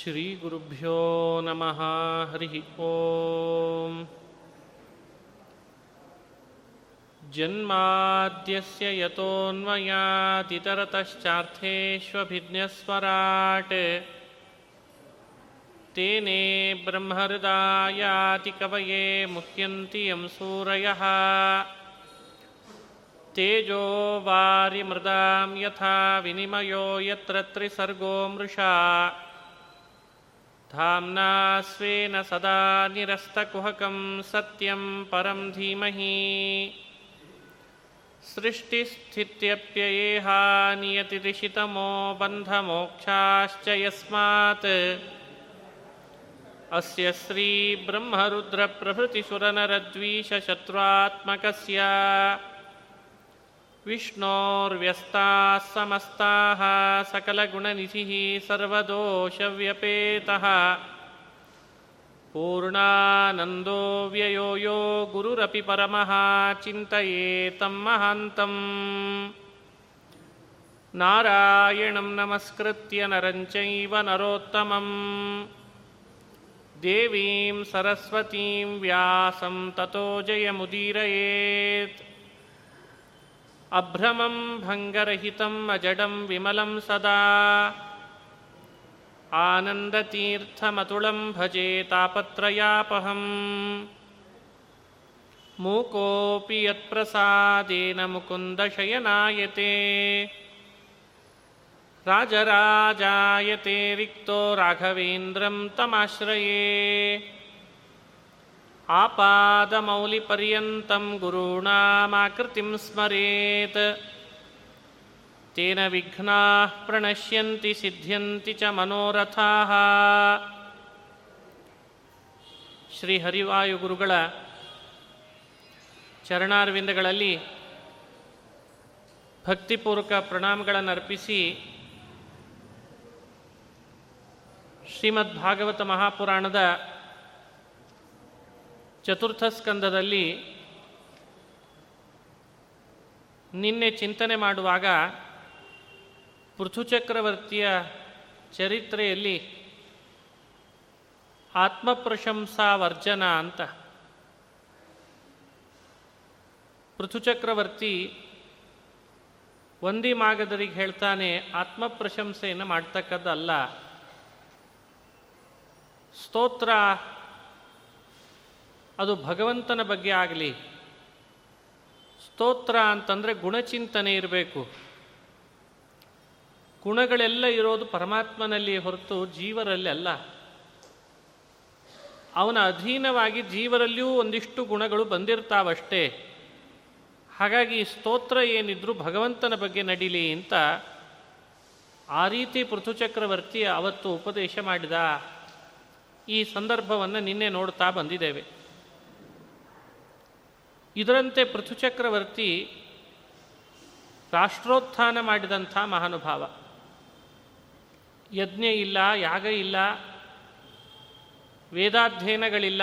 श्रीगुरुभ्यो नमः, हरिः ॐ जन्माद्यस्य यतोऽन्वयातितरतश्चार्थेष्वभिज्ञस्वराट् तेने ब्रह्महृदायाति कवये मुह्यन्ति यं सूरयः। तेजो वारिमृदां यथा विनिमयो यत्र त्रिसर्गो मृषा। धाम्ना स्वेन सदा निरस्तकुहकं सत्यं परं धीमहि। सृष्टिस्थित्यप्ययेहा नियतिरिषितमो बन्धमोक्षाश्च यस्मात्। अस्य श्रीब्रह्मरुद्रप्रभृतिसुरनरद्वीषशत्रुत्मकस्य विष्णोर्व्यस्ताः समस्ताः सकलगुणनिधिः सर्वदोषव्यपेतः पूर्णानन्दो व्ययो यो गुरुरपि परमः चिन्तयेतं महान्तम् नारायणं नमस्कृत्य नरं चैव नरोत्तमम् देवीं सरस्वतीं व्यासं ततो जयमुदीरयेत् अभ्रमं भङ्गरहितम् अजडं विमलं सदा। आनन्दतीर्थमतुलं भजे तापत्रयापहम्। मूकोऽपि यत्प्रसादेन मुकुन्दशयनायते। राजराजायते रिक्तो राघवेन्द्रं तमाश्रये। आपादमौलिपर्यन्तं गुरूणामाकृतिं स्मरेत् तेन विघ्नाः प्रणश्यन्ति सिद्ध्यन्ति च मनोरथाः ಶ್ರೀ ಹರಿವಾಯು ಗುರುಗಳ ಚರಣಾರವಿಂದಗಳಲ್ಲಿ ಭಕ್ತಿಪೂರ್ವಕ ಪ್ರಣಾಮಗಳನ್ನು ಅರ್ಪಿಸಿ ಶ್ರೀಮದ್ ಭಾಗವತ ಮಹಾಪುರಾಣದ ಚತುರ್ಥ ಸ್ಕಂದದಲ್ಲಿ ನಿನ್ನೆ ಚಿಂತನೆ ಮಾಡುವಾಗ ಪೃಥುಚಕ್ರವರ್ತಿಯ ಚರಿತ್ರೆಯಲ್ಲಿ ಆತ್ಮಪ್ರಶಂಸಾ ವರ್ಜನ ಅಂತ. ಪೃಥುಚಕ್ರವರ್ತಿ ಒಂದಿ ಮಾಗದರಿಗೆ ಹೇಳ್ತಾನೆ, ಆತ್ಮಪ್ರಶಂಸೆಯನ್ನು ಮಾಡ್ತಕ್ಕದ್ದಲ್ಲ. ಸ್ತೋತ್ರ ಅದು ಭಗವಂತನ ಬಗ್ಗೆ ಆಗಲಿ. ಸ್ತೋತ್ರ ಅಂತಂದರೆ ಗುಣಚಿಂತನೆ ಇರಬೇಕು. ಗುಣಗಳೆಲ್ಲ ಇರೋದು ಪರಮಾತ್ಮನಲ್ಲಿ ಹೊರತು ಜೀವರಲ್ಲಿ ಅಲ್ಲ. ಅವನ ಅಧೀನವಾಗಿ ಜೀವರಲ್ಲಿಯೂ ಒಂದಿಷ್ಟು ಗುಣಗಳು ಬಂದಿರ್ತಾವಷ್ಟೇ. ಹಾಗಾಗಿ ಸ್ತೋತ್ರ ಏನಿದ್ರು ಭಗವಂತನ ಬಗ್ಗೆ ನಡೀಲಿ ಅಂತ ಆ ರೀತಿ ಪೃಥುಚಕ್ರವರ್ತಿ ಅವತ್ತು ಉಪದೇಶ ಮಾಡಿದ. ಈ ಸಂದರ್ಭವನ್ನು ನಿನ್ನೆ ನೋಡ್ತಾ ಬಂದಿದ್ದೇವೆ. ಇದರಂತೆ ಪೃಥುಚಕ್ರವರ್ತಿ ರಾಷ್ಟ್ರೋತ್ಥಾನ ಮಾಡಿದಂಥ ಮಹಾನುಭಾವ. ಯಜ್ಞ ಇಲ್ಲ, ಯಾಗ ಇಲ್ಲ, ವೇದಾಧ್ಯಯನಗಳಿಲ್ಲ,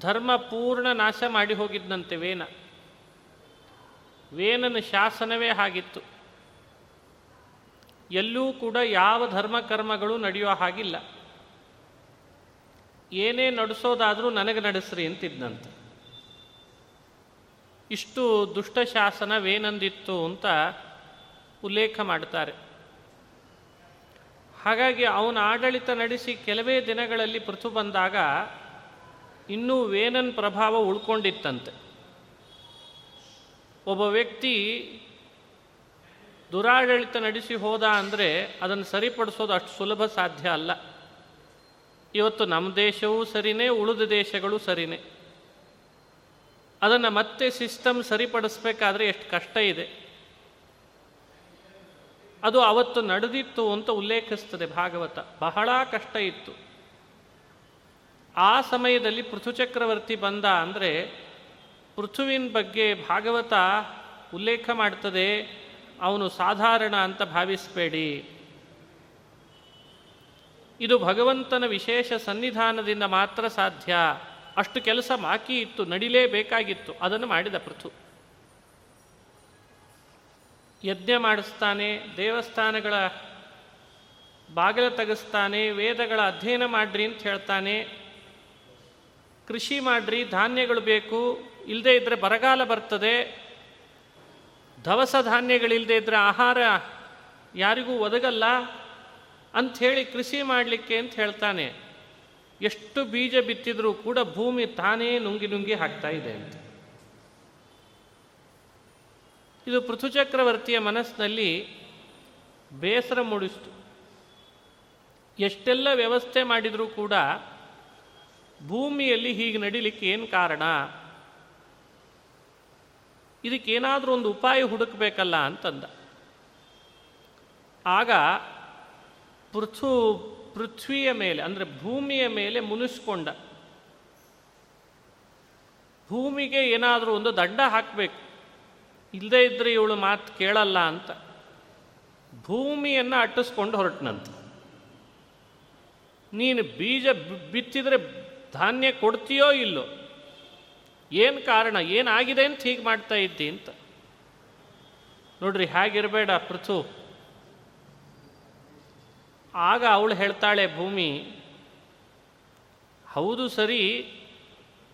ಧರ್ಮ ಪೂರ್ಣ ನಾಶ ಮಾಡಿ ಹೋಗಿದ್ದಂತೆ ವೇನ. ವೇನನ ಶಾಸನವೇ ಹಾಗಿತ್ತು. ಎಲ್ಲೂ ಕೂಡ ಯಾವ ಧರ್ಮ ಕರ್ಮಗಳು ನಡೆಯೋ ಹಾಗಿಲ್ಲ. ಏನೇ ನಡೆಸೋದಾದರೂ ನನಗೆ ನಡೆಸ್ರಿ ಅಂತಿದ್ದಂತೆ ಇಷ್ಟು ದುಷ್ಟ ಶಾಸನವೇನಂದಿತ್ತು ಅಂತ ಉಲ್ಲೇಖ ಮಾಡ್ತಾರೆ ಹಾಗಾಗಿ ಅವನ ಆಡಳಿತ ನಡೆಸಿ ಕೆಲವೇ ದಿನಗಳಲ್ಲಿ ಪೃಥು ಬಂದಾಗ ಇನ್ನೂ ವೇನನ್ ಪ್ರಭಾವ ಉಳ್ಕೊಂಡಿತ್ತಂತೆ. ಒಬ್ಬ ವ್ಯಕ್ತಿ ದುರಾಡಳಿತ ನಡೆಸಿ ಹೋದ ಅಂದರೆ ಅದನ್ನು ಸರಿಪಡಿಸೋದು ಅಷ್ಟು ಸುಲಭ ಸಾಧ್ಯ ಅಲ್ಲ. ಇವತ್ತು ನಮ್ಮ ದೇಶವೂ ಸರಿನೇ, ಉಳಿದ ದೇಶಗಳು ಸರಿನೇ. ಅದನ್ನು ಮತ್ತೆ ಸಿಸ್ಟಮ್ ಸರಿಪಡಿಸ್ಬೇಕಾದ್ರೆ ಎಷ್ಟು ಕಷ್ಟ ಇದೆ. ಅದು ಅವತ್ತು ನಡೆದಿತ್ತು ಅಂತ ಉಲ್ಲೇಖಿಸ್ತದೆ ಭಾಗವತ. ಬಹಳ ಕಷ್ಟ ಇತ್ತು. ಆ ಸಮಯದಲ್ಲಿ ಪೃಥುಚಕ್ರವರ್ತಿ ಬಂದ ಅಂದರೆ ಪೃಥುವಿನ ಬಗ್ಗೆ ಭಾಗವತ ಉಲ್ಲೇಖ ಮಾಡ್ತದೆ, ಅವನು ಸಾಧಾರಣ ಅಂತ ಭಾವಿಸಬೇಡಿ. ಇದು ಭಗವಂತನ ವಿಶೇಷ ಸನ್ನಿಧಾನದಿಂದ ಮಾತ್ರ ಸಾಧ್ಯ. ಅಷ್ಟು ಕೆಲಸ ಬಾಕಿ ಇತ್ತು, ನಡಿಲೇಬೇಕಾಗಿತ್ತು. ಅದನ್ನು ಮಾಡಿದ ಪೃಥು. ಯಜ್ಞ ಮಾಡಿಸ್ತಾನೆ, ದೇವಸ್ಥಾನಗಳ ಬಾಗಿಲು ತೆಗೆಸ್ತಾನೆ, ವೇದಗಳ ಅಧ್ಯಯನ ಮಾಡ್ರಿ ಅಂತ ಹೇಳ್ತಾನೆ. ಕೃಷಿ ಮಾಡ್ರಿ, ಧಾನ್ಯಗಳು ಬೇಕು ಇಲ್ಲದೆ ಇದ್ದರೆ ಬರಗಾಲ ಬರ್ತದೆ. ದವಸ ಧಾನ್ಯಗಳಿಲ್ಲದೆ ಇದ್ದರೆ ಆಹಾರ ಯಾರಿಗೂ ಒದಗಲ್ಲ ಅಂಥೇಳಿ ಕೃಷಿ ಮಾಡಲಿಕ್ಕೆ ಅಂತ ಹೇಳ್ತಾನೆ. ಎಷ್ಟು ಬೀಜ ಬಿತ್ತಿದರೂ ಕೂಡ ಭೂಮಿ ತಾನೇ ನುಂಗಿ ನುಂಗಿ ಹಾಕ್ತಾ ಇದೆ ಅಂತ. ಇದು ಪೃಥುಚಕ್ರವರ್ತಿಯ ಮನಸ್ಸಿನಲ್ಲಿ ಬೇಸರ ಮೂಡಿಸ್ತು. ಎಷ್ಟೆಲ್ಲ ವ್ಯವಸ್ಥೆ ಮಾಡಿದರೂ ಕೂಡ ಭೂಮಿಯಲ್ಲಿ ಹೀಗೆ ನಡಿಲಿಕ್ಕೆ ಏನು ಕಾರಣ? ಇದಕ್ಕೇನಾದರೂ ಒಂದು ಉಪಾಯ ಹುಡುಕಬೇಕಲ್ಲ ಅಂತಂದ. ಆಗ ಪೃಥು ಪೃಥ್ವಿಯ ಮೇಲೆ, ಅಂದರೆ ಭೂಮಿಯ ಮೇಲೆ ಮುನಿಸ್ಕೊಂಡ. ಭೂಮಿಗೆ ಏನಾದರೂ ಒಂದು ದಂಡ ಹಾಕಬೇಕು. ಇಲ್ಲದೇ ಇದ್ದರೆ ಇವಳು ಮಾತು ಕೇಳಲ್ಲ ಅಂತ. ಭೂಮಿಯನ್ನು ಅಟ್ಟಿಸ್ಕೊಂಡು ಹೊರಟನಂತ ನೀನು ಬೀಜ ಬಿತ್ತಿದರೆ ಧಾನ್ಯ ಕೊಡ್ತೀಯೋ ಇಲ್ಲೋ? ಏನು ಕಾರಣ? ಏನಾಗಿದೆ ಅಂತ ಹೀಗೆ ಮಾಡ್ತಾ ಇದ್ದಿ ಅಂತ. ನೋಡ್ರಿ, ಹೇಗಿರಬೇಡ ಪೃಥು. ಆಗ ಅವಳು ಹೇಳ್ತಾಳೆ, ಭೂಮಿ, ಹೌದು ಸರಿ,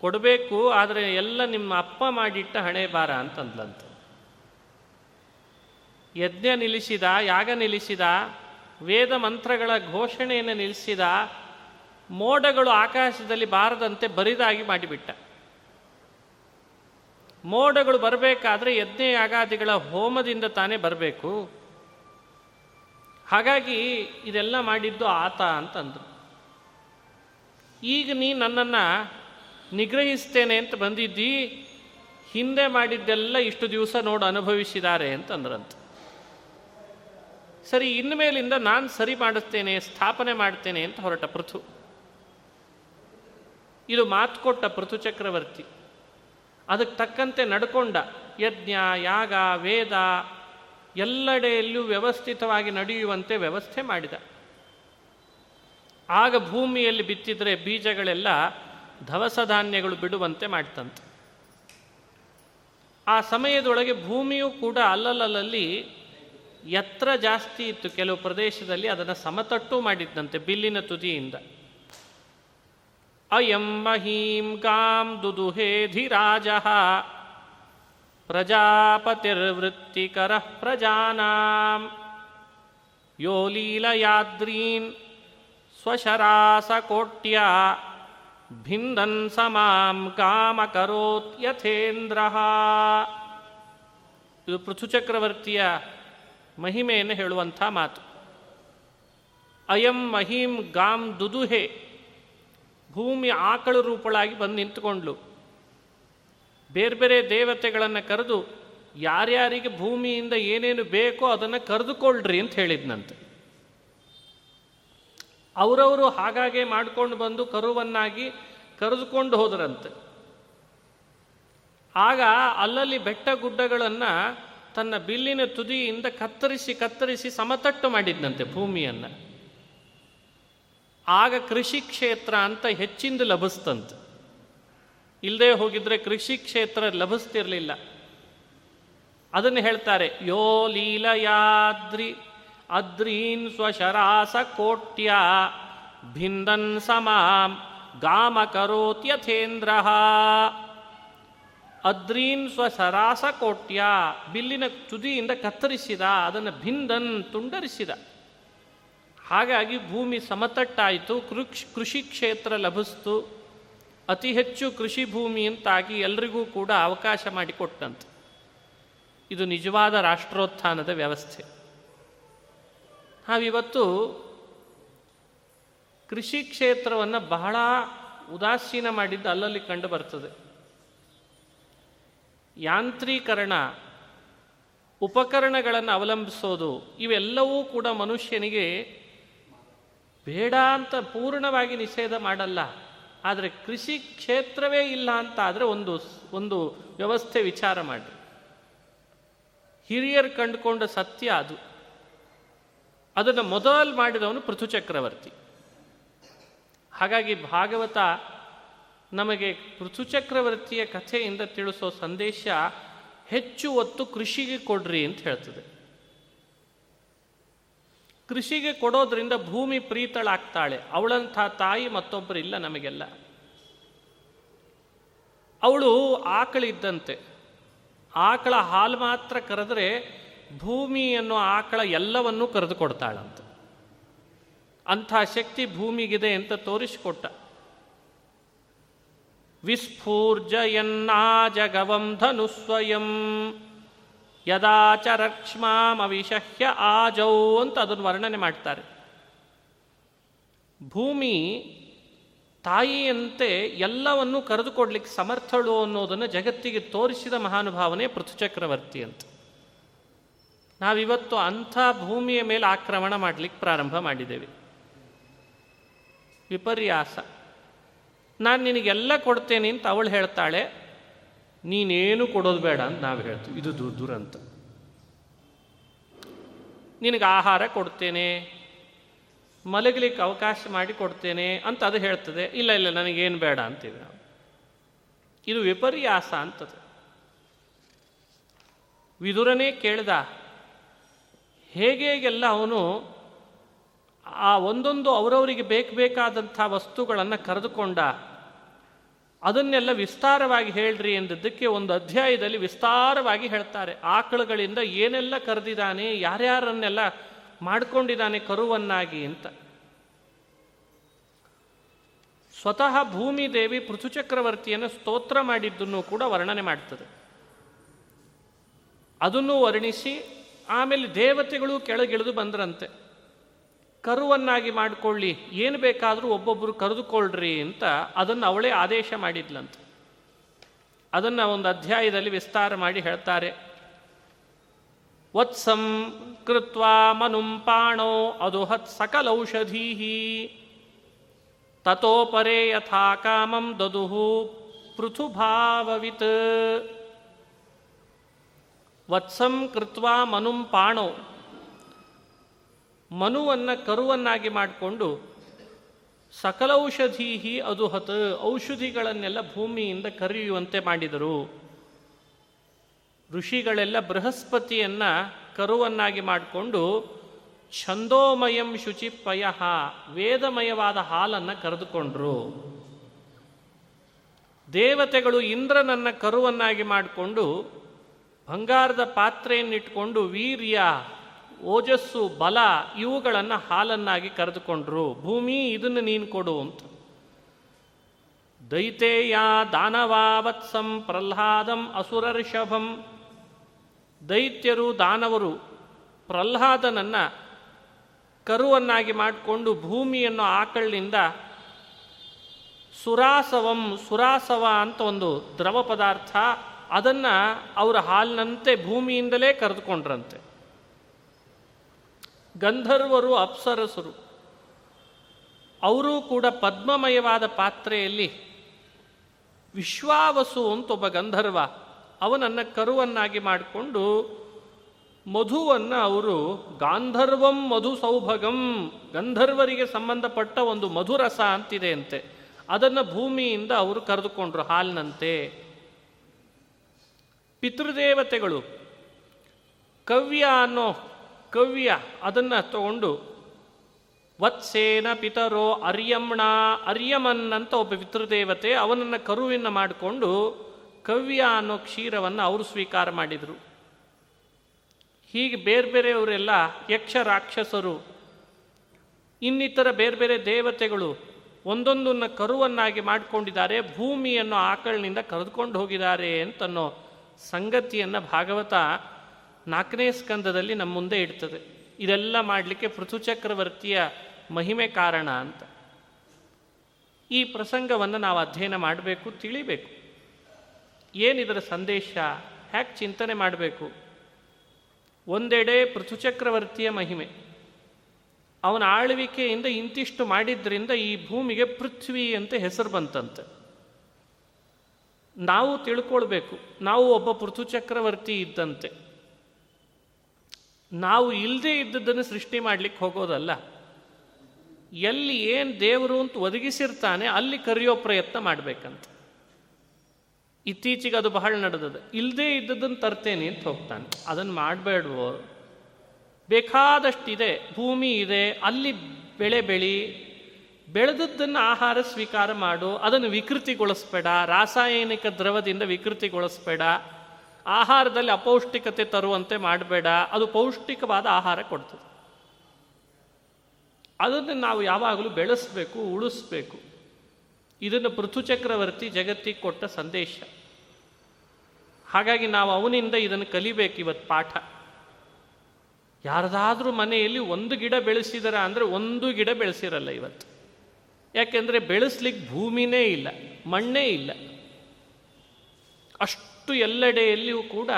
ಕೊಡಬೇಕು, ಆದರೆ ಎಲ್ಲ ನಿಮ್ಮ ಅಪ್ಪ ಮಾಡಿಟ್ಟ ಹಣೆ ಬಾರ ಅಂತಂದ್ಲಂತ. ಯಜ್ಞ ನಿಲ್ಲಿಸಿದ, ಯಾಗ ನಿಲ್ಲಿಸಿದ, ವೇದ ಮಂತ್ರಗಳ ಘೋಷಣೆಯನ್ನು ನಿಲ್ಲಿಸಿದ, ಮೋಡಗಳು ಆಕಾಶದಲ್ಲಿ ಬಾರದಂತೆ ಬರಿದಾಗಿ ಮಾಡಿಬಿಟ್ಟ. ಮೋಡಗಳು ಬರಬೇಕಾದ್ರೆ ಯಜ್ಞ ಯಾಗಾದಿಗಳ ಹೋಮದಿಂದ ತಾನೇ ಬರಬೇಕು. ಹಾಗಾಗಿ ಇದೆಲ್ಲ ಮಾಡಿದ್ದು ಆತ ಅಂತಂದರು. ಈಗ ನೀ ನನ್ನನ್ನು ನಿಗ್ರಹಿಸ್ತೇನೆ ಅಂತ ಬಂದಿದ್ದಿ, ಹಿಂದೆ ಮಾಡಿದ್ದೆಲ್ಲ ಇಷ್ಟು ದಿವಸ ನೋಡು ಅನುಭವಿಸಿದ್ದಾರೆ ಅಂತಂದ್ರಂತ. ಸರಿ, ಇನ್ಮೇಲಿಂದ ನಾನು ಸರಿ ಮಾಡಿಸ್ತೇನೆ, ಸ್ಥಾಪನೆ ಮಾಡ್ತೇನೆ ಅಂತ ಹೊರಟ ಪೃಥು. ಇದು ಮಾತು ಕೊಟ್ಟ ಪೃಥು ಚಕ್ರವರ್ತಿ. ಅದಕ್ಕೆ ತಕ್ಕಂತೆ ನಡ್ಕೊಂಡ, ಯಜ್ಞ, ಯಾಗ, ವೇದ ಎಲ್ಲೆಡೆಯಲ್ಲೂ ವ್ಯವಸ್ಥಿತವಾಗಿ ನಡೆಯುವಂತೆ ವ್ಯವಸ್ಥೆ ಮಾಡಿದ. ಆಗ ಭೂಮಿಯಲ್ಲಿ ಬಿತ್ತಿದ್ರೆ ಬೀಜಗಳೆಲ್ಲ ಧವಸ ಧಾನ್ಯಗಳು ಬಿಡುವಂತೆ ಮಾಡ್ತಂತೆ. ಆ ಸಮಯದೊಳಗೆ ಭೂಮಿಯೂ ಕೂಡ ಅಲ್ಲಲ್ಲಲ್ಲಿ ಎತ್ತರ ಜಾಸ್ತಿ ಇತ್ತು. ಕೆಲವು ಪ್ರದೇಶದಲ್ಲಿ ಅದನ್ನು ಸಮತಟ್ಟು ಮಾಡಿದ್ದಂತೆ ಬಿಲ್ಲಿನ ತುದಿಯಿಂದ. ಅಯಂ ಮಹೀಂ ಗಾಂ ಪ್ರಜಾಪತಿರ್ವೃತ್ತಿಕರ ಪ್ರಜಾನಾಂ. ಯೋ ಲೀಲಯಾದ್ರೀನ್ ಸ್ವಶರಾಸಕೋಟ್ಯ ಭಿಂದನ್ ಸಮಾಂ ಕಾಮಕರೋತ್ ಯಥೇಂದ್ರ. ಇದು ಪೃಥುಚಕ್ರವರ್ತಿಯ ಮಹಿಮೆಯನ್ನು ಹೇಳುವಂಥ ಮಾತು. ಅಯಂ ಮಹೀಂ ಗಾಂ ದುದುಹೆ ಭೂಮಿ ಆಕಳು ರೂಪಳಾಗಿ ಬಂದು ನಿಂತುಕೊಂಡ್ಲು. ಬೇರೆ ಬೇರೆ ದೇವತೆಗಳನ್ನು ಕರೆದು ಯಾರ್ಯಾರಿಗೆ ಭೂಮಿಯಿಂದ ಏನೇನು ಬೇಕೋ ಅದನ್ನು ಕರೆದುಕೊಳ್ಳ್ರಿ ಅಂತ ಹೇಳಿದ್ನಂತೆ. ಅವರವರು ಹಾಗಾಗೆ ಮಾಡ್ಕೊಂಡು ಬಂದು ಕರುವನ್ನಾಗಿ ಕರೆದುಕೊಂಡು ಹೋದರಂತೆ. ಆಗ ಅಲ್ಲಲ್ಲಿ ಬೆಟ್ಟ ಗುಡ್ಡಗಳನ್ನು ತನ್ನ ಬಿಲ್ಲಿನ ತುದಿಯಿಂದ ಕತ್ತರಿಸಿ ಕತ್ತರಿಸಿ ಸಮತಟ್ಟು ಮಾಡಿದ್ನಂತೆ ಭೂಮಿಯನ್ನು. ಆಗ ಕೃಷಿ ಕ್ಷೇತ್ರ ಅಂತ ಹೆಚ್ಚಿಂದು ಲಭಿಸ್ತಂತೆ. ಇಲ್ಲದೆ ಹೋಗಿದ್ರೆ ಕೃಷಿ ಕ್ಷೇತ್ರ ಲಭಿಸ್ತಿರಲಿಲ್ಲ. ಅದನ್ನು ಹೇಳ್ತಾರೆ, ಯೋ ಲೀಲಯಾದ್ರಿ, ಅದ್ರೀನ್ ಸ್ವಶರಾಸ ಕೋಟ್ಯ, ಭಿಂದನ್ ಸಮಾಂ, ಗಾಮ ಕರೋತ್ಯಥೇಂದ್ರ ಅದ್ರೀನ್ ಸ್ವಸರಾಸ ಕೋಟ್ಯ, ಬಿಲ್ಲಿನ ತುದಿಯಿಂದ ಕತ್ತರಿಸಿದ, ಅದನ್ನು ಭಿಂದನ್ ತುಂಡರಿಸಿದ. ಹಾಗಾಗಿ ಭೂಮಿ ಸಮತಟ್ಟಾಯಿತು, ಕೃಷ್ ಕೃಷಿ ಕ್ಷೇತ್ರ ಲಭಿಸ್ತು. ಅತಿ ಹೆಚ್ಚು ಕೃಷಿ ಭೂಮಿ ಅಂತಾಗಿ ಎಲ್ರಿಗೂ ಕೂಡ ಅವಕಾಶ ಮಾಡಿಕೊಟ್ಟಂತೆ. ಇದು ನಿಜವಾದ ರಾಷ್ಟ್ರೋತ್ಥಾನದ ವ್ಯವಸ್ಥೆ. ನಾವಿವತ್ತು ಕೃಷಿ ಕ್ಷೇತ್ರವನ್ನು ಬಹಳ ಉದಾಸೀನ ಮಾಡಿದ್ದು ಅಲ್ಲಲ್ಲಿ ಕಂಡು ಬರ್ತದೆ. ಯಾಂತ್ರೀಕರಣ, ಉಪಕರಣಗಳನ್ನು ಅವಲಂಬಿಸೋದು, ಇವೆಲ್ಲವೂ ಕೂಡ ಮನುಷ್ಯನಿಗೆ ಬೇಡ ಅಂತ ಪೂರ್ಣವಾಗಿ ನಿಷೇಧ ಮಾಡಲ್ಲ. ಆದರೆ ಕೃಷಿ ಕ್ಷೇತ್ರವೇ ಇಲ್ಲ ಅಂತ ಆದರೆ ಒಂದು ಒಂದು ವ್ಯವಸ್ಥೆ ವಿಚಾರ ಮಾಡಿ ಹಿರಿಯರು ಕಂಡುಕೊಂಡ ಸತ್ಯ ಅದು. ಅದನ್ನು ಮೊದಲು ಮಾಡಿದವನು ಪೃಥು ಚಕ್ರವರ್ತಿ. ಹಾಗಾಗಿ ಭಾಗವತ ನಮಗೆ ಪೃಥು ಚಕ್ರವರ್ತಿಯ ಕಥೆಯಿಂದ ತಿಳಿಸೋ ಸಂದೇಶ ಹೆಚ್ಚು ಒತ್ತು ಕೃಷಿಗೆ ಕೊಡ್ರಿ ಅಂತ ಹೇಳ್ತದೆ. ಕೃಷಿಗೆ ಕೊಡೋದ್ರಿಂದ ಭೂಮಿ ಪ್ರೀತಳಾಗ್ತಾಳೆ. ಅವಳಂಥ ತಾಯಿ ಮತ್ತೊಬ್ಬರಿಲ್ಲ ನಮಗೆಲ್ಲ. ಅವಳು ಆಕಳಿದ್ದಂತೆ. ಆಕಳ ಹಾಲು ಮಾತ್ರ ಕರೆದ್ರೆ ಭೂಮಿ ಅನ್ನೋ ಆಕಳ ಎಲ್ಲವನ್ನೂ ಕರೆದು ಕೊಡ್ತಾಳಂತ ಅಂಥ ಶಕ್ತಿ ಭೂಮಿಗಿದೆ ಅಂತ ತೋರಿಸಿಕೊಟ್ಟ. ವಿಸ್ಫೂರ್ಜಯನ್ನಾಜಗವಂ ಧನು ಸ್ವಯಂ ಯದಾಚರಕ್ಷ್ಮಾಮವಿಷಹ್ಯ ಆಜೌ ಅಂತ ಅದನ್ನು ವರ್ಣನೆ ಮಾಡ್ತಾರೆ. ಭೂಮಿ ತಾಯಿಯಂತೆ ಎಲ್ಲವನ್ನೂ ಕರೆದುಕೊಡ್ಲಿಕ್ಕೆ ಸಮರ್ಥಳು ಅನ್ನೋದನ್ನು ಜಗತ್ತಿಗೆ ತೋರಿಸಿದ ಮಹಾನುಭಾವನೆ ಪೃಥುಚಕ್ರವರ್ತಿ ಅಂತ. ನಾವಿವತ್ತು ಅಂಥ ಭೂಮಿಯ ಮೇಲೆ ಆಕ್ರಮಣ ಮಾಡಲಿಕ್ಕೆ ಪ್ರಾರಂಭ ಮಾಡಿದ್ದೇವೆ. ವಿಪರ್ಯಾಸ. ನಾನು ನಿನಗೆಲ್ಲ ಕೊಡ್ತೇನೆ ಅಂತ ಅವಳು ಹೇಳ್ತಾಳೆ. ನೀನೇನು ಕೊಡೋದು ಬೇಡ ಅಂತ ನಾವು ಹೇಳ್ತೀವಿ. ಇದು ದು ದುರಂತ. ನಿನಗೆ ಆಹಾರ ಕೊಡ್ತೇನೆ, ಮಲಗಲಿಕ್ಕೆ ಅವಕಾಶ ಮಾಡಿ ಕೊಡ್ತೇನೆ ಅಂತ ಅದು ಹೇಳ್ತದೆ. ಇಲ್ಲ ಇಲ್ಲ, ನನಗೇನು ಬೇಡ ಅಂತೀವಿ ನಾವು. ಇದು ವಿಪರ್ಯಾಸ ಅಂತದೆ. ವಿದುರನೇ ಕೇಳ್ದ ಹೇಗೆಲ್ಲ ಅವನು ಆ ಒಂದೊಂದು ಅವರವರಿಗೆ ಬೇಕು ಬೇಕಾದಂಥ ವಸ್ತುಗಳನ್ನು ಕರೆದುಕೊಂಡ ಅದನ್ನೆಲ್ಲ ವಿಸ್ತಾರವಾಗಿ ಹೇಳ್ರಿ ಎಂದದ್ದಕ್ಕೆ ಒಂದು ಅಧ್ಯಾಯದಲ್ಲಿ ವಿಸ್ತಾರವಾಗಿ ಹೇಳ್ತಾರೆ. ಆಕಳುಗಳಿಂದ ಏನೆಲ್ಲ ಕರೆದಿದ್ದಾನೆ, ಯಾರ್ಯಾರನ್ನೆಲ್ಲ ಮಾಡಿಕೊಂಡಿದ್ದಾನೆ ಕರುವನ್ನಾಗಿ ಅಂತ. ಸ್ವತಃ ಭೂಮಿ ದೇವಿ ಪೃಥುಚಕ್ರವರ್ತಿಯನ್ನು ಸ್ತೋತ್ರ ಮಾಡಿದ್ದನ್ನು ಕೂಡ ವರ್ಣನೆ ಮಾಡ್ತದೆ. ಅದನ್ನು ವರ್ಣಿಸಿ, ಆಮೇಲೆ ದೇವತೆಗಳು ಕೆಳಗಿಳಿದು ಬಂದ್ರಂತೆ. ಕರುವನ್ನಾಗಿ ಮಾಡಿಕೊಳ್ಳಿ, ಏನು ಬೇಕಾದರೂ ಒಬ್ಬೊಬ್ಬರು ಕರೆದುಕೊಳ್ಳ್ರಿ ಅಂತ ಅದನ್ನು ಅವಳೇ ಆದೇಶ ಮಾಡಿದ್ಲಂತ. ಅದನ್ನು ಒಂದು ಅಧ್ಯಾಯದಲ್ಲಿ ವಿಸ್ತಾರ ಮಾಡಿ ಹೇಳ್ತಾರೆ. ವತ್ಸಂ ಕೃತ್ವಾ ಮನುಂ ಪಾಣೋ ಅದುಹತ್ ಸಕಲೌಷಧೀ ತಥೋಪರೇ ಯಥಾ ಕಾಮಂ ದದುಹು ಪೃಥುಭಾವವಿತ್. ವತ್ಸಂ ಕೃತ್ವಾ ಮನುಂ ಪಾಣೋ. ಮನುವನ್ನು ಕರುವನ್ನಾಗಿ ಮಾಡಿಕೊಂಡು ಸಕಲೌಷಧೀಹಿ ಅದುಹತ್ ಔಷಧಿಗಳನ್ನೆಲ್ಲ ಭೂಮಿಯಿಂದ ಕರೆಯುವಂತೆ ಮಾಡಿದರು. ಋಷಿಗಳೆಲ್ಲ ಬೃಹಸ್ಪತಿಯನ್ನು ಕರುವನ್ನಾಗಿ ಮಾಡಿಕೊಂಡು ಛಂದೋಮಯಂ ಶುಚಿಪಯ ವೇದಮಯವಾದ ಹಾಲನ್ನು ಕರೆದುಕೊಂಡ್ರು. ದೇವತೆಗಳು ಇಂದ್ರನನ್ನು ಕರುವನ್ನಾಗಿ ಮಾಡಿಕೊಂಡು ಬಂಗಾರದ ಪಾತ್ರೆಯನ್ನಿಟ್ಕೊಂಡು ವೀರ್ಯ ಓಜಸ್ಸು, ಬಲ ಇವುಗಳನ್ನು ಹಾಲನ್ನಾಗಿ ಕರೆದುಕೊಂಡ್ರು. ಭೂಮಿ ಇದನ್ನು ನೀನು ಕೊಡು ಅಂತ. ದೈತೇಯ ದಾನವಾವತ್ಸಂ ಪ್ರಹ್ಲಾದಂ ಅಸುರರ್ಷಭಂ ದೈತ್ಯರು, ದಾನವರು ಪ್ರಹ್ಲಾದನನ್ನು ಕರುವನ್ನಾಗಿ ಮಾಡಿಕೊಂಡು ಭೂಮಿಯನ್ನು ಆಕಳಿನಿಂದ ಸುರಾಸವಂ, ಸುರಾಸವ ಅಂತ ಒಂದು ದ್ರವ ಪದಾರ್ಥ, ಅದನ್ನು ಅವರ ಹಾಲಿನಂತೆ ಭೂಮಿಯಿಂದಲೇ ಕರೆದುಕೊಂಡ್ರಂತೆ. ಗಂಧರ್ವರು ಅಪ್ಸರಸರು. ಅವರೂ ಕೂಡ ಪದ್ಮಮಯವಾದ ಪಾತ್ರೆಯಲ್ಲಿ ವಿಶ್ವಾವಸು ಅಂತ ಒಬ್ಬ ಗಂಧರ್ವ ಅವನನ್ನು ಕರುವನ್ನಾಗಿ ಮಾಡಿಕೊಂಡು ಮಧುವನ್ನು ಅವರು ಗಾಂಧರ್ವಂ ಮಧು ಸೌಭಗಂ ಗಂಧರ್ವರಿಗೆ ಸಂಬಂಧಪಟ್ಟ ಒಂದು ಮಧುರಸ ಅಂತಿದೆ ಅಂತೆ. ಅದನ್ನು ಭೂಮಿಯಿಂದ ಅವರು ಕರೆದುಕೊಂಡ್ರು ಹಾಲಿನಂತೆ. ಪಿತೃದೇವತೆಗಳು ಕವ್ಯ ಅನ್ನೋ ಕವ್ಯ ಅದನ್ನು ತಗೊಂಡು, ವತ್ಸೇನ ಪಿತರೋ ಅರ್ಯಮ್ಣ ಅರ್ಯಮನ್ ಅಂತ ಒಬ್ಬ ಪಿತೃದೇವತೆ ಅವನನ್ನು ಕರುವಿನ ಮಾಡಿಕೊಂಡು ಕವ್ಯ ಅನ್ನೋ ಕ್ಷೀರವನ್ನು ಅವರು ಸ್ವೀಕಾರ ಮಾಡಿದರು. ಹೀಗೆ ಬೇರೆ ಬೇರೆಯವರೆಲ್ಲ ಯಕ್ಷ ರಾಕ್ಷಸರು, ಇನ್ನಿತರ ಬೇರೆ ಬೇರೆ ದೇವತೆಗಳು ಒಂದೊಂದನ್ನು ಕರುವನ್ನಾಗಿ ಮಾಡಿಕೊಂಡಿದ್ದಾರೆ, ಭೂಮಿಯನ್ನು ಆಕಳಿನಿಂದ ಕರೆದುಕೊಂಡು ಹೋಗಿದ್ದಾರೆ ಅಂತನ್ನೋ ಸಂಗತಿಯನ್ನು ಭಾಗವತ ನಾಲ್ಕನೇ ಸ್ಕಂದದಲ್ಲಿ ನಮ್ಮ ಮುಂದೆ ಇಡ್ತದೆ. ಇದೆಲ್ಲ ಮಾಡಲಿಕ್ಕೆ ಪೃಥುಚಕ್ರವರ್ತಿಯ ಮಹಿಮೆ ಕಾರಣ ಅಂತ. ಈ ಪ್ರಸಂಗವನ್ನು ನಾವು ಅಧ್ಯಯನ ಮಾಡಬೇಕು, ತಿಳಿಬೇಕು. ಏನಿದರ ಸಂದೇಶ? ಹ್ಯಾಕ್ ಚಿಂತನೆ ಮಾಡಬೇಕು. ಒಂದೆಡೆ ಪೃಥುಚಕ್ರವರ್ತಿಯ ಮಹಿಮೆ. ಅವನ ಆಳ್ವಿಕೆಯಿಂದ ಇಂತಿಷ್ಟು ಮಾಡಿದ್ರಿಂದ ಈ ಭೂಮಿಗೆ ಪೃಥ್ವಿ ಅಂತ ಹೆಸರು ಬಂತಂತೆ. ನಾವು ತಿಳ್ಕೊಳ್ಬೇಕು. ನಾವು ಒಬ್ಬ ಪೃಥುಚಕ್ರವರ್ತಿ ಇದ್ದಂತೆ. ನಾವು ಇಲ್ಲದೆ ಇದ್ದದ್ದನ್ನು ಸೃಷ್ಟಿ ಮಾಡಲಿಕ್ಕೆ ಹೋಗೋದಲ್ಲ. ಎಲ್ಲಿ ಏನು ದೇವರು ಅಂತ ಒದಗಿಸಿರ್ತಾನೆ, ಅಲ್ಲಿ ಕರೆಯೋ ಪ್ರಯತ್ನ ಮಾಡಬೇಕಂತ. ಇತ್ತೀಚೆಗೆ ಅದು ಬಹಳ ನಡೆದದ ಇಲ್ಲದೇ ಇದ್ದದನ್ನು ತರ್ತೇನೆ ಅಂತ ಹೋಗ್ತಾನೆ. ಅದನ್ನು ಮಾಡಬೇಡವೋ? ಬೇಕಾದಷ್ಟಿದೆ, ಭೂಮಿ ಇದೆ, ಅಲ್ಲಿ ಬೆಳೆ ಬೆಳಿ, ಬೆಳೆದದ್ದನ್ನು ಆಹಾರ ಸ್ವೀಕಾರ ಮಾಡು, ಅದನ್ನು ವಿಕೃತಿಗೊಳಿಸ್ಬೇಡ, ರಾಸಾಯನಿಕ ದ್ರವದಿಂದ ವಿಕೃತಿಗೊಳಿಸ್ಬೇಡ ಆಹಾರದಲ್ಲಿ ಅಪೌಷ್ಟಿಕತೆ ತರುವಂತೆ ಮಾಡಬೇಡ. ಅದು ಪೌಷ್ಟಿಕವಾದ ಆಹಾರ ಕೊಡ್ತದೆ. ಅದನ್ನು ನಾವು ಯಾವಾಗಲೂ ಬೆಳೆಸಬೇಕು, ಉಳಿಸ್ಬೇಕು. ಇದನ್ನು ಪೃಥು ಚಕ್ರವರ್ತಿ ಜಗತ್ತಿಗೆ ಕೊಟ್ಟ ಸಂದೇಶ. ಹಾಗಾಗಿ ನಾವು ಅವನಿಂದ ಇದನ್ನು ಕಲಿಬೇಕು ಇವತ್ತು ಪಾಠ. ಯಾರದಾದ್ರೂ ಮನೆಯಲ್ಲಿ ಒಂದು ಗಿಡ ಬೆಳೆಸಿದಾರ ಅಂದರೆ ಒಂದು ಗಿಡ ಬೆಳೆಸಿರಲ್ಲ ಇವತ್ತು. ಯಾಕೆಂದರೆ ಬೆಳೆಸ್ಲಿಕ್ಕೆ ಭೂಮಿನೇ ಇಲ್ಲ, ಮಣ್ಣೇ ಇಲ್ಲ. ಅಷ್ಟು ಎಲ್ಲೆಡೆಯಲ್ಲಿಯೂ ಕೂಡ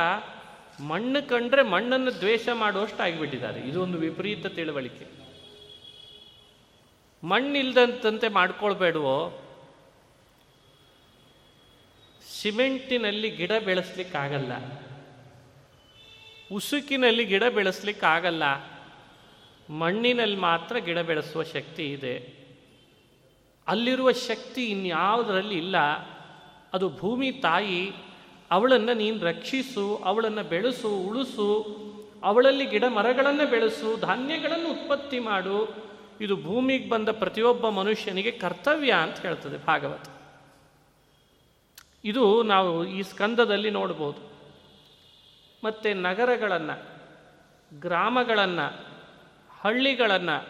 ಮಣ್ಣು ಕಂಡ್ರೆ ಮಣ್ಣನ್ನು ದ್ವೇಷ ಮಾಡುವಷ್ಟು ಆಗಿಬಿಟ್ಟಿದ್ದಾರೆ ಇದು ಒಂದು ವಿಪರೀತ ತಿಳುವಳಿಕೆ. ಮಣ್ಣಿಲ್ದಂತಂತೆ ಮಾಡ್ಕೊಳ್ಬೇಡವೋ? ಸಿಮೆಂಟಿನಲ್ಲಿ ಗಿಡ ಬೆಳೆಸ್ಲಿಕ್ಕಾಗಲ್ಲ. ಉಸುಕಿನಲ್ಲಿ ಗಿಡ ಬೆಳೆಸ್ಲಿಕ್ಕಾಗಲ್ಲ. ಮಣ್ಣಿನಲ್ಲಿ ಮಾತ್ರ ಗಿಡ ಬೆಳೆಸುವ ಶಕ್ತಿ ಇದೆ. ಅಲ್ಲಿರುವ ಶಕ್ತಿ ಇನ್ಯಾವುದರಲ್ಲಿ ಇಲ್ಲ. ಅದು ಭೂಮಿ ತಾಯಿ ಅವಳನ್ನು ನೀನು ರಕ್ಷಿಸು, ಅವಳನ್ನು ಬೆಳೆಸು, ಉಳಿಸು, ಅವಳಲ್ಲಿ ಗಿಡ ಮರಗಳನ್ನು ಬೆಳೆಸು, ಧಾನ್ಯಗಳನ್ನು ಉತ್ಪತ್ತಿ ಮಾಡು. ಇದು ಭೂಮಿಗೆ ಬಂದ ಪ್ರತಿಯೊಬ್ಬ ಮನುಷ್ಯನಿಗೆ ಕರ್ತವ್ಯ ಅಂತ ಹೇಳ್ತದೆ ಭಾಗವತ. ಇದು ನಾವು ಈ ಸ್ಕಂದದಲ್ಲಿ ನೋಡ್ಬೋದು. ಮತ್ತು ನಗರಗಳನ್ನು, ಗ್ರಾಮಗಳನ್ನು, ಹಳ್ಳಿಗಳನ್ನು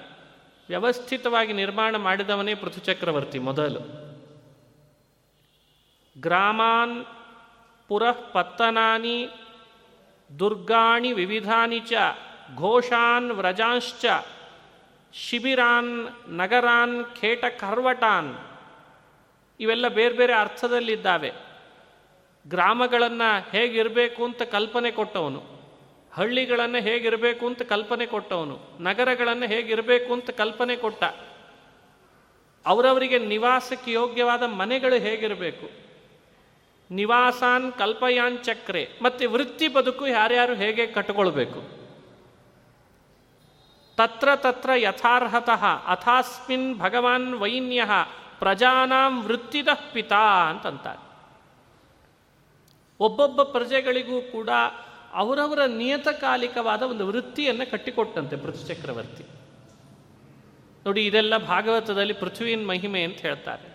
ವ್ಯವಸ್ಥಿತವಾಗಿ ನಿರ್ಮಾಣ ಮಾಡಿದವನೇ ಪೃಥುಚಕ್ರವರ್ತಿ ಮೊದಲು. ಗ್ರಾಮಾನ್ ಪುರಃ ಪತ್ತನಾನಿ ದುರ್ಗಾಣಿ ವಿವಿಧಾನಿ ಚ, ಘೋಷಾನ್ ವ್ರಜಾಂಶ್ಚ, ಶಿಬಿರಾನ್ ನಗರಾನ್ ಖೇಟ ಕರ್ವಟಾನ್ ಇವೆಲ್ಲ ಬೇರೆ ಬೇರೆ ಅರ್ಥದಲ್ಲಿದ್ದಾವೆ. ಗ್ರಾಮಗಳನ್ನು ಹೇಗಿರಬೇಕು ಅಂತ ಕಲ್ಪನೆ ಕೊಟ್ಟವನು. ಹಳ್ಳಿಗಳನ್ನು ಹೇಗಿರಬೇಕು ಅಂತ ಕಲ್ಪನೆ ಕೊಟ್ಟವನು. ನಗರಗಳನ್ನು ಹೇಗಿರಬೇಕು ಅಂತ ಕಲ್ಪನೆ ಕೊಟ್ಟ. ಅವರವರಿಗೆ ನಿವಾಸಕ್ಕೆ ಯೋಗ್ಯವಾದ ಮನೆಗಳು ಹೇಗಿರಬೇಕು? ನಿವಾಸಾನ್ ಕಲ್ಪಯಾನ್ ಚಕ್ರೆ. ಮತ್ತು ವೃತ್ತಿ ಬದುಕು ಯಾರ್ಯಾರು ಹೇಗೆ ಕಟ್ಟಿಕೊಳ್ಬೇಕು ತತ್ರ ತತ್ರ ಯಥಾರ್ಹತಃ, ಅಥಾಸ್ಮಿನ್ ಭಗವಾನ್ ವೈನ್ಯ, ಪ್ರಜಾನಾಂ ವೃತ್ತಿದ ಪಿತಾ ಅಂತಂತಾರೆ. ಒಬ್ಬೊಬ್ಬ ಪ್ರಜೆಗಳಿಗೂ ಕೂಡ ಅವರವರ ನಿಯತಕಾಲಿಕವಾದ ಒಂದು ವೃತ್ತಿಯನ್ನು ಕಟ್ಟಿಕೊಟ್ಟಂತೆ ಪೃಥ್ವಿ ಚಕ್ರವರ್ತಿ. ನೋಡಿ, ಇದೆಲ್ಲ ಭಾಗವತದಲ್ಲಿ ಪೃಥ್ವಿಯನ್ ಮಹಿಮೆ ಅಂತ ಹೇಳ್ತಾರೆ.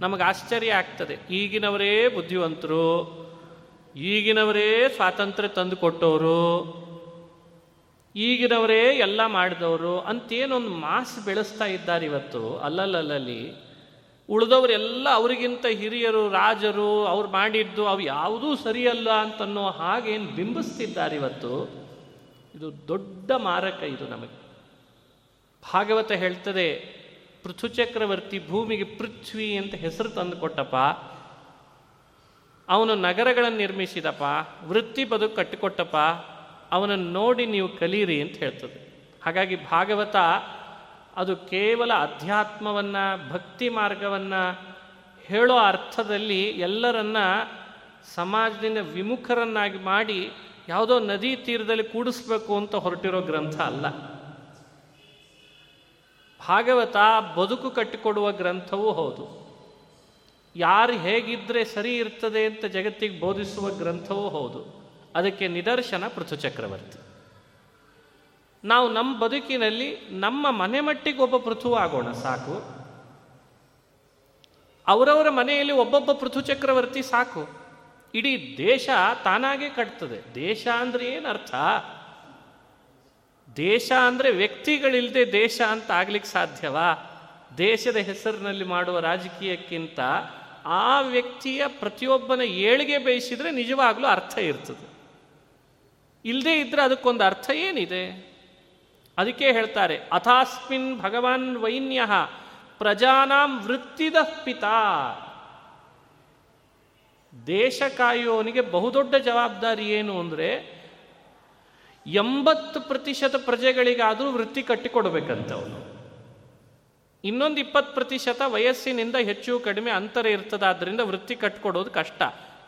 ನಮಗೆ ಆಶ್ಚರ್ಯ ಆಗ್ತದೆ. ಈಗಿನವರೇ ಬುದ್ಧಿವಂತರು, ಈಗಿನವರೇ ಸ್ವಾತಂತ್ರ್ಯ ತಂದು ಕೊಟ್ಟವರು ಈಗಿನವರೇ ಎಲ್ಲ ಮಾಡಿದವರು, ಅಂತೇನೊಂದು ಮಾಸ್ ಬೆಳೆಸ್ತಾ ಇದ್ದಾರೆ ಇವತ್ತು. ಅಲ್ಲಲ್ಲಲ್ಲಿ, ಉಳಿದವರೆಲ್ಲ ಅವರಿಗಿಂತ ಹಿರಿಯರು, ರಾಜರು, ಅವ್ರು ಮಾಡಿದ್ದು ಅವು ಯಾವುದೂ ಸರಿಯಲ್ಲ ಅಂತನ್ನೋ ಹಾಗೇನು ಬಿಂಬಿಸ್ತಿದ್ದಾರೆ ಇವತ್ತು. ಇದು ದೊಡ್ಡ ಮಾರಕ ಇದು ನಮಗೆ. ಭಾಗವತ ಹೇಳ್ತದೆ ಪೃಥು ಚಕ್ರವರ್ತಿ ಭೂಮಿಗೆ ಪೃಥ್ವಿ ಅಂತ ಹೆಸರು ತಂದು ಕೊಟ್ಟಪ್ಪ. ಅವನು ನಗರಗಳನ್ನು ನಿರ್ಮಿಸಿದಪ್ಪ, ವೃತ್ತಿ ಬದುಕು ಕಟ್ಟಿಕೊಟ್ಟಪ್ಪ, ಅವನನ್ನು ನೋಡಿ ನೀವು ಕಲೀರಿ ಅಂತ ಹೇಳ್ತದೆ. ಹಾಗಾಗಿ ಭಾಗವತ ಅದು ಕೇವಲ ಅಧ್ಯಾತ್ಮವನ್ನು, ಭಕ್ತಿ ಮಾರ್ಗವನ್ನು ಹೇಳೋ ಅರ್ಥದಲ್ಲಿ ಎಲ್ಲರನ್ನ ಸಮಾಜದಿಂದ ವಿಮುಖರನ್ನಾಗಿ ಮಾಡಿ ಯಾವುದೋ ನದಿ ತೀರದಲ್ಲಿ ಕೂಡಿಸ್ಬೇಕು ಅಂತ ಹೊರಟಿರೋ ಗ್ರಂಥ ಅಲ್ಲ. ಭಾಗವತ ಬದುಕು ಕಟ್ಟಿಕೊಡುವ ಗ್ರಂಥವೂ ಹೌದು. ಯಾರು ಹೇಗಿದ್ದರೆ ಸರಿ ಇರ್ತದೆ ಅಂತ ಜಗತ್ತಿಗೆ ಬೋಧಿಸುವ ಗ್ರಂಥವೂ ಹೌದು. ಅದಕ್ಕೆ ನಿದರ್ಶನ ಪೃಥು ಚಕ್ರವರ್ತಿ. ನಾವು ನಮ್ಮ ಬದುಕಿನಲ್ಲಿ ನಮ್ಮ ಮನೆ ಮಟ್ಟಿಗೆ ಒಬ್ಬ ಪೃಥು ಆಗೋಣ ಸಾಕು. ಅವರವರ ಮನೆಯಲ್ಲಿ ಒಬ್ಬೊಬ್ಬ ಪೃಥು ಚಕ್ರವರ್ತಿ ಸಾಕು. ಇಡೀ ದೇಶ ತಾನಾಗೆ ಕಟ್ತದೆ. ದೇಶ ಅಂದ್ರೆ ಏನು ಅರ್ಥ ದೇಶ ಅಂದರೆ ವ್ಯಕ್ತಿಗಳಿಲ್ಲದೆ ದೇಶ ಅಂತ ಆಗ್ಲಿಕ್ಕೆ ಸಾಧ್ಯವಾ? ದೇಶದ ಹೆಸರಿನಲ್ಲಿ ಮಾಡುವ ರಾಜಕೀಯಕ್ಕಿಂತ ಆ ವ್ಯಕ್ತಿಯ ಪ್ರತಿಯೊಬ್ಬನ ಏಳಿಗೆ ಬಯಸಿದರೆ ನಿಜವಾಗ್ಲೂ ಅರ್ಥ ಇರ್ತದೆ. ಇಲ್ಲದೇ ಇದ್ರೆ ಅದಕ್ಕೊಂದು ಅರ್ಥ ಏನಿದೆ? ಅದಕ್ಕೆ ಹೇಳ್ತಾರೆ, ಅಥಾಸ್ಮಿನ್ ಭಗವಾನ್ ವೈನ್ಯ ಪ್ರಜಾನಾಂ ವೃತ್ತಿದ ಪಿತಾ. ದೇಶ ಕಾಯುವವನಿಗೆ ಬಹುದೊಡ್ಡ ಜವಾಬ್ದಾರಿ ಏನು ಅಂದರೆ ಎಂಬತ್ತು ಪ್ರತಿಶತ ಪ್ರಜೆಗಳಿಗಾದರೂ ವೃತ್ತಿ ಕಟ್ಟಿಕೊಡ್ಬೇಕಂತ ಅವನು ಇನ್ನೊಂದು ಇಪ್ಪತ್ತು ಪ್ರತಿಶತ ವಯಸ್ಸಿನಿಂದ ಹೆಚ್ಚು ಕಡಿಮೆ ಅಂತರ ಇರ್ತದಾದ್ರಿಂದ ವೃತ್ತಿ ಕಟ್ಟಿಕೊಡೋದು ಕಷ್ಟ.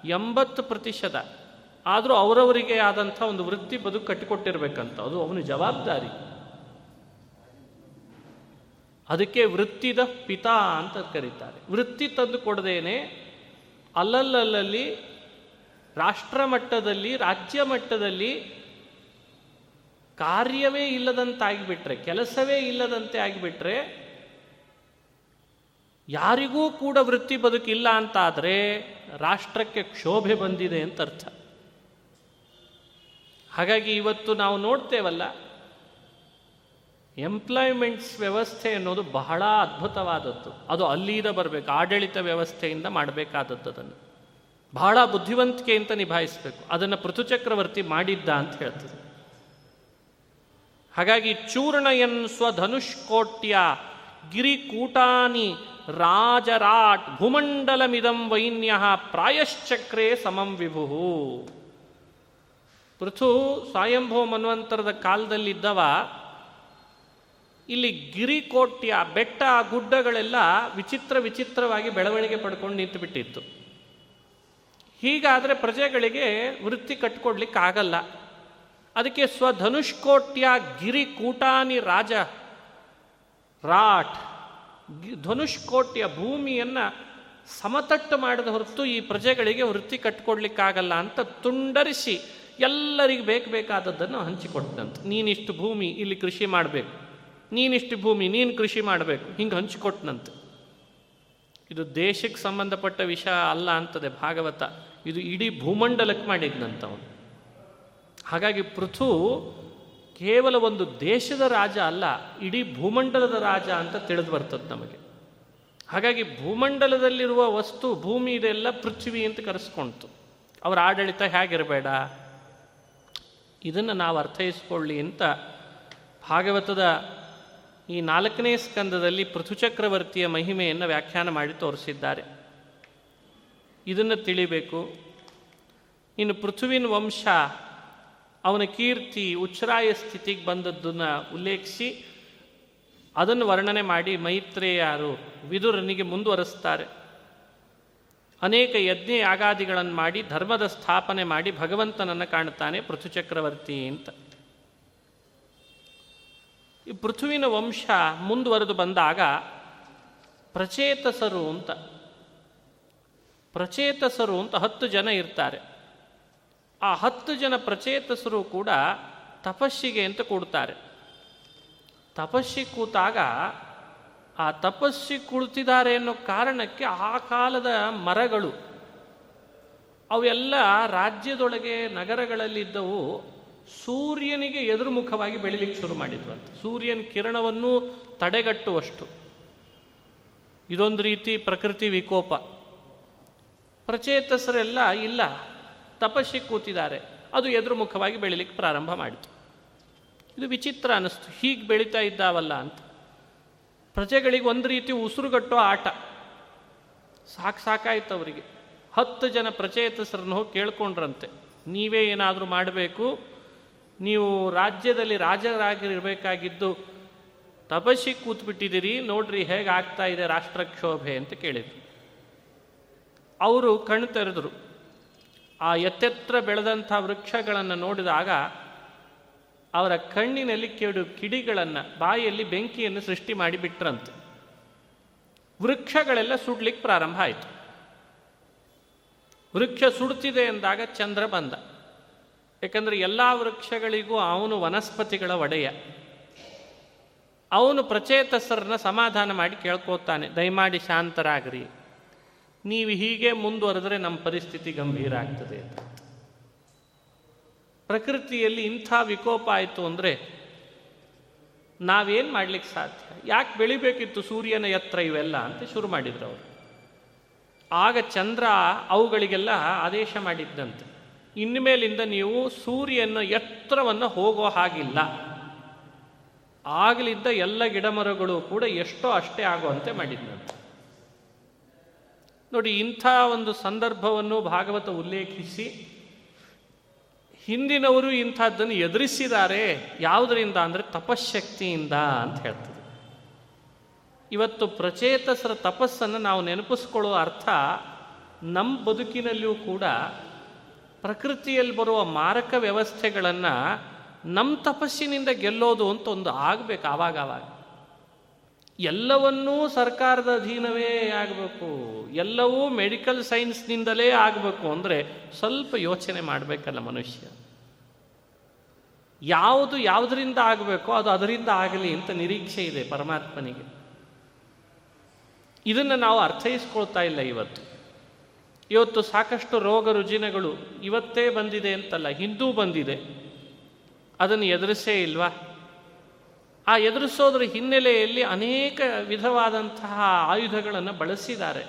ಎಂಬತ್ತು ಪ್ರತಿಶತ. ಆದರೂ ಅವರವರಿಗೆ ಆದಂಥ ಒಂದು ವೃತ್ತಿ ಬದುಕು ಕಟ್ಟಿಕೊಟ್ಟಿರ್ಬೇಕಂತ. ಅದು ಅವನ ಜವಾಬ್ದಾರಿ. ಅದಕ್ಕೆ ವೃತ್ತಿದ ಪಿತಾ ಅಂತ ಕರೀತಾರೆ. ವೃತ್ತಿ ತಂದು ಕೊಡದೇನೆ ಅಲ್ಲಲ್ಲಲ್ಲಿ ರಾಷ್ಟ್ರ ಮಟ್ಟದಲ್ಲಿ ರಾಜ್ಯ ಮಟ್ಟದಲ್ಲಿ ಕಾರ್ಯವೇ ಇಲ್ಲದಂತಾಗಿಬಿಟ್ರೆ, ಕೆಲಸವೇ ಇಲ್ಲದಂತೆ ಆಗಿಬಿಟ್ರೆ, ಯಾರಿಗೂ ಕೂಡ ವೃತ್ತಿ ಬದುಕಿಲ್ಲ ಅಂತಾದರೆ ರಾಷ್ಟ್ರಕ್ಕೆ ಕ್ಷೋಭೆ ಬಂದಿದೆ ಅಂತ ಅರ್ಥ. ಹಾಗಾಗಿ ಇವತ್ತು ನಾವು ನೋಡ್ತೇವಲ್ಲ ಎಂಪ್ಲಾಯ್ಮೆಂಟ್ಸ್ ವ್ಯವಸ್ಥೆ ಅನ್ನೋದು ಬಹಳ ಅದ್ಭುತವಾದದ್ದು. ಅದು ಅಲ್ಲಿಂದ ಬರಬೇಕು, ಆಡಳಿತ ವ್ಯವಸ್ಥೆಯಿಂದ ಮಾಡಬೇಕಾದದ್ದು ಅದನ್ನು. ಬಹಳ ಬುದ್ಧಿವಂತಿಕೆಯಿಂದ ನಿಭಾಯಿಸಬೇಕು. ಅದನ್ನು ಪೃಥುಚಕ್ರವರ್ತಿ ಮಾಡಿದ್ದ ಅಂತ ಹೇಳ್ತದೆ. ಹಾಗಾಗಿ ಚೂರ್ಣಯನ್ ಸ್ವಧನುಷ್ಕೋಟ್ಯ ಗಿರಿಕೂಟಾನಿ ರಾಜರಾಟ್ ಭೂಮಂಡಲಮಿದಂ ವೈನ್ಯ ಪ್ರಾಯಶ್ಚಕ್ರೇ ಸಮಂ ವಿಭು. ಪೃಥು ಸ್ವಯಂಭೂ ಮನ್ವಂತರದ ಕಾಲದಲ್ಲಿದ್ದವ, ಇಲ್ಲಿ ಗಿರಿಕೋಟ್ಯ ಬೆಟ್ಟ ಗುಡ್ಡಗಳೆಲ್ಲ ವಿಚಿತ್ರ ವಿಚಿತ್ರವಾಗಿ ಬೆಳವಣಿಗೆ ಪಡ್ಕೊಂಡು ನಿಂತು ಬಿಟ್ಟಿತ್ತು. ಹೀಗಾದರೆ ಪ್ರಜೆಗಳಿಗೆ ವೃತ್ತಿ ಕಟ್ಕೊಡ್ಲಿಕ್ಕಾಗಲ್ಲ. ಅದಕ್ಕೆ ಸ್ವಧನುಷ್ಕೋಟ್ಯ ಗಿರಿ ಕೂಟಾನಿ ರಾಜ ರಾಟ್. ಧನುಷ್ಕೋಟ್ಯ ಭೂಮಿಯನ್ನು ಸಮತಟ್ಟು ಮಾಡಿದ ಹೊರತು ಈ ಪ್ರಜೆಗಳಿಗೆ ವೃತ್ತಿ ಕಟ್ಕೊಡ್ಲಿಕ್ಕಾಗಲ್ಲ ಅಂತ ತುಂಡರಿಸಿ ಎಲ್ಲರಿಗೆ ಬೇಕು ಬೇಕಾದದ್ದನ್ನು ಹಂಚಿಕೊಟ್ಟಂತೆ. ನೀನಿಷ್ಟು ಭೂಮಿ ಇಲ್ಲಿ ಕೃಷಿ ಮಾಡಬೇಕು. ನೀನಿಷ್ಟು ಭೂಮಿ ನೀನು ಕೃಷಿ ಮಾಡಬೇಕು. ಹಿಂಗೆ ಹಂಚಿಕೊಟ್ಟನಂತೆ. ಇದು ದೇಶಕ್ಕೆ ಸಂಬಂಧಪಟ್ಟ ವಿಷಯ ಅಲ್ಲ ಅಂತದೆ ಭಾಗವತ. ಇದು ಇಡೀ ಭೂಮಂಡಲಕ್ಕೆ ಮಾಡಿದ್ನಂತವನು ಹಾಗಾಗಿ ಪೃಥು ಕೇವಲ ಒಂದು ದೇಶದ ರಾಜ ಅಲ್ಲ, ಇಡೀ ಭೂಮಂಡಲದ ರಾಜ ಅಂತ ತಿಳಿದು ಬರ್ತದೆ ನಮಗೆ. ಹಾಗಾಗಿ ಭೂಮಂಡಲದಲ್ಲಿರುವ ವಸ್ತು, ಭೂಮಿ ಇದೆಲ್ಲ ಪೃಥ್ವಿ ಅಂತ ಕರೆಸ್ಕೊಳ್ತು ಅವರ ಆಡಳಿತ ಹೇಗಿರಬೇಡ? ಇದನ್ನು ನಾವು ಅರ್ಥೈಸ್ಕೊಳ್ಳಿ ಅಂತ ಭಾಗವತದ ಈ ನಾಲ್ಕನೇ ಸ್ಕಂದದಲ್ಲಿ ಪೃಥುಚಕ್ರವರ್ತಿಯ ಮಹಿಮೆಯನ್ನು ವ್ಯಾಖ್ಯಾನ ಮಾಡಿ ತೋರಿಸಿದ್ದಾರೆ. ಇದನ್ನು ತಿಳಿಬೇಕು. ಇನ್ನು ಪೃಥುವಿನ ವಂಶ ಅವನ ಕೀರ್ತಿ, ಉಚ್ಛ್ರಾಯ ಸ್ಥಿತಿಗೆ ಬಂದದ್ದನ್ನು ಉಲ್ಲೇಖಿಸಿ, ಅದನ್ನು ವರ್ಣನೆ ಮಾಡಿ ಮೈತ್ರೇಯರು ವಿದುರನಿಗೆ ಮುಂದುವರೆಸ್ತಾರೆ. ಅನೇಕ ಯಜ್ಞ ಯಾಗಾದಿಗಳನ್ನು ಮಾಡಿ, ಧರ್ಮದ ಸ್ಥಾಪನೆ ಮಾಡಿ, ಭಗವಂತನನ್ನು ಕಾಣುತ್ತಾನೆ ಪೃಥುಚಕ್ರವರ್ತಿ ಅಂತ. ಈ ಪೃಥುವಿನ ವಂಶ ಮುಂದುವರೆದು ಬಂದಾಗ, ಪ್ರಚೇತಸರು ಅಂತ. ಪ್ರಚೇತಸರು ಅಂತ ಹತ್ತು ಜನ ಇರ್ತಾರೆ. ಆ ಹತ್ತು ಜನ ಪ್ರಚೇತಸರು ಕೂಡ ತಪಸ್ಸಿಗೆ ಅಂತ ಕೂಡ್ತಾರೆ. ತಪಸ್ಸಿ ಕೂತಾಗ ಆ ತಪಸ್ಸಿ ಕುಳಿತಿದ್ದಾರೆ ಅನ್ನೋ ಕಾರಣಕ್ಕೆ ಆ ಕಾಲದ ಮರಗಳು ಅವೆಲ್ಲ ರಾಜ್ಯದೊಳಗೆ ನಗರಗಳಲ್ಲಿದ್ದವು ಸೂರ್ಯನಿಗೆ ಎದುರುಮುಖವಾಗಿ ಬೆಳಿಲಿಕ್ಕೆ ಶುರು ಮಾಡಿದ್ವು ಅಂತ. ಸೂರ್ಯನ ಕಿರಣವನ್ನು ತಡೆಗಟ್ಟುವಷ್ಟು. ಇದೊಂದು ರೀತಿ ಪ್ರಕೃತಿ ವಿಕೋಪ. ಪ್ರಚೇತಸರೆಲ್ಲ ಇಲ್ಲ. ತಪಸ್ಸಿಗೆ ಕೂತಿದ್ದಾರೆ. ಅದು ಎದುರುಮುಖವಾಗಿ ಬೆಳಿಲಿಕ್ಕೆ ಪ್ರಾರಂಭ ಮಾಡಿತು. ಇದು ವಿಚಿತ್ರ ಅನ್ನಿಸ್ತು ಹೀಗೆ ಬೆಳೀತಾ ಇದ್ದಾವಲ್ಲ ಅಂತ. ಪ್ರಜೆಗಳಿಗೆ ಒಂದು ರೀತಿ ಉಸಿರುಗಟ್ಟೋ ಆಟ. ಸಾಕು ಸಾಕಾಯ್ತು ಅವರಿಗೆ. ಹತ್ತು ಜನ ಪ್ರಚೇತಸರನ್ನು ಹೋಗಿ ಕೇಳ್ಕೊಂಡ್ರಂತೆ. ನೀವೇ ಏನಾದರೂ ಮಾಡಬೇಕು. ನೀವು ರಾಜ್ಯದಲ್ಲಿ ರಾಜರಾಗಿರಬೇಕಾಗಿದ್ದು ತಪಸ್ಸಿ ಕೂತ್ಬಿಟ್ಟಿದ್ದೀರಿ. ನೋಡ್ರಿ ಹೇಗೆ ಆಗ್ತಾ ಇದೆ ರಾಷ್ಟ್ರಕ್ಷೋಭೆ ಅಂತ ಕೇಳಿದರು. ಅವರು ಕಣ್ಣು ತೆರೆದರು. ಆ ಎತ್ತೆತ್ರ ಬೆಳೆದಂಥ ವೃಕ್ಷಗಳನ್ನು ನೋಡಿದಾಗ ಅವರ ಕಣ್ಣಿನಲ್ಲಿ ಕೆಡು ಕಿಡಿಗಳನ್ನು ಬಾಯಿಯಲ್ಲಿ ಬೆಂಕಿಯನ್ನು ಸೃಷ್ಟಿ ಮಾಡಿಬಿಟ್ರಂತೆ ವೃಕ್ಷಗಳೆಲ್ಲ ಸುಡ್ಲಿಕ್ಕೆ ಪ್ರಾರಂಭ ಆಯಿತು. ವೃಕ್ಷ ಸುಡ್ತಿದೆ ಎಂದಾಗ ಚಂದ್ರ ಬಂದ. ಯಾಕಂದರೆ ಎಲ್ಲ ವೃಕ್ಷಗಳಿಗೂ ಅವನು ವನಸ್ಪತಿಗಳ ಒಡೆಯ. ಅವನು ಪ್ರಚೇತಸರನ್ನ ಸಮಾಧಾನ ಮಾಡಿ ಕೇಳ್ಕೋತಾನೆ, ದಯಮಾಡಿ ಶಾಂತರಾಗ್ರಿ. ನೀವು ಹೀಗೆ ಮುಂದುವರೆದ್ರೆ ನಮ್ಮ ಪರಿಸ್ಥಿತಿ ಗಂಭೀರ ಆಗ್ತದೆ ಅಂತ. ಪ್ರಕೃತಿಯಲ್ಲಿ ಇಂಥ ವಿಕೋಪ ಆಯಿತು ಅಂದರೆ ನಾವೇನು ಮಾಡಲಿಕ್ಕೆ ಸಾಧ್ಯ? ಯಾಕೆ ಬೆಳಿಬೇಕಿತ್ತು ಸೂರ್ಯನ ಎತ್ತರ ಇವೆಲ್ಲ ಅಂತ ಶುರು ಮಾಡಿದ್ರು ಅವರು. ಆಗ ಚಂದ್ರ ಅವುಗಳಿಗೆಲ್ಲ ಆದೇಶ ಮಾಡಿದ್ದಂತೆ. ಇನ್ಮೇಲಿಂದ ನೀವು ಸೂರ್ಯನ ಎತ್ತರವನ್ನು ಹೋಗೋ ಹಾಗಿಲ್ಲ. ಆಗಲಿದ್ದ ಎಲ್ಲ ಗಿಡಮರಗಳು ಕೂಡ ಎಷ್ಟೋ ಅಷ್ಟೇ ಆಗುವಂತೆ ಮಾಡಿದ್ದಂತೆ ನೋಡಿ, ಇಂಥ ಒಂದು ಸಂದರ್ಭವನ್ನು ಭಾಗವತ ಉಲ್ಲೇಖಿಸಿ, ಹಿಂದಿನವರು ಇಂಥದ್ದನ್ನು ಎದುರಿಸಿದ್ದಾರೆ ಯಾವುದರಿಂದ? ಅಂದರೆ ತಪಶಕ್ತಿಯಿಂದ ಅಂತ ಹೇಳ್ತದೆ. ಇವತ್ತು ಪ್ರಚೇತಸರ ತಪಸ್ಸನ್ನು ನಾವು ನೆನಪಿಸ್ಕೊಳ್ಳೋ ಅರ್ಥ, ನಮ್ಮ ಬದುಕಿನಲ್ಲಿಯೂ ಕೂಡ ಪ್ರಕೃತಿಯಲ್ಲಿ ಬರುವ ಮಾರಕ ವ್ಯವಸ್ಥೆಗಳನ್ನು ನಮ್ಮ ತಪಸ್ಸಿನಿಂದ ಗೆಲ್ಲೋದು ಅಂತ ಒಂದು ಆಗಬೇಕು ಆವಾಗ ಎಲ್ಲವನ್ನೂ ಸರ್ಕಾರದ ಅಧೀನವೇ ಆಗಬೇಕು. ಎಲ್ಲವೂ ಮೆಡಿಕಲ್ ಸೈನ್ಸ್ನಿಂದಲೇ ಆಗಬೇಕು ಅಂದರೆ ಸ್ವಲ್ಪ ಯೋಚನೆ ಮಾಡಬೇಕಲ್ಲ ಮನುಷ್ಯ. ಯಾವುದು ಯಾವುದರಿಂದ ಆಗಬೇಕೋ ಅದು ಅದರಿಂದ ಆಗಲಿ ಅಂತ ನಿರೀಕ್ಷೆ ಇದೆ ಪರಮಾತ್ಮನಿಗೆ. ಇದನ್ನು ನಾವು ಅರ್ಥೈಸ್ಕೊಳ್ತಾ ಇಲ್ಲ ಇವತ್ತು. ಇವತ್ತು ಸಾಕಷ್ಟು ರೋಗ ರುಜಿನಗಳು ಇವತ್ತೇ ಬಂದಿದೆ ಅಂತಲ್ಲ, ಹಿಂದೂ ಬಂದಿದೆ. ಅದನ್ನು ಎದುರಿಸೇ ಇಲ್ವಾ? ಆ ಎದುರಿಸೋದ್ರ ಹಿನ್ನೆಲೆಯಲ್ಲಿ ಅನೇಕ ವಿಧವಾದಂತಹ ಆಯುಧಗಳನ್ನು ಬಳಸಿದ್ದಾರೆ.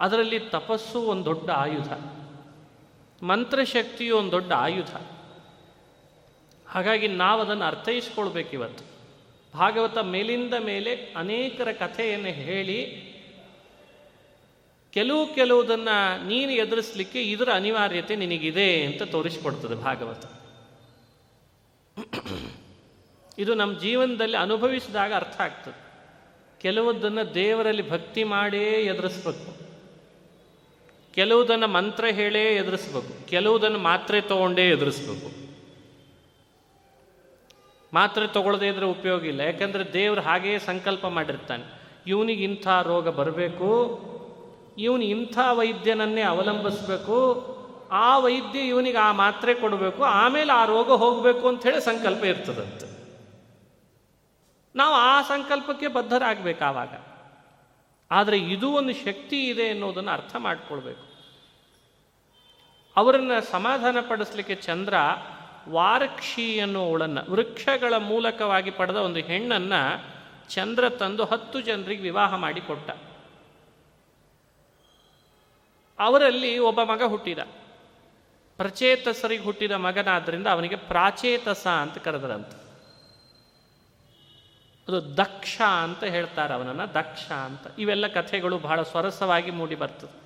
ಅದರಲ್ಲಿ ತಪಸ್ಸು ಒಂದು ದೊಡ್ಡ ಆಯುಧ, ಮಂತ್ರಶಕ್ತಿಯು ಒಂದು ದೊಡ್ಡ ಆಯುಧ. ಹಾಗಾಗಿ ನಾವು ಅದನ್ನು ಅರ್ಥೈಸ್ಕೊಳ್ಬೇಕು ಇವತ್ತು. ಭಾಗವತ ಮೇಲಿಂದ ಮೇಲೆ ಅನೇಕರ ಕಥೆಯನ್ನು ಹೇಳಿ, ಕೆಲವು ಕೆಲವುದನ್ನು ನೀನು ಎದುರಿಸಲಿಕ್ಕೆ ಇದರ ಅನಿವಾರ್ಯತೆ ನಿನಗಿದೆ ಅಂತ ತೋರಿಸ್ಕೊಡ್ತದೆ ಭಾಗವತ. ಇದು ನಮ್ಮ ಜೀವನದಲ್ಲಿ ಅನುಭವಿಸಿದಾಗ ಅರ್ಥ ಆಗ್ತದೆ. ಕೆಲವುದನ್ನು ದೇವರಲ್ಲಿ ಭಕ್ತಿ ಮಾಡೇ ಎದುರಿಸ್ಬೇಕು. ಕೆಲವುದನ್ನು ಮಂತ್ರ ಹೇಳೇ ಎದುರಿಸ್ಬೇಕು. ಕೆಲವುದನ್ನು ಮಾತ್ರೆ ತಗೊಂಡೇ ಎದುರಿಸ್ಬೇಕು. ಮಾತ್ರೆ ತಗೊಳ್ಳದೇ ಇದ್ರೆ ಉಪಯೋಗ ಇಲ್ಲ. ಯಾಕಂದರೆ ದೇವರು ಹಾಗೇ ಸಂಕಲ್ಪ ಮಾಡಿರ್ತಾನೆ. ಇವನಿಗೆ ಇಂಥ ರೋಗ ಬರಬೇಕು. ಇವನು ಇಂಥ ವೈದ್ಯನನ್ನೇ ಅವಲಂಬಿಸ್ಬೇಕು. ಆ ವೈದ್ಯ ಇವನಿಗೆ ಆ ಮಾತ್ರೆ ಕೊಡಬೇಕು. ಆಮೇಲೆ ಆ ರೋಗ ಹೋಗಬೇಕು ಅಂತ ಹೇಳಿ ಸಂಕಲ್ಪ ಇರ್ತದಂತೆ. ನಾವು ಆ ಸಂಕಲ್ಪಕ್ಕೆ ಬದ್ಧರಾಗಬೇಕು ಆವಾಗ ಆದರೆ ಇದು ಒಂದು ಶಕ್ತಿ ಇದೆ ಅನ್ನೋದನ್ನು ಅರ್ಥ ಮಾಡಿಕೊಳ್ಬೇಕು. ಅವರನ್ನು ಸಮಾಧಾನ ಪಡಿಸ್ಲಿಕ್ಕೆ ಚಂದ್ರ ವಾರಕ್ಷಿ ಅನ್ನುವಳನ್ನು ವೃಕ್ಷಗಳ ಮೂಲಕವಾಗಿ ಪಡೆದ ಒಂದು ಹೆಣ್ಣನ್ನು ಚಂದ್ರ ತಂದು ಹತ್ತು ಜನರಿಗೆ ವಿವಾಹ ಮಾಡಿಕೊಟ್ಟ ಅವರಲ್ಲಿ ಒಬ್ಬ ಮಗ ಹುಟ್ಟಿದ. ಪ್ರಚೇತಸರಿಗೆ ಹುಟ್ಟಿದ ಮಗನಾದ್ರಿಂದ ಅವನಿಗೆ ಪ್ರಾಚೇತಸ ಅಂತ ಕರೆದರಂತೆ. ಅದು ದಕ್ಷ ಅಂತ ಹೇಳ್ತಾರೆ ಅವನನ್ನು, ದಕ್ಷ ಅಂತ. ಇವೆಲ್ಲ ಕಥೆಗಳು ಬಹಳ ಸ್ವರಸವಾಗಿ ಮೂಡಿ ಬರ್ತದೆ.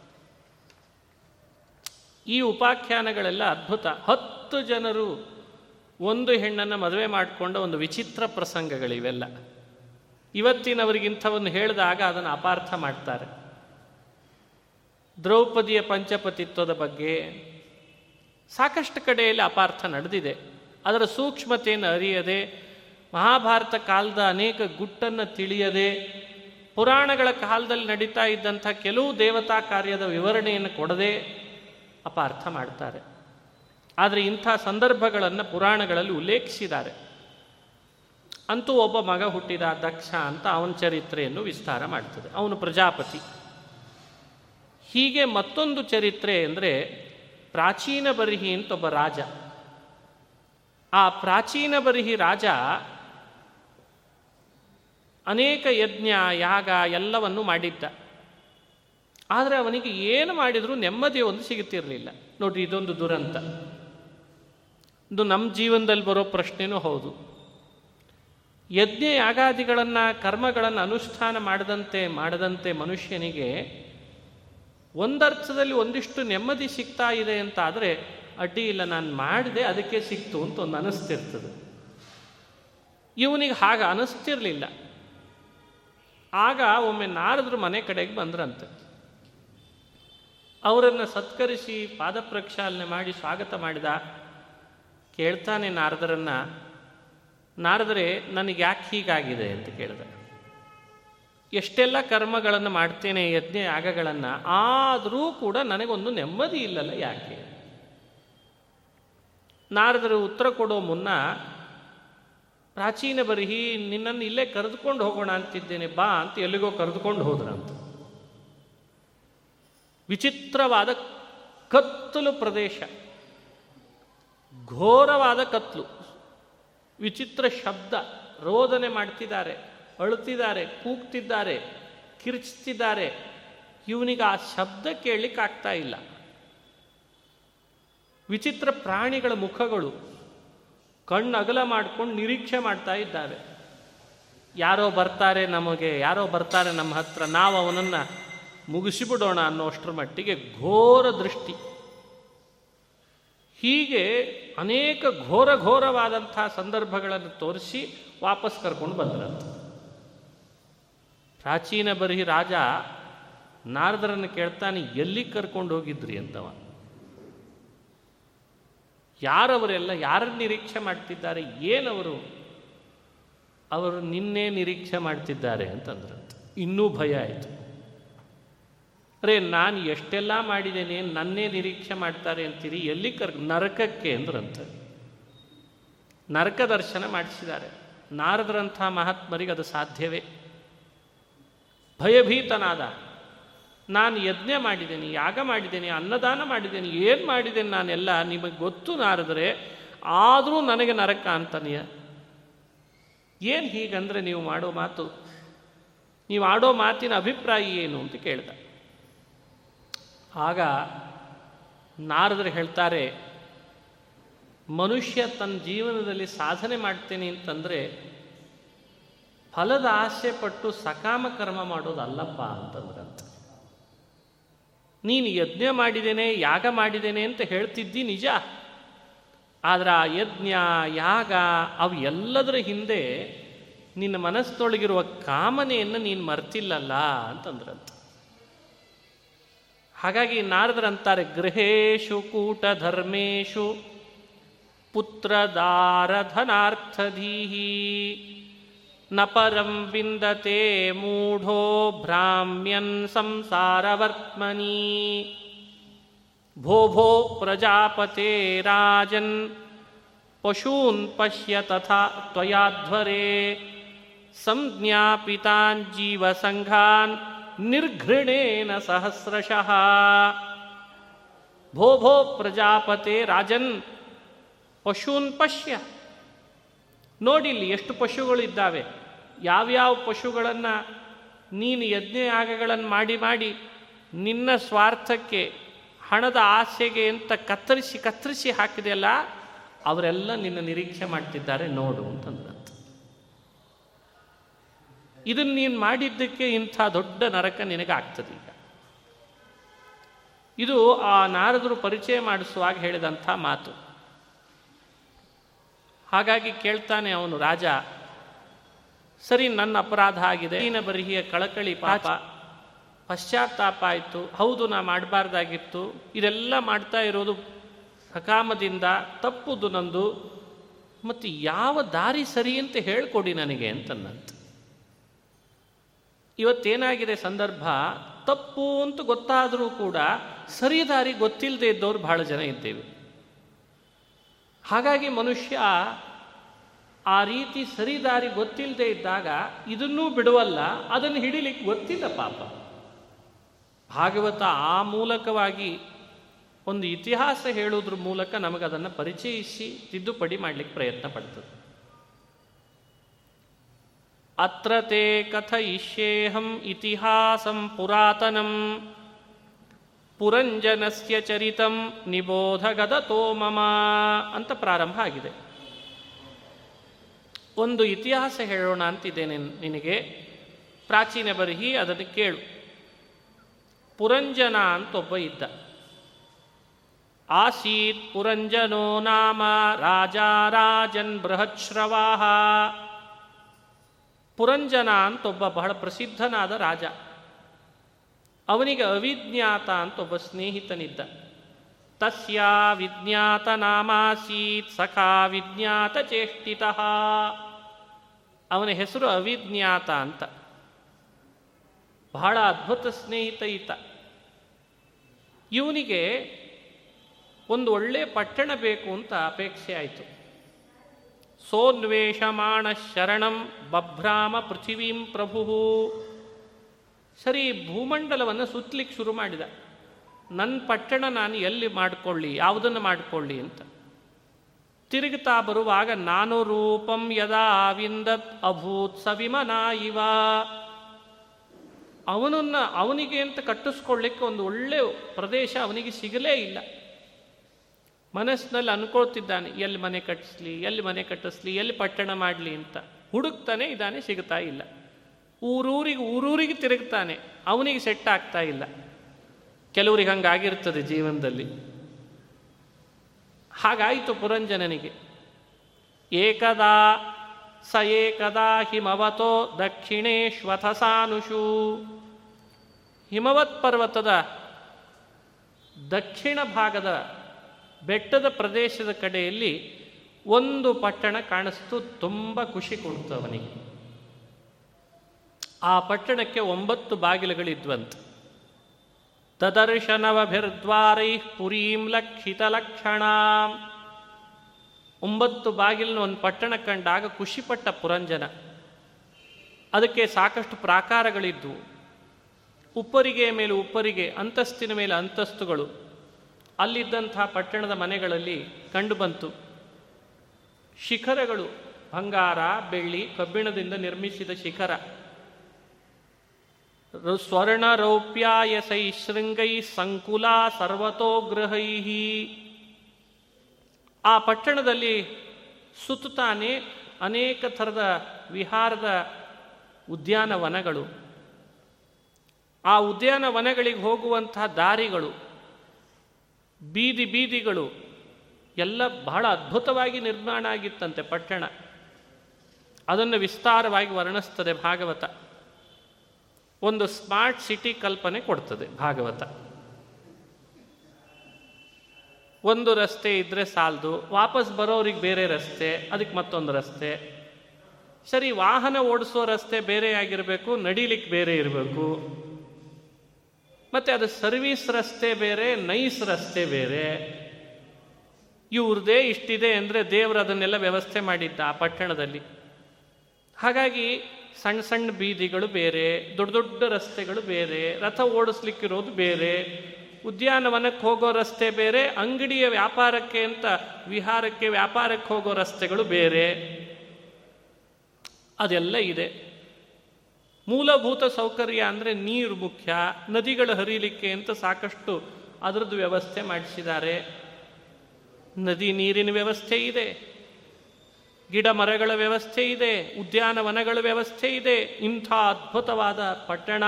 ಈ ಉಪಾಖ್ಯಾನಗಳೆಲ್ಲ ಅದ್ಭುತ. ಹತ್ತು ಜನರು ಒಂದು ಹೆಣ್ಣನ್ನು ಮದುವೆ ಮಾಡಿಕೊಂಡ ಒಂದು ವಿಚಿತ್ರ ಪ್ರಸಂಗಗಳಿವೆಲ್ಲ. ಇವತ್ತಿನವರಿಗಿಂಥವನ್ನು ಹೇಳಿದಾಗ ಅದನ್ನು ಅಪಾರ್ಥ ಮಾಡ್ತಾರೆ. ದ್ರೌಪದಿಯ ಪಂಚಪತಿತ್ವದ ಬಗ್ಗೆ ಸಾಕಷ್ಟು ಕಡೆಯಲ್ಲಿ ಅಪಾರ್ಥ ನಡೆದಿದೆ. ಅದರ ಸೂಕ್ಷ್ಮತೆಯನ್ನು ಅರಿಯದೆ ಮಹಾಭಾರತ ಕಾಲದ ಅನೇಕ ಗುಟ್ಟನ್ನು ತಿಳಿಯದೆ ಪುರಾಣಗಳ ಕಾಲದಲ್ಲಿ ನಡೀತಾ ಇದ್ದಂಥ ಕೆಲವು ದೇವತಾ ಕಾರ್ಯದ ವಿವರಣೆಯನ್ನು ಕೊಡದೆ ಅಪಾರ್ಥ ಮಾಡ್ತಾರೆ. ಆದರೆ ಇಂಥ ಸಂದರ್ಭಗಳನ್ನು ಪುರಾಣಗಳಲ್ಲಿ ಉಲ್ಲೇಖಿಸಿದ್ದಾರೆ. ಅಂತೂ ಒಬ್ಬ ಮಗ ಹುಟ್ಟಿದ ದಕ್ಷ ಅಂತ ಅವನ ಚರಿತ್ರೆಯನ್ನು ವಿಸ್ತಾರ ಮಾಡ್ತದೆ. ಅವನು ಪ್ರಜಾಪತಿ. ಹೀಗೆ ಮತ್ತೊಂದು ಚರಿತ್ರೆ ಅಂದರೆ ಪ್ರಾಚೀನ ಬರಿಹಿ ಅಂತ ಒಬ್ಬ ರಾಜ. ಆ ಪ್ರಾಚೀನ ಬರಿಹಿ ರಾಜ ಅನೇಕ ಯಜ್ಞ, ಯಾಗ ಎಲ್ಲವನ್ನು ಮಾಡಿದ್ದ. ಆದರೆ ಅವನಿಗೆ ಏನು ಮಾಡಿದರೂ ನೆಮ್ಮದಿ ಒಂದು ಸಿಗುತ್ತಿರಲಿಲ್ಲ. ನೋಡಿ ಇದೊಂದು ದುರಂತ. ಇದು ನಮ್ಮ ಜೀವನದಲ್ಲಿ ಬರೋ ಪ್ರಶ್ನೆನೂ ಹೌದು. ಯಜ್ಞ, ಯಾಗಾದಿಗಳನ್ನು, ಕರ್ಮಗಳನ್ನು ಅನುಷ್ಠಾನ ಮಾಡದಂತೆ ಮಾಡದಂತೆ ಮನುಷ್ಯನಿಗೆ ಒಂದರ್ಥದಲ್ಲಿ ಒಂದಿಷ್ಟು ನೆಮ್ಮದಿ ಸಿಗ್ತಾ ಇದೆ ಅಂತ ಆದರೆ ಅಡ್ಡಿ ಇಲ್ಲ, ನಾನು ಮಾಡಿದೆ ಅದಕ್ಕೆ ಸಿಕ್ತು ಅಂತ ಒಂದು ಅನಿಸ್ತಿರ್ತದೆ. ಇವನಿಗೆ ಹಾಗೆ ಅನಿಸ್ತಿರ್ಲಿಲ್ಲ. ಆಗ ಒಮ್ಮೆ ನಾರದರು ಮನೆ ಕಡೆಗೆ ಬಂದ್ರಂತೆ. ಅವರನ್ನು ಸತ್ಕರಿಸಿ ಪಾದ ಪ್ರಕ್ಷಾಲನೆ ಮಾಡಿ ಸ್ವಾಗತ ಮಾಡಿದ ಕೇಳ್ತಾನೆ ನಾರದರನ್ನ, ನಾರದರೆ ನನಗೆ ಯಾಕೆ ಹೀಗಾಗಿದೆ ಅಂತ ಕೇಳಿದ. ಎಷ್ಟೆಲ್ಲ ಕರ್ಮಗಳನ್ನು ಮಾಡ್ತೇನೆ, ಯಜ್ಞ ಯಾಗಗಳನ್ನು, ಆದರೂ ಕೂಡ ನನಗೊಂದು ನೆಮ್ಮದಿ ಇಲ್ಲಲ್ಲ ಯಾಕೆ? ನಾರದರು ಉತ್ತರ ಕೊಡೋ ಮುನ್ನ ಪ್ರಾಚೀನ ಬರಹಿ, ನಿನ್ನನ್ನು ಇಲ್ಲೇ ಕರೆದುಕೊಂಡು ಹೋಗೋಣ ಅಂತಿದ್ದೇನೆ, ಬಾ ಅಂತ ಎಲ್ಲಿಗೋ ಕರೆದುಕೊಂಡು ಹೋದ್ರಂತ. ವಿಚಿತ್ರವಾದ ಕತ್ತಲು ಪ್ರದೇಶ, ಘೋರವಾದ ಕತ್ಲು, ವಿಚಿತ್ರ ಶಬ್ದ, ರೋದನೆ ಮಾಡ್ತಿದ್ದಾರೆ, ಅಳುತ್ತಿದ್ದಾರೆ, ಕೂಗ್ತಿದ್ದಾರೆ, ಕಿರ್ಚ್ತಿದ್ದಾರೆ. ಇವನಿಗೆ ಆ ಶಬ್ದ ಕೇಳಲಿಕ್ಕಾಗ್ತಾ ಇಲ್ಲ. ವಿಚಿತ್ರ ಪ್ರಾಣಿಗಳ ಮುಖಗಳು ಕಣ್ಣು ಅಗಲ ಮಾಡ್ಕೊಂಡು ನಿರೀಕ್ಷೆ ಮಾಡ್ತಾ ಇದ್ದಾವೆ. ಯಾರೋ ಬರ್ತಾರೆ ನಮಗೆ, ಯಾರೋ ಬರ್ತಾರೆ ನಮ್ಮ ಹತ್ರ, ನಾವು ಅವನನ್ನು ಮುಗಿಸಿಬಿಡೋಣ ಅನ್ನೋಷ್ಟರ ಮಟ್ಟಿಗೆ ಘೋರ ದೃಷ್ಟಿ. ಹೀಗೆ ಅನೇಕ ಘೋರ ಘೋರವಾದಂಥ ಸಂದರ್ಭಗಳನ್ನು ತೋರಿಸಿ ವಾಪಸ್ ಕರ್ಕೊಂಡು ಬಂದ್ರಂತ. ಪ್ರಾಚೀನ ಬರಿಹಿ ರಾಜ ನಾರದರನ್ನು ಕೇಳ್ತಾನೆ, ಎಲ್ಲಿ ಕರ್ಕೊಂಡು ಹೋಗಿದ್ರಿ ಅಂತವ. ಯಾರವರೆಲ್ಲ ಯಾರನ್ನು ನಿರೀಕ್ಷೆ ಮಾಡ್ತಿದ್ದಾರೆ, ಏನವರು ಅವರು ನಿನ್ನೆ ನಿರೀಕ್ಷೆ ಮಾಡ್ತಿದ್ದಾರೆ ಅಂತಂದ್ರಂತ. ಇನ್ನೂ ಭಯ ಆಯಿತು. ಅರೆ, ನಾನು ಎಷ್ಟೆಲ್ಲ ಮಾಡಿದ್ದೇನೆ, ನನ್ನೇ ನಿರೀಕ್ಷೆ ಮಾಡ್ತಾರೆ ಅಂತೀರಿ, ಎಲ್ಲಿ ಕರ್, ನರಕಕ್ಕೆ ಅಂದ್ರಂತ. ನರಕ ದರ್ಶನ ಮಾಡಿಸಿದ್ದಾರೆ. ನಾರದರಂಥ ಮಹಾತ್ಮರಿಗೆ ಅದು ಸಾಧ್ಯವೇ. ಭಯಭೀತನಾದ ನಾನು ಯಜ್ಞ ಮಾಡಿದ್ದೇನೆ, ಯಾಗ ಮಾಡಿದ್ದೇನೆ, ಅನ್ನದಾನ ಮಾಡಿದ್ದೇನೆ, ಏನು ಮಾಡಿದ್ದೇನೆ ನಾನೆಲ್ಲ ನಿಮಗೆ ಗೊತ್ತು ನಾರದರೆ, ಆದರೂ ನನಗೆ ನರಕ ಅಂತನೀಯ. ಏನು ಹೀಗಂದ್ರೆ ನೀವು ಮಾಡೋ ಮಾತು? ನೀವು ಆಡೋ ಮಾತಿನ ಅಭಿಪ್ರಾಯ ಏನು ಅಂತ ಕೇಳ್ದ. ಆಗ ನಾರದರು ಹೇಳ್ತಾರೆ, ಮನುಷ್ಯ ತನ್ನ ಜೀವನದಲ್ಲಿ ಸಾಧನೆ ಮಾಡ್ತೇನೆ ಅಂತಂದರೆ, ಫಲದ ಆಸೆ ಪಟ್ಟು ಸಕಾಮ ಕರ್ಮ ಮಾಡೋದಲ್ಲಪ್ಪ ಅಂತಂದ್ರಂತ. ನೀನು ಯಜ್ಞ ಮಾಡಿದ್ದೇನೆ, ಯಾಗ ಮಾಡಿದ್ದೇನೆ ಅಂತ ಹೇಳ್ತಿದ್ದಿ ನಿಜ. ಆದರೆ ಆ ಯಜ್ಞ, ಯಾಗ ಅವು ಎಲ್ಲದರ ಹಿಂದೆ ನಿನ್ನ ಮನಸ್ಸೊಳಗಿರುವ ಕಾಮನೆಯನ್ನು ನೀನು ಮರ್ತಿಲ್ಲಲ್ಲ ಅಂತಂದ್ರಂತ. ಹಾಗಾಗಿ ನಾರದರಂತಾರೆ ಗೃಹೇಶು ಕೂಟ ಧರ್ಮೇಶು ಪುತ್ರದಾರಧನಾರ್ಥಧೀಹಿ न परं विन्दते मूढो भ्राम्यन् संसारवर्त्मनि। भो भो प्रजापते राजन्, पशून् पश्य तथा त्वयाध्वरे संज्ञापितान् निर्घृणेन सहस्रशः। भो भो प्रजापते राजन्, पशून् पश्य ನೋಡಿಲ್ಲಿ ಎಷ್ಟು ಪಶುಗಳು ಇದ್ದಾವೆ. ಯಾವ್ಯಾವ ಪಶುಗಳನ್ನು ನೀನು ಯಜ್ಞ ಯಾಗಗಳನ್ನು ಮಾಡಿ ಮಾಡಿ ನಿನ್ನ ಸ್ವಾರ್ಥಕ್ಕೆ, ಹಣದ ಆಸೆಗೆ ಅಂತ ಕತ್ತರಿಸಿ ಕತ್ತರಿಸಿ ಹಾಕಿದೆಯಲ್ಲ, ಅವರೆಲ್ಲ ನಿನ್ನ ನಿರೀಕ್ಷೆ ಮಾಡ್ತಿದ್ದಾರೆ ನೋಡು ಅಂತಂದ್ರಂತ. ಇದನ್ನು ನೀನು ಮಾಡಿದ್ದಕ್ಕೆ ಇಂಥ ದೊಡ್ಡ ನರಕ ನಿನಗೆ ಆಗ್ತದೆ ಈಗ. ಇದು ಆ ನಾರದರು ಪರಿಚಯ ಮಾಡಿಸುವಾಗ ಹೇಳಿದಂಥ ಮಾತು. ಹಾಗಾಗಿ ಕೇಳ್ತಾನೆ ಅವನು ರಾಜ ಸರಿ ನನ್ನ ಅಪರಾಧ ಆಗಿದೆ. ನೀನ ಬರಿಹಿಯ ಕಳಕಳಿ ಪಾಪ. ಪಶ್ಚಾತ್ತಾಪ ಆಯಿತು. ಹೌದು ನಾ ಮಾಡಬಾರ್ದಾಗಿತ್ತು. ಇದೆಲ್ಲ ಮಾಡ್ತಾ ಇರೋದು ಸಕಾಮದಿಂದ ತಪ್ಪುದು ನಂದು. ಮತ್ತು ಯಾವ ದಾರಿ ಸರಿ ಅಂತ ಹೇಳ್ಕೊಡಿ ನನಗೆ ಅಂತನ್ನಂತ. ಇವತ್ತೇನಾಗಿದೆ ಸಂದರ್ಭ? ತಪ್ಪು ಅಂತ ಗೊತ್ತಾದರೂ ಕೂಡ ಸರಿ ದಾರಿ ಗೊತ್ತಿಲ್ಲದೆ ಇದ್ದವ್ರು ಬಹಳ ಜನ ಇದ್ದೇವೆ. ಹಾಗಾಗಿ ಮನುಷ್ಯ ಆ ರೀತಿ ಸರಿದಾರಿ ಗೊತ್ತಿಲ್ಲದೆ ಇದ್ದಾಗ ಇದನ್ನೂ ಬಿಡುವಲ್ಲ, ಅದನ್ನು ಹಿಡಿಲಿಕ್ಕೆ ಗೊತ್ತಿಲ್ಲ ಪಾಪ. ಭಾಗವತ ಆ ಮೂಲಕವಾಗಿ ಒಂದು ಇತಿಹಾಸ ಹೇಳೋದ್ರ ಮೂಲಕ ನಮಗದನ್ನು ಪರಿಚಯಿಸಿ ತಿದ್ದುಪಡಿ ಮಾಡಲಿಕ್ಕೆ ಪ್ರಯತ್ನ ಪಡ್ತದೆ. ಅತ್ರ ತೇ ಕಥಯಿಷ್ಯೇಹಂ ಇತಿಹಾಸಂ ಪುರಾತನಂ ಪುರಂಜನಸ್ಯ ಚರಿತಂ ನಿಬೋಧಗದ ಮಮ ಅಂತ ಪ್ರಾರಂಭ ಆಗಿದೆ. ಒಂದು ಇತಿಹಾಸ ಹೇಳೋಣ ಅಂತಿದ್ದೇನೆ ನಿನಗೆ. ಪ್ರಾಚೀನ ಬರಹಿ ಅದನ್ನು ಕೇಳು. ಪುರಂಜನ ಅಂತ ಒಬ್ಬ ಇದ್ದ. ಆಸೀತ್ ಪುರಂಜನೋ ನಾಮ ರಾಜ ರಾಜನ್ ಬೃಹಶ್ರವಾಹ ಪುರಂಜನ ಅಂತ ಒಬ್ಬ ಬಹಳ ಪ್ರಸಿದ್ಧನಾದ ರಾಜ. ಅವನಿಗೆ ಅವಿಜ್ಞಾತ ಅಂತ ಒಬ್ಬ ಸ್ನೇಹಿತನಿದ್ದ. ತಸ್ಯ ವಿಜ್ಞಾತ ನಾಮಾಸೀತ್ ಸಖಾ ವಿಜ್ಞಾತ ಚೇಷ್ಟಿತ. ಅವನ ಹೆಸರು ಅವಿಜ್ಞಾತ ಅಂತ. ಬಹಳ ಅದ್ಭುತ ಸ್ನೇಹಿತ ಈತ. ಇವನಿಗೆ ಒಂದು ಒಳ್ಳೆ ಪಟ್ಟಣ ಬೇಕು ಅಂತ ಅಪೇಕ್ಷೆ ಆಯಿತು. ಸೋನ್ವೇಷಮಾಣ ಶರಣಂ ಬಭ್ರಾಮ ಪೃಥಿವೀಂ ಪ್ರಭು. ಸರಿ, ಭೂಮಂಡಲವನ್ನು ಸುತ್ತಲಿಕ್ಕೆ ಶುರು ಮಾಡಿದ. ನನ್ನ ಪಟ್ಟಣ ನಾನು ಎಲ್ಲಿ ಮಾಡಿಕೊಳ್ಳಿ, ಯಾವುದನ್ನು ಮಾಡಿಕೊಳ್ಳಿ ಅಂತ. ತಿರುಗುತ್ತಾ ಬರುವಾಗ, ನಾನು ರೂಪಂ ಯದಾ ಅಭೂತ್ ಸವಿಮನ ಇವ. ಅವನನ್ನು, ಅವನಿಗೆ ಅಂತ ಕಟ್ಟಿಸ್ಕೊಳ್ಳಿಕ್ಕೆ ಒಂದು ಒಳ್ಳೆ ಪ್ರದೇಶ ಅವನಿಗೆ ಸಿಗಲೇ ಇಲ್ಲ. ಮನಸ್ಸಿನಲ್ಲಿ ಅನ್ಕೊಳ್ತಿದ್ದಾನೆ, ಎಲ್ಲಿ ಮನೆ ಕಟ್ಟಿಸ್ಲಿ, ಎಲ್ಲಿ ಮನೆ ಕಟ್ಟಿಸ್ಲಿ, ಎಲ್ಲಿ ಪಟ್ಟಣ ಮಾಡಲಿ ಅಂತ. ಹುಡುಕ್ತಾನೆ ಇದ್ದಾನೆ ಸಿಗ್ತಾ ಇಲ್ಲ. ಊರೂರಿಗೆ ಊರೂರಿಗೆ ತಿರುಗ್ತಾನೆ. ಅವನಿಗೆ ಸೆಟ್ ಆಗ್ತಾ ಇಲ್ಲ. ಕೆಲವರಿಗೆ ಹಂಗಾಗಿರ್ತದೆ ಜೀವನದಲ್ಲಿ. ಹಾಗಾಯಿತು ಪುರಂಜನನಿಗೆ. ಏಕದಾ, ಸ ಏಕದಾ ಹಿಮವತೋ ದಕ್ಷಿಣೇಶ್ವಥಸಾನುಷು ಹಿಮವತ್ ಪರ್ವತದ ದಕ್ಷಿಣ ಭಾಗದ ಬೆಟ್ಟದ ಪ್ರದೇಶದ ಕಡೆಯಲ್ಲಿ ಒಂದು ಪಟ್ಟಣ ಕಾಣಿಸ್ತು, ತುಂಬ ಖುಷಿ ಕೊಡ್ತು ಅವನಿಗೆ. ಆ ಪಟ್ಟಣಕ್ಕೆ ಒಂಬತ್ತು ಬಾಗಿಲುಗಳಿದ್ವಂತ. ತದರ್ಶನವಭಿರ್ದ್ವಾರೈ ಪುರೀಂ ಲಕ್ಷಿತ ಲಕ್ಷಣ. ಒಂಬತ್ತು ಬಾಗಿಲಿನ ಒಂದು ಪಟ್ಟಣ ಕಂಡಾಗ ಖುಷಿಪಟ್ಟ ಪುರಂಜನ. ಅದಕ್ಕೆ ಸಾಕಷ್ಟು ಪ್ರಾಕಾರಗಳಿದ್ದವು ಉಪ್ಪರಿಗೆ ಮೇಲೆ ಉಪ್ಪರಿಗೆ, ಅಂತಸ್ತಿನ ಮೇಲೆ ಅಂತಸ್ತುಗಳು. ಅಲ್ಲಿದ್ದಂಥ ಪಟ್ಟಣದ ಮನೆಗಳಲ್ಲಿ ಕಂಡುಬಂತು ಶಿಖರಗಳು, ಬಂಗಾರ, ಬೆಳ್ಳಿ, ಕಬ್ಬಿಣದಿಂದ ನಿರ್ಮಿಸಿದ ಶಿಖರ. ಸ್ವರ್ಣ ರೌಪ್ಯಾಯಸೈ ಶೃಂಗೈ ಸಂಕುಲ ಸರ್ವತೋಗ್ರಹೈ ಆ ಪಟ್ಟಣದಲ್ಲಿ ಸುತ್ತಾನೆ ಅನೇಕ ಥರದ ವಿಹಾರದ ಉದ್ಯಾನವನಗಳು. ಆ ಉದ್ಯಾನವನಗಳಿಗೆ ಹೋಗುವಂತಹ ದಾರಿಗಳು, ಬೀದಿ ಬೀದಿಗಳು ಎಲ್ಲ ಬಹಳ ಅದ್ಭುತವಾಗಿ ನಿರ್ಮಾಣ ಆಗಿತ್ತಂತೆ ಪಟ್ಟಣ. ಅದನ್ನು ವಿಸ್ತಾರವಾಗಿ ವರ್ಣಿಸ್ತದೆ ಭಾಗವತ. ಒಂದು ಸ್ಮಾರ್ಟ್ ಸಿಟಿ ಕಲ್ಪನೆ ಕೊಡ್ತದೆ, ಭಾಗವತ. ಒಂದು ರಸ್ತೆ ಇದ್ದರೆ ಸಾಲದು, ವಾಪಸ್ ಬರೋರಿಗೆ ಬೇರೆ ರಸ್ತೆ, ಅದಕ್ಕೆ ಮತ್ತೊಂದು ರಸ್ತೆ. ಸರಿ, ವಾಹನ ಓಡಿಸೋ ರಸ್ತೆ ಬೇರೆ ಆಗಿರಬೇಕು, ನಡೀಲಿಕ್ಕೆ ಬೇರೆ ಇರಬೇಕು. ಮತ್ತು ಅದು ಸರ್ವೀಸ್ ರಸ್ತೆ ಬೇರೆ, ನೈಸ್ ರಸ್ತೆ ಬೇರೆ. ಇವ್ರದೇ ಇಷ್ಟಿದೆ ಅಂದರೆ ದೇವರು ಅದನ್ನೆಲ್ಲ ವ್ಯವಸ್ಥೆ ಮಾಡಿದ್ದ ಆ ಪಟ್ಟಣದಲ್ಲಿ. ಹಾಗಾಗಿ ಸಣ್ಣ ಸಣ್ಣ ಬೀದಿಗಳು ಬೇರೆ, ದೊಡ್ಡ ದೊಡ್ಡ ರಸ್ತೆಗಳು ಬೇರೆ, ರಥ ಓಡಿಸ್ಲಿಕ್ಕಿರೋದು ಬೇರೆ, ಉದ್ಯಾನವನಕ್ಕೆ ಹೋಗೋ ರಸ್ತೆ ಬೇರೆ, ಅಂಗಡಿಯ ವ್ಯಾಪಾರಕ್ಕೆ ಅಂತ ವಿಹಾರಕ್ಕೆ ವ್ಯಾಪಾರಕ್ಕೆ ಹೋಗೋ ರಸ್ತೆಗಳು ಬೇರೆ. ಅದೆಲ್ಲ ಇದೆ. ಮೂಲಭೂತ ಸೌಕರ್ಯ ಅಂದರೆ ನೀರು ಮುಖ್ಯ, ನದಿಗಳು ಹರಿಲಿಕ್ಕೆ ಅಂತ ಸಾಕಷ್ಟು ಅದರದ್ದು ವ್ಯವಸ್ಥೆ ಮಾಡಿಸಿದ್ದಾರೆ. ನದಿ ನೀರಿನ ವ್ಯವಸ್ಥೆ ಇದೆ. ಗಿಡ ಮರಗಳ ವ್ಯವಸ್ಥೆ ಇದೆ ಉದ್ಯಾನವನಗಳ ವ್ಯವಸ್ಥೆ ಇದೆ ಇಂಥ ಅದ್ಭುತವಾದ ಪಟ್ಟಣ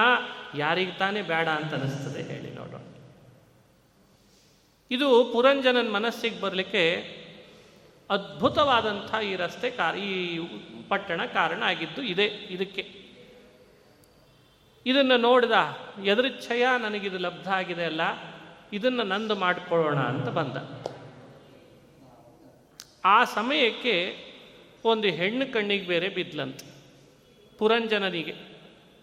ಯಾರಿಗೆ ತಾನೇ ಬೇಡ ಅಂತ ಅನಿಸ್ತದೆ ಹೇಳಿ ನೋಡೋಣ ಇದು ಪುರಂಜನನ್ ಮನಸ್ಸಿಗೆ ಬರಲಿಕ್ಕೆ ಅದ್ಭುತವಾದಂಥ ಈ ರಸ್ತೆ ಕಾರ ಈ ಪಟ್ಟಣ ಕಾರಣ ಆಗಿದ್ದು ಇದೆ, ಇದಕ್ಕೆ. ಇದನ್ನು ನೋಡಿದ ಎದರಿಚ್ಛಯ ನನಗಿದು ಲಬ್ಧ ಆಗಿದೆ ಅಲ್ಲ, ಇದನ್ನು ನಂದು ಮಾಡಿಕೊಳ್ಳೋಣ ಅಂತ ಬಂದ. ಆ ಸಮಯಕ್ಕೆ ಒಂದು ಹೆಣ್ಣು ಕಣ್ಣಿಗೆ ಬೇರೆ ಬಿದ್ಲಂತೆ. ಪುರಂಜನನಿಗೆ,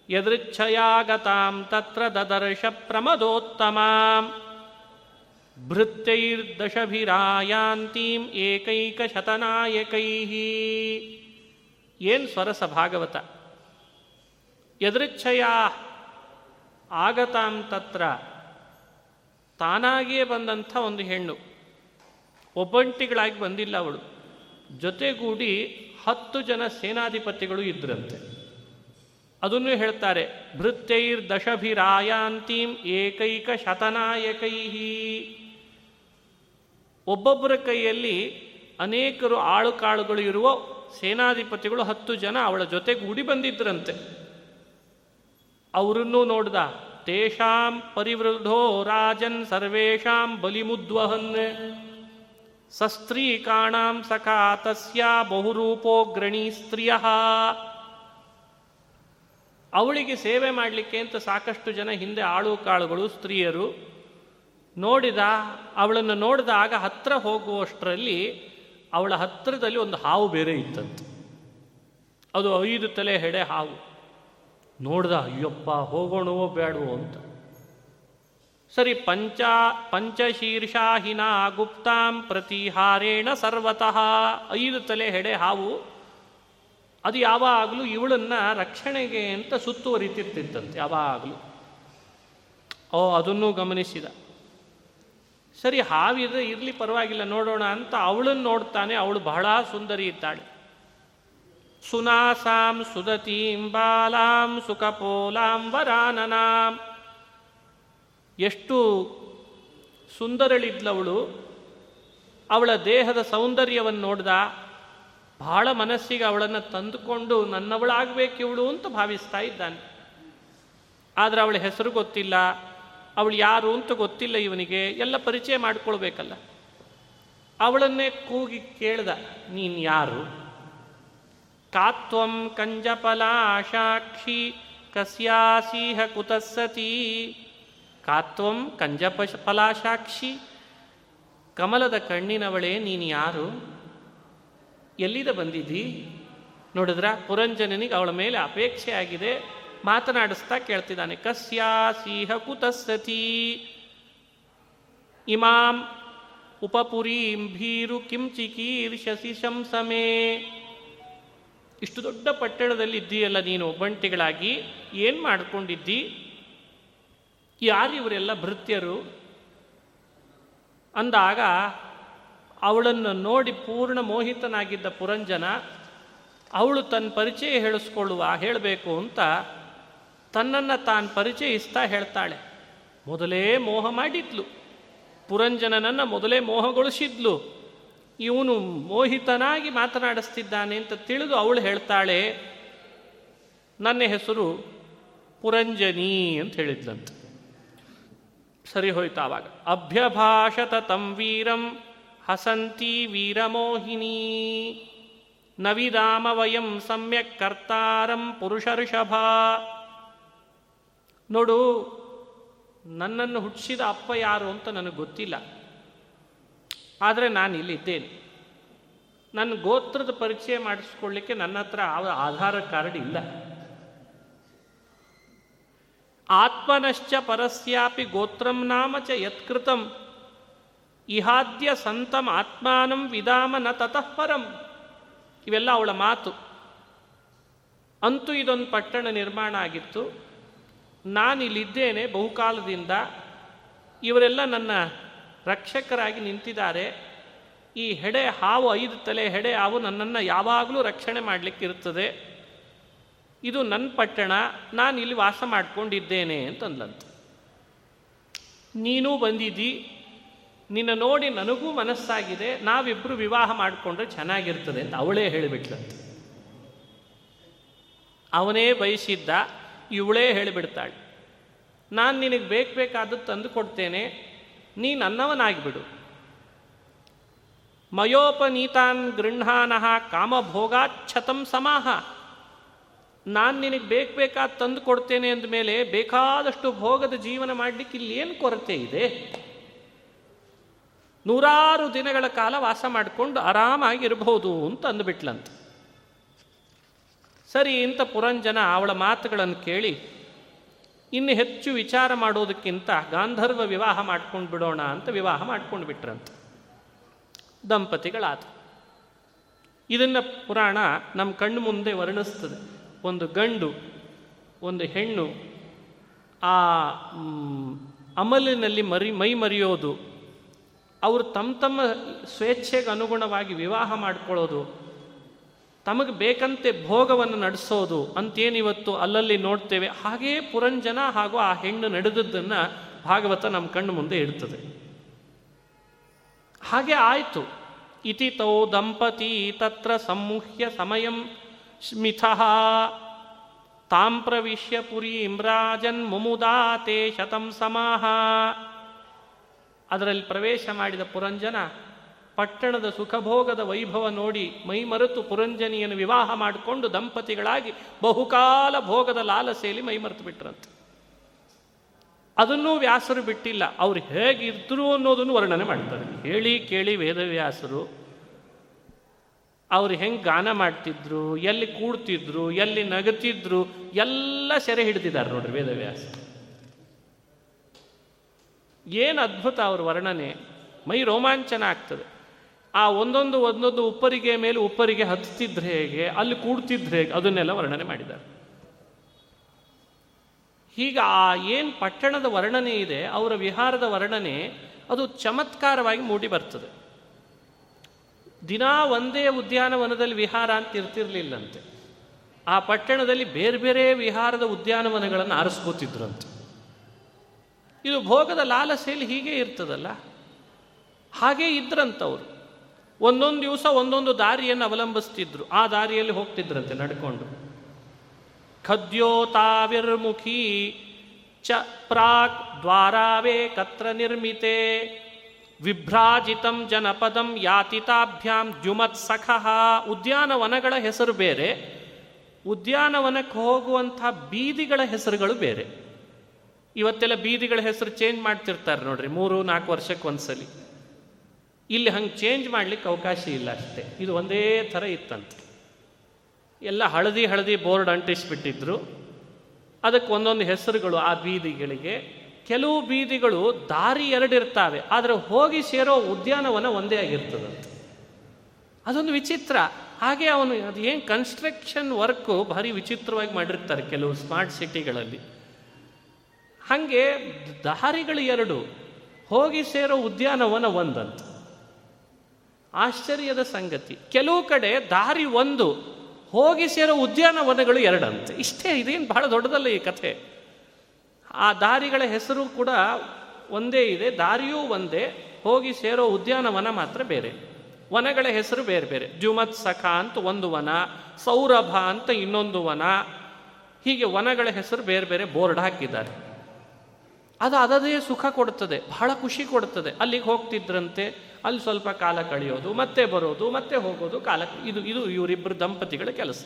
ಯದೃಚ್ಛಯಾಗತಾಂ ತತ್ರ ದದರ್ಶ ಪ್ರಮದೋತ್ತಮಾಂ. ಭೃತ್ಯೈರ್ದಶಭಿರಾಯಾಂತೀಂ ಏಕೈಕ ಶತನಾಯಕೈ ಏನು ಸ್ವರಸ ಭಾಗವತ ಯದೃಚ್ಛಯಾ ಆಗತಾಂ ತತ್ರ ತಾನಾಗಿಯೇ ಬಂದಂಥ ಒಂದು ಹೆಣ್ಣು. ಒಬ್ಬಂಟಿಗಳಾಗಿ ಬಂದಿಲ್ಲ ಅವಳು. ಜೊತೆಗೂಡಿ ಹತ್ತು ಜನ ಸೇನಾಧಿಪತಿಗಳು ಇದ್ರಂತೆ. ಅದನ್ನು ಹೇಳ್ತಾರೆ, ಭೃತ್ಯೈರ್ ದಶಭಿರಾಯಾಂತೀಂ ಏಕೈಕ ಶತನಾಯಕೈಹಿ. ಒಬ್ಬೊಬ್ಬರ ಕೈಯಲ್ಲಿ ಅನೇಕರು ಆಳು ಕಾಳುಗಳು ಇರುವ ಸೇನಾಧಿಪತಿಗಳು ಹತ್ತು ಜನ ಅವಳ ಜೊತೆಗೂಡಿ ಬಂದಿದ್ರಂತೆ. ಅವರನ್ನೂ ನೋಡ್ದ, ತೇಷಾಂ ಪರಿವೃದ್ಧೋ ರಾಜನ್ ಸರ್ವೇಷಾಂ ಬಲಿಮುದ್ವಹನ್. ಸಸ್ತ್ರೀಕಾಣಾಂ ಸಖಾ ತಸ್ಯ ಬಹುರೂಪೋ ಗ್ರಣಿ ಸ್ತ್ರೀಯ. ಅವಳಿಗೆ ಸೇವೆ ಮಾಡಲಿಕ್ಕೆ ಅಂತ ಸಾಕಷ್ಟು ಜನ ಹಿಂದೆ ಆಳು ಕಾಳುಗಳು, ಸ್ತ್ರೀಯರು ನೋಡಿದ, ಅವಳನ್ನು ನೋಡಿದಾಗ ಹತ್ತಿರ ಹೋಗುವಷ್ಟರಲ್ಲಿ ಅವಳ ಹತ್ತಿರದಲ್ಲಿ ಒಂದು ಹಾವು ಬೇರೆ ಇತ್ತಂತೆ. ಅದು ಐದು ತಲೆ ಹೆಡೆ ಹಾವು. ನೋಡ್ದ, ಅಯ್ಯಪ್ಪ, ಹೋಗೋಣವೋ ಬೇಡವೋ ಅಂತ. ಸರಿ ಪಂಚ ಪಂಚಶೀರ್ಷಾಹಿನ ಗುಪ್ತಾಂ ಪ್ರತಿಹಾರೇಣ ಸರ್ವತಃ. ಐದು ತಲೆ ಹೆಡೆ ಹಾವು. ಅದು ಯಾವಾಗಲೂ ಇವಳನ್ನ ರಕ್ಷಣೆಗೆ ಅಂತ ಸುತ್ತುವರಿತಿರ್ತಿತ್ತಂತೆ, ಯಾವಾಗಲೂ. ಓ, ಅದನ್ನು ಗಮನಿಸಿದ. ಸರಿ, ಹಾವಿದ್ರೆ ಇರಲಿ ಪರವಾಗಿಲ್ಲ, ನೋಡೋಣ ಅಂತ ಅವಳನ್ನು ನೋಡ್ತಾನೆ, ಅವಳು ಬಹಳ ಸುಂದರಿ ಇದ್ದಾಳೆ. ಸುನಾಸಾಂ ಸುದತೀಂ ಬಾಲಾಂ ಸುಖಪೋಲಾಂ ವರಾನನಾಂ. ಎಷ್ಟು ಸುಂದರಳಿದ್ಲವಳು, ಅವಳ ದೇಹದ ಸೌಂದರ್ಯವನ್ನು ನೋಡ್ದ ಬಹಳ ಮನಸ್ಸಿಗೆ ಅವಳನ್ನು ತಂದುಕೊಂಡು ನನ್ನವಳಾಗಬೇಕು ಇವಳು ಅಂತ ಭಾವಿಸ್ತಾ ಇದ್ದಾನೆ. ಆದರೆ ಅವಳ ಹೆಸರು ಗೊತ್ತಿಲ್ಲ, ಅವಳು ಯಾರು ಅಂತ ಗೊತ್ತಿಲ್ಲ ಇವನಿಗೆ, ಎಲ್ಲ ಪರಿಚಯ ಮಾಡಿಕೊಳ್ಬೇಕಲ್ಲ. ಅವಳನ್ನೇ ಕೂಗಿ ಕೇಳ್ದ, ನೀನು ಯಾರು? ಕಾತ್ವಂ ಕಂಜಪಲಾಶಾಕ್ಷಿ ಕಸ್ಯಾಸೀಹ ಕುತಸ್ಸತಿ. ಕಾತ್ವಂ ಕಂಜಪ ಫಲಾಶಾಕ್ಷಿ ಕಮಲದ ಕಣ್ಣಿನವಳೆ ನೀನು ಯಾರು? ಎಲ್ಲಿದ ಬಂದಿದ್ದಿ? ನೋಡಿದ್ರ, ಪುರಂಜನನಿಗೆ ಅವಳ ಮೇಲೆ ಅಪೇಕ್ಷೆ ಆಗಿದೆ. ಮಾತನಾಡಿಸ್ತಾ ಕೇಳ್ತಿದ್ದಾನೆ, ಕಸ್ಯಾ ಕಸ್ಯಾಸೀಹ ಕುತಸ್ಸತಿ. ಇಮಾಂ ಉಪಪುರೀಂ ಭೀರು ಕಿಂಚಿಕೀರ್ಷಸಿ ಶಂಸಮೇ. ಇಷ್ಟು ದೊಡ್ಡ ಪಟ್ಟಣದಲ್ಲಿ ಇದ್ದೀಯಲ್ಲ ನೀನು, ಒಬ್ಬಂಟಿಗಳಾಗಿ. ಏನು ಮಾಡ್ಕೊಂಡಿದ್ದಿ? ಯಾರು ಇವರೆಲ್ಲ ಭೃತ್ಯರು ಅಂದಾಗ ಅವಳನ್ನು ನೋಡಿ ಪೂರ್ಣ ಮೋಹಿತನಾಗಿದ್ದ ಪುರಂಜನ, ಅವಳು ತನ್ನ ಪರಿಚಯ ಹೇಳಿಸ್ಕೊಳ್ಳುವ, ಹೇಳಬೇಕು ಅಂತ ತನ್ನನ್ನು ತಾನು ಪರಿಚಯಿಸ್ತಾ ಹೇಳ್ತಾಳೆ. ಮೊದಲೇ ಮೋಹ ಮಾಡಿದ್ಲು. ಪುರಂಜನನನ್ನು ಮೊದಲೇ ಮೋಹಗೊಳಿಸಿದ್ಲು. ಇವನು ಮೋಹಿತನಾಗಿ ಮಾತನಾಡಿಸ್ತಿದ್ದಾನೆ ಅಂತ ತಿಳಿದು ಅವಳು ಹೇಳ್ತಾಳೆ, ನನ್ನ ಹೆಸರು ಪುರಂಜನಿ ಅಂತ ಹೇಳಿದ್ಲಂತ. ಸರಿ ಹೋಯ್ತು ಆವಾಗ. ಅಭ್ಯಭಾಷತ ತಂ ವೀರಂ ಹಸಂತಿ ವೀರಮೋಹಿನಿ. ನವಿದಾಮ ವಯಂ ಸಮ್ಯಕ್ ಕರ್ತಾರಂ ಪುರುಷಋಷಭ ನೋಡು, ನನ್ನನ್ನು ಹುಟ್ಟಿಸಿದ ಅಪ್ಪ ಯಾರು ಅಂತ ನನಗೆ ಗೊತ್ತಿಲ್ಲ. ಆದರೆ ನಾನು ಇಲ್ಲಿದ್ದೇನೆ ನನ್ನ ಗೋತ್ರದ ಪರಿಚಯ ಮಾಡಿಸ್ಕೊಳ್ಳಿಕ್ಕೆ ನನ್ನ ಹತ್ರ ಆಧಾರ ಕಾರ್ಡ್ ಇಲ್ಲ. ಆತ್ಮನಶ್ಚ ಪರಸ್ಯಾಪಿ ಗೋತ್ರಂ ನಾಮ ಚ ಯತ್ಕೃತಂ. ಇಹಾದ್ಯ ಸಂತಂ ಆತ್ಮಾನಂ ವಿಧಾಮ ನ ತತಃ ಪರಂ. ಇವೆಲ್ಲ ಅವಳ ಮಾತು. ಅಂತೂ ಇದೊಂದು ಪಟ್ಟಣ ನಿರ್ಮಾಣ ಆಗಿತ್ತು. ನಾನಿಲ್ಲಿದ್ದೇನೆ ಬಹುಕಾಲದಿಂದ. ಇವರೆಲ್ಲ ನನ್ನ ರಕ್ಷಕರಾಗಿ ನಿಂತಿದ್ದಾರೆ. ಈ ಹೆಡೆ ಹಾವು ಐದು ತಲೆ, ಹೆಡೆ ಹಾವು ನನ್ನನ್ನು ಯಾವಾಗಲೂ ರಕ್ಷಣೆ ಮಾಡಲಿಕ್ಕಿರುತ್ತದೆ. ಇದು ನನ್ನ ಪಟ್ಟಣ, ನಾನು ಇಲ್ಲಿ ವಾಸ ಮಾಡ್ಕೊಂಡಿದ್ದೇನೆ ಅಂತಂದ್ಲಂತ. ನೀನೂ ಬಂದಿದ್ದಿ, ನಿನ್ನ ನೋಡಿ ನನಗೂ ಮನಸ್ಸಾಗಿದೆ ನಾವಿಬ್ಬರು ವಿವಾಹ ಮಾಡಿಕೊಂಡ್ರೆ ಚೆನ್ನಾಗಿರ್ತದೆ ಅಂತ ಅವಳೇ ಹೇಳಿಬಿಟ್ಲಂತ ಅವನೇ ಬಯಸಿದ್ದ, ಇವಳೇ ಹೇಳಿಬಿಡ್ತಾಳೆ. ನಾನು ನಿನಗೆ ಬೇಕು ಬೇಕಾದದ್ದು ತಂದು ಕೊಡ್ತೇನೆ, ನೀ ನನ್ನವನಾಗಿಬಿಡು. ಮಯೋಪನೀತಾನ್ ಗೃಹಾನಃ ಕಾಮಭೋಗಾಚ್ಛತಂ ಸಮಾಹ. ನಾನು ನಿನಗೆ ಬೇಕು ಬೇಕಾದ ತಂದು ಕೊಡ್ತೇನೆ ಅಂದಮೇಲೆ ಬೇಕಾದಷ್ಟು ಭೋಗದ ಜೀವನ ಮಾಡಲಿಕ್ಕೆ ಇಲ್ಲಿ ಏನು ಕೊರತೆ ಇದೆ? ನೂರಾರು ದಿನಗಳ ಕಾಲ ವಾಸ ಮಾಡಿಕೊಂಡು ಆರಾಮಾಗಿರ್ಬೋದು ಅಂತ ಅಂದುಬಿಟ್ಲಂತ. ಸರಿ, ಇಂಥ ಪುರಂಜನ ಅವಳ ಮಾತುಗಳನ್ನು ಕೇಳಿ, ಇನ್ನು ಹೆಚ್ಚು ವಿಚಾರ ಮಾಡೋದಕ್ಕಿಂತ ಗಾಂಧರ್ವ ವಿವಾಹ ಮಾಡ್ಕೊಂಡು ಬಿಡೋಣ ಅಂತ ವಿವಾಹ ಮಾಡ್ಕೊಂಡು ಬಿಟ್ರಂತ. ದಂಪತಿಗಳಾದ. ಇದನ್ನು ಪುರಾಣ ನಮ್ಮ ಕಣ್ಣು ಮುಂದೆ ವರ್ಣಿಸ್ತದೆ. ಒಂದು ಗಂಡು, ಒಂದು ಹೆಣ್ಣು, ಆ ಅಮಲಿನಲ್ಲಿ ಮರಿ, ಮೈ ಮರೆಯೋದು, ಅವರು ತಮ್ಮ ತಮ್ಮ ಸ್ವೇಚ್ಛೆಗೆ ಅನುಗುಣವಾಗಿ ವಿವಾಹ ಮಾಡಿಕೊಳ್ಳೋದು, ತಮಗೆ ಬೇಕಂತೆ ಭೋಗವನ್ನು ನಡೆಸೋದು ಅಂತೇನಿವತ್ತು ಅಲ್ಲಲ್ಲಿ ನೋಡ್ತೇವೆ. ಹಾಗೇ ಪುರಂಜನ ಹಾಗೂ ಆ ಹೆಣ್ಣು ನಡೆದದ್ದನ್ನು ಭಾಗವತ ನಮ್ಮ ಕಣ್ಣು ಮುಂದೆ ಇಡ್ತದೆ. ಹಾಗೆ ಆಯಿತು. ಇತಿ ತೌ ದಂಪತಿ ತತ್ರ ಸಮೂಹ್ಯ ಸಮಯಂ ಸ್ಮಿತಃ. ತಾಂ ಪ್ರವಿಶ್ಯ ಪುರಿ ಇಮ್ರಾಜನ್ ಮುಮುದಾತೆ ಶತಂ ಸಮಾಹ. ಅದರಲ್ಲಿ ಪ್ರವೇಶ ಮಾಡಿದ ಪುರಂಜನ ಪಟ್ಟಣದ ಸುಖಭೋಗದ ವೈಭವ ನೋಡಿ ಮೈಮರೆತು ಪುರಂಜನಿಯನ್ನು ವಿವಾಹ ಮಾಡಿಕೊಂಡು ದಂಪತಿಗಳಾಗಿ ಬಹುಕಾಲ ಭೋಗದ ಲಾಲಸೆಯಲ್ಲಿ ಮೈಮರೆತು ಬಿಟ್ರಂತೆ. ಅದನ್ನೂ ವ್ಯಾಸರು ಬಿಟ್ಟಿಲ್ಲ. ಅವ್ರು ಹೇಗಿದ್ರು ಅನ್ನೋದನ್ನು ವರ್ಣನೆ ಮಾಡ್ತಾರೆ. ಹೇಳಿ ಕೇಳಿ ವೇದವ್ಯಾಸರು ಅವ್ರು ಹೆಂಗೆ ಗಾನ ಮಾಡ್ತಿದ್ರು, ಎಲ್ಲಿ ಕೂಡ್ತಿದ್ರು, ಎಲ್ಲಿ ನಗತಿದ್ರು, ಎಲ್ಲ ಸೆರೆ ಹಿಡ್ದಿದ್ದಾರೆ ನೋಡ್ರಿ ವೇದವ್ಯಾಸ. ಏನು ಅದ್ಭುತ ಅವ್ರ ವರ್ಣನೆ. ಮೈ ರೋಮಾಂಚನ ಆಗ್ತದೆ. ಆ ಒಂದೊಂದು ಒಂದೊಂದು ಉಪ್ಪರಿಗೆ ಮೇಲೆ ಉಪ್ಪರಿಗೆ ಹತ್ತಿದ್ರೆ ಹೇಗೆ, ಅಲ್ಲಿ ಕೂಡ್ತಿದ್ರೆ ಹೇಗೆ, ಅದನ್ನೆಲ್ಲ ವರ್ಣನೆ ಮಾಡಿದ್ದಾರೆ. ಹೀಗೆ ಆ ಏನು ಪಟ್ಟಣದ ವರ್ಣನೆ ಇದೆ, ಅವರ ವಿಹಾರದ ವರ್ಣನೆ, ಅದು ಚಮತ್ಕಾರವಾಗಿ ಮೂಡಿ ಬರ್ತದೆ. ದಿನಾ ಒಂದೇ ಉದ್ಯಾನವನದಲ್ಲಿ ವಿಹಾರ ಅಂತ ಇರ್ತಿರ್ಲಿಲ್ಲಂತೆ. ಆ ಪಟ್ಟಣದಲ್ಲಿ ಬೇರೆ ಬೇರೆ ವಿಹಾರದ ಉದ್ಯಾನವನಗಳನ್ನು ಆರಿಸ್ಕೋತಿದ್ರಂತೆ. ಇದು ಭೋಗದ ಲಾಲಸೆಯಲ್ಲಿ ಹೀಗೆ ಇರ್ತದಲ್ಲ? ಹಾಗೇ ಇದ್ರಂತವ್ರು. ಒಂದೊಂದು ದಿವಸ ಒಂದೊಂದು ದಾರಿಯನ್ನು ಅವಲಂಬಿಸ್ತಿದ್ರು. ಆ ದಾರಿಯಲ್ಲಿ ಹೋಗ್ತಿದ್ರಂತೆ ನಡ್ಕೊಂಡು. ಖದ್ಯೋತಾವಿರ್ಮುಖಿ ಚ ಪ್ರಾಕ್ ದ್ವಾರಾವೇ ಕತ್ರ ನಿರ್ಮಿತೆ. ವಿಭ್ರಾಜಿತಂ ಜನಪದಂ ಯಾತಿತಾಭ್ಯಾಂ ದ್ಯುಮತ್ಸಖಃ. ಉದ್ಯಾನವನಗಳ ಹೆಸರು ಬೇರೆ, ಉದ್ಯಾನವನಕ್ಕೆ ಹೋಗುವಂಥ ಬೀದಿಗಳ ಹೆಸರುಗಳು ಬೇರೆ. ಇವತ್ತೆಲ್ಲ ಬೀದಿಗಳ ಹೆಸರು ಚೇಂಜ್ ಮಾಡ್ತಿರ್ತಾರೆ ನೋಡ್ರಿ, ಮೂರು, ನಾಲ್ಕು ವರ್ಷಕ್ಕೆ ಒಂದ್ಸಲಿ. ಇಲ್ಲಿ ಹಂಗೆ ಚೇಂಜ್ ಮಾಡ್ಲಿಕ್ಕೆ ಅವಕಾಶ ಇಲ್ಲ ಅಷ್ಟೇ. ಇದು ಒಂದೇ ಥರ ಇತ್ತಂತೆ. ಎಲ್ಲ ಹಳದಿ ಹಳದಿ ಬೋರ್ಡ್ ಅಂಟಿಸ್ಬಿಟ್ಟಿದ್ರು. ಅದಕ್ಕೆ ಒಂದೊಂದು ಹೆಸರುಗಳು ಆ ಬೀದಿಗಳಿಗೆ. ಕೆಲವು ಬೀದಿಗಳು ದಾರಿ ಎರಡಿರ್ತಾವೆ ಆದರೆ ಹೋಗಿ ಸೇರೋ ಉದ್ಯಾನವನ ಒಂದೇ ಆಗಿರ್ತದಂತೆ ಅದೊಂದು ವಿಚಿತ್ರ. ಹಾಗೆ ಅವನು, ಅದು ಏನು ಕನ್ಸ್ಟ್ರಕ್ಷನ್ ವರ್ಕು ಭಾರಿ ವಿಚಿತ್ರವಾಗಿ ಮಾಡಿರ್ತಾರೆ ಕೆಲವು ಸ್ಮಾರ್ಟ್ ಸಿಟಿಗಳಲ್ಲಿ ಹಾಗೆ ದಾರಿಗಳು ಎರಡು, ಹೋಗಿ ಸೇರೋ ಉದ್ಯಾನವನ ಒಂದಂತ. ಆಶ್ಚರ್ಯದ ಸಂಗತಿ, ಕೆಲವು ಕಡೆ ದಾರಿ ಒಂದು, ಹೋಗಿ ಸೇರೋ ಉದ್ಯಾನವನಗಳು ಎರಡಂತೆ. ಇಷ್ಟೇ, ಇದೇನು ಬಹಳ ದೊಡ್ಡದಲ್ಲ ಈ ಕಥೆ. ಆ ದಾರಿಗಳ ಹೆಸರು ಕೂಡ ಒಂದೇ ಇದೆ, ದಾರಿಯೂ ಒಂದೇ, ಹೋಗಿ ಸೇರೋ ಉದ್ಯಾನವನ ಮಾತ್ರ ಬೇರೆ. ವನಗಳ ಹೆಸರು ಬೇರೆ ಬೇರೆ. ಜುಮತ್ ಸಖ ಅಂತ ಒಂದು ವನ, ಸೌರಭ ಅಂತ ಇನ್ನೊಂದು ವನ, ಹೀಗೆ ವನಗಳ ಹೆಸರು ಬೇರೆ ಬೇರೆ ಬೋರ್ಡ್ ಹಾಕಿದ್ದಾರೆ. ಅದು ಅದದೇ ಸುಖ ಕೊಡ್ತದೆ ಬಹಳ ಖುಷಿ ಕೊಡ್ತದೆ ಅಲ್ಲಿಗೆ ಹೋಗ್ತಿದ್ರಂತೆ, ಅಲ್ಲಿ ಸ್ವಲ್ಪ ಕಾಲ ಕಳೆಯೋದು, ಮತ್ತೆ ಬರೋದು, ಮತ್ತೆ ಹೋಗೋದು, ಕಾಲ ಇದು ಇದು ಇವರಿಬ್ಬರು ದಂಪತಿಗಳ ಕೆಲಸ.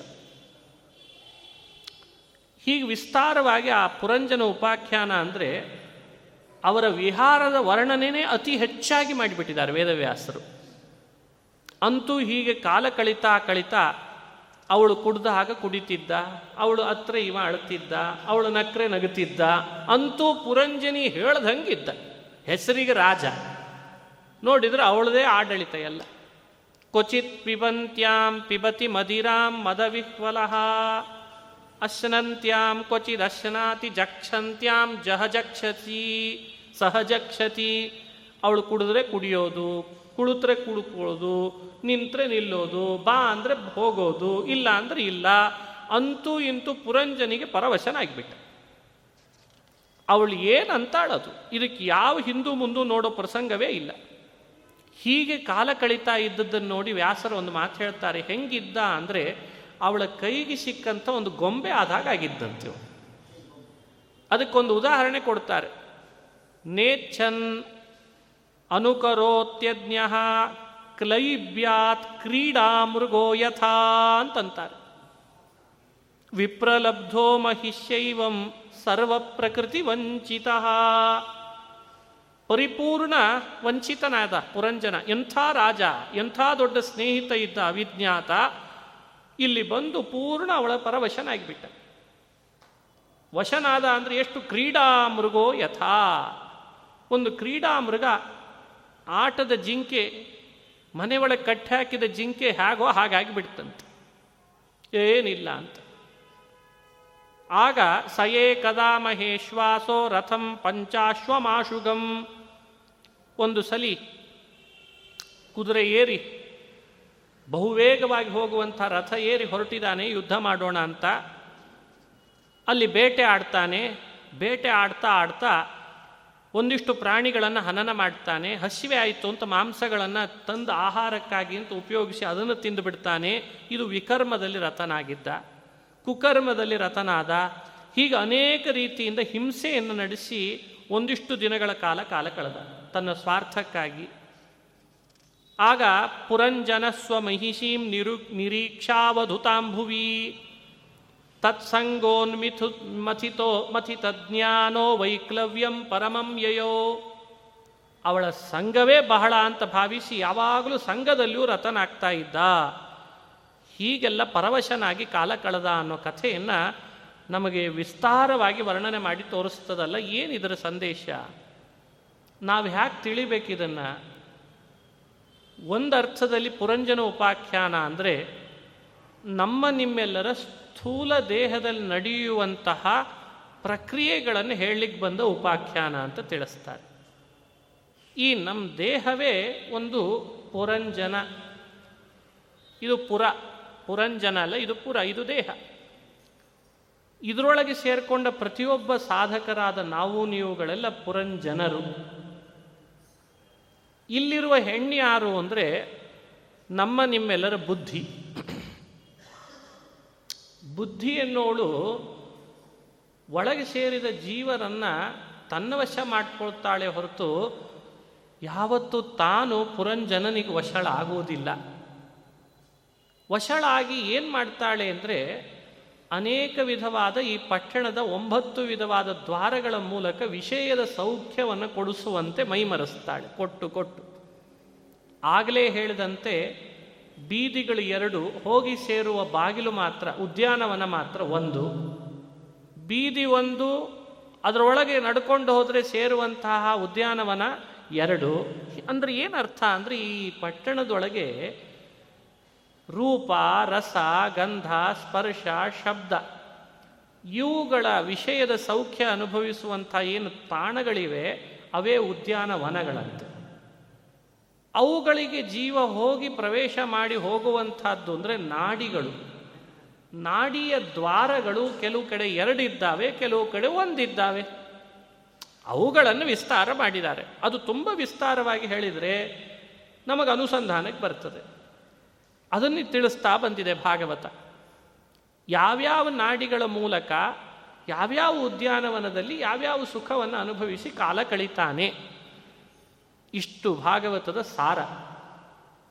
ಹೀಗೆ ವಿಸ್ತಾರವಾಗಿ ಆ ಪುರಂಜನ ಉಪಾಖ್ಯಾನ ಅಂದರೆ ಅವರ ವಿಹಾರದ ವರ್ಣನೆನೇ ಅತಿ ಹೆಚ್ಚಾಗಿ ಮಾಡಿಬಿಟ್ಟಿದ್ದಾರೆ ವೇದವ್ಯಾಸರು. ಅಂತೂ ಹೀಗೆ ಕಾಲ ಕಳಿತಾ ಕಳಿತಾ ಅವಳು ಕುಡ್ದ ಹಾಗೆ ಕುಡಿತಿದ್ದ, ಅವಳು ಹತ್ರ ಇವ ಅಳ್ತಿದ್ದ, ಅವಳು ನಕ್ರೆ ನಗುತ್ತಿದ್ದ, ಅಂತೂ ಪುರಂಜನಿ ಹೇಳ್ದಂಗಿದ್ದ ಹೆಸರಿಗೆ ರಾಜ. ನೋಡಿದ್ರೆ ಅವಳದೇ ಆಡಳಿತ ಎಲ್ಲ. ಕ್ವಚಿತ್ ಪಿಬಂತ್ಯಾಂ ಪಿಬತಿ ಮದಿರಾಂ ಮದವಿಹ್ವಲಃ ಅಶ್ನಂತ್ಯಾಂ ಕ್ವಚಿತ್ ಅಶ್ನಾತಿ ಜಕ್ಷಂತ್ಯಾಂ ಜಹಜಕ್ಷತಿ ಸಹಜಕ್ಷತಿ ಅವಳು ಕುಡಿದ್ರೆ ಕುಡಿಯೋದು, ಕುಳಿತ್ರೆ ಕುಳ್ಕೊಳ್ಳೋದು ನಿಂತ್ರೆ ನಿಲ್ಲೋದು, ಬಾ ಅಂದರೆ ಹೋಗೋದು, ಇಲ್ಲ ಅಂದ್ರೆ ಇಲ್ಲ. ಅಂತೂ ಇಂತೂ ಪುರಂಜನಿಗೆ ಪರವಶನಾಗಿಬಿಟ್ಟ ಅವಳು ಏನಂತಾಳದು ಇದಕ್ಕೆ ಯಾವ ಹಿಂದೂ ಮುಂದೂ ನೋಡೋ ಪ್ರಸಂಗವೇ ಇಲ್ಲ. ಹೀಗೆ ಕಾಲ ಕಳೀತಾ ಇದ್ದದ್ದನ್ನು ನೋಡಿ ವ್ಯಾಸರು ಒಂದು ಮಾತು ಹೇಳ್ತಾರೆ, ಹೆಂಗಿದ್ದ? ಅಂದರೆ ಅವಳ ಕೈಗೆ ಸಿಕ್ಕಂಥ ಒಂದು ಗೊಂಬೆ ಆದಾಗ ಆಗಿದ್ದಂತೆ ಅದಕ್ಕೊಂದು ಉದಾಹರಣೆ ಕೊಡ್ತಾರೆ. ನೇಚ್ಛನ್ ಅನುಕರೋತ್ಯಜ್ಞ ಕ್ಲೈಬ್ಯಾತ್ ಕ್ರೀಡಾ ಮೃಗೋ ಯಥಾ ಅಂತಂತಾರೆ. ವಿಪ್ರಲಬ್ಧೋ ಮಹಿಷ್ಯೈವಂ ಸರ್ವ ಪ್ರಕೃತಿ ವಂಚಿತ. ಪರಿಪೂರ್ಣ ವಂಚಿತನಾದ ಪುರಂಜನ ಎಂಥ ರಾಜ, ಎಂಥ ದೊಡ್ಡ ಸ್ನೇಹಿತ ಇದ್ದ ಅವಿಜ್ಞಾತ ಇಲ್ಲಿ ಬಂದು ಪೂರ್ಣ ಅವಳ ಪರವಶನಾಗಿಬಿಟ್ಟ. ವಶನಾದ ಅಂದರೆ ಎಷ್ಟು ಕ್ರೀಡಾ ಮೃಗೋ ಯಥಾ. ಒಂದು ಕ್ರೀಡಾ ಮೃಗ ಆಟದ ಜಿಂಕೆ, ಮನೆ ಒಳಗೆ ಕಟ್ಟಿ ಹಾಕಿದ ಜಿಂಕೆ ಹೇಗೋ ಹಾಗಾಗಿ ಬಿಡ್ತಂತೆ ಏನಿಲ್ಲ ಅಂತ. ಆಗ ಸಯೇ ಕದಾ ಮಹೇಶ್ವಾಸೋ ರಥಂ ಪಂಚಾಶ್ವಮಾಶುಗಂ. ಒಂದು ಸಲಿ ಕುದುರೆ ಏರಿ ಬಹುವೇಗವಾಗಿ ಹೋಗುವಂಥ ರಥ ಏರಿ ಹೊರಟಿದ್ದಾನೆ ಯುದ್ಧ ಮಾಡೋಣ ಅಂತ. ಅಲ್ಲಿ ಬೇಟೆ ಆಡ್ತಾನೆ. ಬೇಟೆ ಆಡ್ತಾ ಆಡ್ತಾ ಒಂದಿಷ್ಟು ಪ್ರಾಣಿಗಳನ್ನು ಹನನ ಮಾಡ್ತಾನೆ. ಹಸಿವೆ ಆಯಿತು ಅಂತ ಮಾಂಸಗಳನ್ನು ತಂದು ಆಹಾರಕ್ಕಾಗಿ ಅಂತ ಉಪಯೋಗಿಸಿ ಅದನ್ನು ತಿಂದು ಬಿಡ್ತಾನೆ. ಇದು ವಿಕರ್ಮದಲ್ಲಿ ರಥನಾಗಿದ್ದ. ಕುಕರ್ಮದಲ್ಲಿ ರಥನಾದ. ಹೀಗೆ ಅನೇಕ ರೀತಿಯಿಂದ ಹಿಂಸೆಯನ್ನು ನಡೆಸಿ ಒಂದಿಷ್ಟು ದಿನಗಳ ಕಾಲ ಕಾಲ ಕಳೆದ. ತನ್ನ ಸ್ವಾರ್ಥಕ್ಕಾಗಿ ಆಗ ಪುರಂಜನ ಸ್ವಮಹಿಷೀಂ ನಿರು ನಿರೀಕ್ಷಾವಧುತಾಂಭುವಿ. ತತ್ಸಂಗೋನ್ಮಿಥು ಮಥಿತೋ ಮಥಿತಜ್ಞಾನೋ ವೈಕ್ಲವ್ಯಂ ಪರಮಂ ಯಯೋ. ಅವಳ ಸಂಘವೇ ಬಹಳ ಅಂತ ಭಾವಿಸಿ ಯಾವಾಗಲೂ ಸಂಘದಲ್ಲಿಯೂ ರತನಾಗ್ತಾ ಇದ್ದ. ಹೀಗೆಲ್ಲ ಪರವಶನಾಗಿ ಕಾಲ ಕಳೆದ ಅನ್ನೋ ಕಥೆಯನ್ನು ನಮಗೆ ವಿಸ್ತಾರವಾಗಿ ವರ್ಣನೆ ಮಾಡಿ ತೋರಿಸ್ತದಲ್ಲ, ಏನಿದರ ಸಂದೇಶ? ನಾವು ಹ್ಯಾಕೆ ತಿಳಿಬೇಕಿದನ್ನು. ಒಂದು ಅರ್ಥದಲ್ಲಿ ಪುರಂಜನ ಉಪಾಖ್ಯಾನ ಅಂದರೆ ನಮ್ಮ ನಿಮ್ಮೆಲ್ಲರ ಸ್ಥೂಲ ದೇಹದಲ್ಲಿ ನಡೆಯುವಂತಹ ಪ್ರಕ್ರಿಯೆಗಳನ್ನು ಹೇಳಲಿಕ್ಕೆ ಬಂದ ಉಪಾಖ್ಯಾನ ಅಂತ ತಿಳಿಸ್ತಾರೆ. ಈ ನಮ್ಮ ದೇಹವೇ ಒಂದು ಪುರಂಜನ. ಇದು ಪುರ, ಪುರಂಜನ ಅಲ್ಲ, ಇದು ಪುರ, ಇದು ದೇಹ. ಇದರೊಳಗೆ ಸೇರಿಕೊಂಡ ಪ್ರತಿಯೊಬ್ಬ ಸಾಧಕರಾದ ನಾವು ನೀವುಗಳೆಲ್ಲ ಪುರಂಜನರು. ಇಲ್ಲಿರುವ ಹೆಣ್ಣು ಯಾರು ಅಂದರೆ ನಮ್ಮ ನಿಮ್ಮೆಲ್ಲರ ಬುದ್ಧಿ. ಬುದ್ಧಿ ಎನ್ನುವಳು ಒಳಗೆ ಸೇರಿದ ಜೀವರನ್ನು ತನ್ನ ವಶ ಮಾಡಿಕೊಳ್ತಾಳೆ ಹೊರತು ಯಾವತ್ತೂ ತಾನು ಪುರಂಜನನಿಗೆ ವಶಳಾಗುವುದಿಲ್ಲ. ವಶಳಾಗಿ ಏನು ಮಾಡ್ತಾಳೆ ಅಂದರೆ ಅನೇಕ ವಿಧವಾದ ಈ ಪಟ್ಟಣದ ಒಂಬತ್ತು ವಿಧವಾದ ದ್ವಾರಗಳ ಮೂಲಕ ವಿಷಯದ ಸೌಖ್ಯವನ್ನು ಕೊಡಿಸುವಂತೆ ಮೈಮರೆಸ್ತಾಳೆ. ಕೊಟ್ಟು ಕೊಟ್ಟು. ಆಗಲೇ ಹೇಳಿದಂತೆ ಬೀದಿಗಳು ಎರಡು, ಹೋಗಿ ಸೇರುವ ಬಾಗಿಲು ಮಾತ್ರ, ಉದ್ಯಾನವನ ಮಾತ್ರ ಒಂದು. ಬೀದಿ ಒಂದು, ಅದರೊಳಗೆ ನಡ್ಕೊಂಡು ಹೋದರೆ ಸೇರುವಂತಹ ಉದ್ಯಾನವನ ಎರಡು. ಅಂದರೆ ಏನರ್ಥ ಅಂದರೆ ಈ ಪಟ್ಟಣದೊಳಗೆ ರೂಪ, ರಸ, ಗಂಧ, ಸ್ಪರ್ಶ, ಶಬ್ದ. ಇವುಗಳ ವಿಷಯದ ಸೌಖ್ಯ ಅನುಭವಿಸುವಂಥ ಏನು ತಾಣಗಳಿವೆ, ಅವೇ ಉದ್ಯಾನವನಗಳಂತೆ ಅವುಗಳಿಗೆ ಜೀವ ಹೋಗಿ ಪ್ರವೇಶ ಮಾಡಿ ಹೋಗುವಂಥದ್ದು ಅಂದರೆ ನಾಡಿಗಳು. ನಾಡಿಯ ದ್ವಾರಗಳು ಕೆಲವು ಕಡೆ ಎರಡಿದ್ದಾವೆ, ಕೆಲವು ಕಡೆ ಒಂದಿದ್ದಾವೆ. ಅವುಗಳನ್ನು ವಿಸ್ತಾರ ಮಾಡಿದ್ದಾರೆ. ಅದು ತುಂಬ ವಿಸ್ತಾರವಾಗಿ ಹೇಳಿದರೆ ನಮಗೆ ಅನುಸಂಧಾನಕ್ಕೆ ಬರ್ತದೆ. ಅದನ್ನು ತಿಳಿಸ್ತಾ ಬಂದಿದೆ ಭಾಗವತ. ಯಾವ್ಯಾವ ನಾಡಿಗಳ ಮೂಲಕ ಯಾವ್ಯಾವ ಉದ್ಯಾನವನದಲ್ಲಿ ಯಾವ್ಯಾವ ಸುಖವನ್ನು ಅನುಭವಿಸಿ ಕಾಲ ಕಳೀತಾನೆ. ಇಷ್ಟು ಭಾಗವತದ ಸಾರ.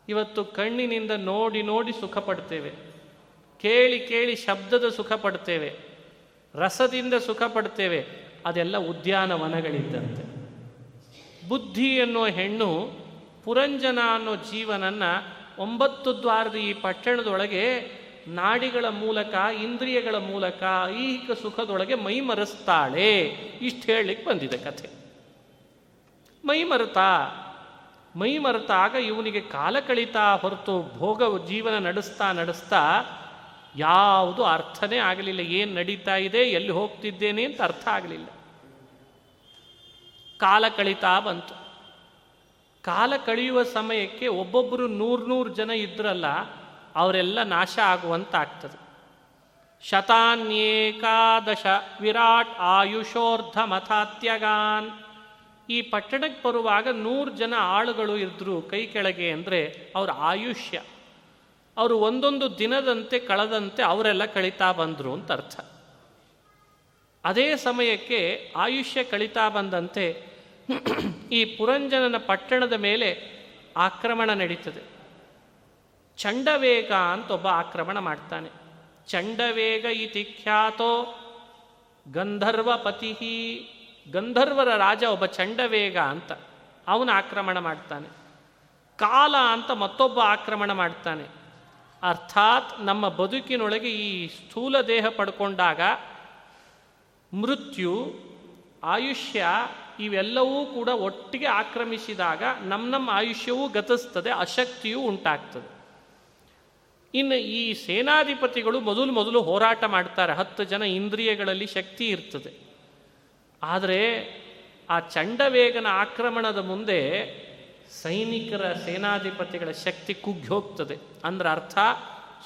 ಇವತ್ತು ಕಣ್ಣಿನಿಂದ ನೋಡಿ ನೋಡಿ ಸುಖ ಪಡ್ತೇವೆ ಕೇಳಿ ಕೇಳಿ ಶಬ್ದದ ಸುಖ ಪಡ್ತೇವೆ ರಸದಿಂದ ಸುಖ ಪಡ್ತೇವೆ ಅದೆಲ್ಲ ಉದ್ಯಾನವನಗಳಿದ್ದಂತೆ. ಬುದ್ಧಿ ಅನ್ನೋ ಹೆಣ್ಣು ಪುರಂಜನ ಅನ್ನೋ ಜೀವನನ್ನ ಒಂಬತ್ತು ದ್ವಾರದ ಈ ಪಟ್ಟಣದೊಳಗೆ ನಾಡಿಗಳ ಮೂಲಕ, ಇಂದ್ರಿಯಗಳ ಮೂಲಕ, ಐಹಿಕ ಸುಖದೊಳಗೆ ಮೈ ಮರೆಸ್ತಾಳೆ ಇಷ್ಟು ಹೇಳಲಿಕ್ಕೆ ಬಂದಿದೆ ಕಥೆ. ಮೈ ಮರೆತ ಮೈ ಮರೆತಾಗ ಇವನಿಗೆ ಕಾಲ ಕಳೀತಾ ಹೊರತು ಭೋಗ ಜೀವನ ನಡೆಸ್ತಾ ನಡೆಸ್ತಾ ಯಾವುದು ಅರ್ಥನೇ ಆಗಲಿಲ್ಲ. ಏನು ನಡೀತಾ ಇದೆ, ಎಲ್ಲಿ ಹೋಗ್ತಿದ್ದೇನೆ ಅಂತ ಅರ್ಥ ಆಗಲಿಲ್ಲ. ಕಾಲ ಕಳೀತಾ ಬಂತು. ಕಾಲ ಕಳೆಯುವ ಸಮಯಕ್ಕೆ ಒಬ್ಬೊಬ್ಬರು ನೂರು ನೂರು ಜನ ಇದ್ರಲ್ಲ, ಅವರೆಲ್ಲ ನಾಶ ಆಗುವಂತಾಗ್ತದೆ. ಶತಾನ್ಯೇಕಾದಶ ವಿರಾಟ್ ಆಯುಷೋರ್ಧ ಮಥಾತ್ಯಗಾನ್ ಈ ಪಟ್ಟಣಕ್ಕೆ ಬರುವಾಗ ನೂರು ಜನ ಆಳುಗಳು ಇದ್ದರು ಕೈ ಕೆಳಗೆ ಅಂದರೆ ಅವರ ಆಯುಷ್ಯ. ಅವರು ಒಂದೊಂದು ದಿನದಂತೆ ಕಳೆದಂತೆ ಅವರೆಲ್ಲ ಕಳೀತಾ ಬಂದರು ಅಂತ ಅರ್ಥ. ಅದೇ ಸಮಯಕ್ಕೆ ಆಯುಷ್ಯ ಕಳೀತಾ ಬಂದಂತೆ ಈ ಪುರಂಜನನ ಪಟ್ಟಣದ ಮೇಲೆ ಆಕ್ರಮಣ ನಡೀತದೆ. ಚಂಡವೇಗ ಅಂತ ಒಬ್ಬ ಆಕ್ರಮಣ ಮಾಡ್ತಾನೆ. ಚಂಡವೇಗ ಇತಿ ಖ್ಯಾತೋ ಗಂಧರ್ವಪತಿ ಗಂಧರ್ವರ ರಾಜ ಒಬ್ಬ ಚಂಡವೇಗ ಅಂತ ಅವನು ಆಕ್ರಮಣ ಮಾಡ್ತಾನೆ. ಕಾಲ ಅಂತ ಮತ್ತೊಬ್ಬ ಆಕ್ರಮಣ ಮಾಡ್ತಾನೆ. ಅರ್ಥಾತ್ ನಮ್ಮ ಬದುಕಿನೊಳಗೆ ಈ ಸ್ಥೂಲ ದೇಹ ಪಡ್ಕೊಂಡಾಗ ಮೃತ್ಯು, ಆಯುಷ್ಯ ಇವೆಲ್ಲವೂ ಕೂಡ ಒಟ್ಟಿಗೆ ಆಕ್ರಮಿಸಿದಾಗ ನಮ್ಮ ನಮ್ಮ ಆಯುಷ್ಯವೂ ಗತಿಸ್ತದೆ, ಅಶಕ್ತಿಯೂ ಉಂಟಾಗ್ತದೆ. ಇನ್ನು ಈ ಸೇನಾಧಿಪತಿಗಳು ಮೊದಲು ಮೊದಲು ಹೋರಾಟ ಮಾಡ್ತಾರೆ, ಹತ್ತು ಜನ ಇಂದ್ರಿಯಗಳಲ್ಲಿ ಶಕ್ತಿ ಇರ್ತದೆ. ಆದರೆ ಆ ಚಂಡವೇಗನ ಆಕ್ರಮಣದ ಮುಂದೆ ಸೈನಿಕರ ಸೇನಾಧಿಪತಿಗಳ ಶಕ್ತಿ ಕುಗ್ಗಿ ಹೋಗ್ತದೆ ಅಂದ್ರೆ ಅರ್ಥ,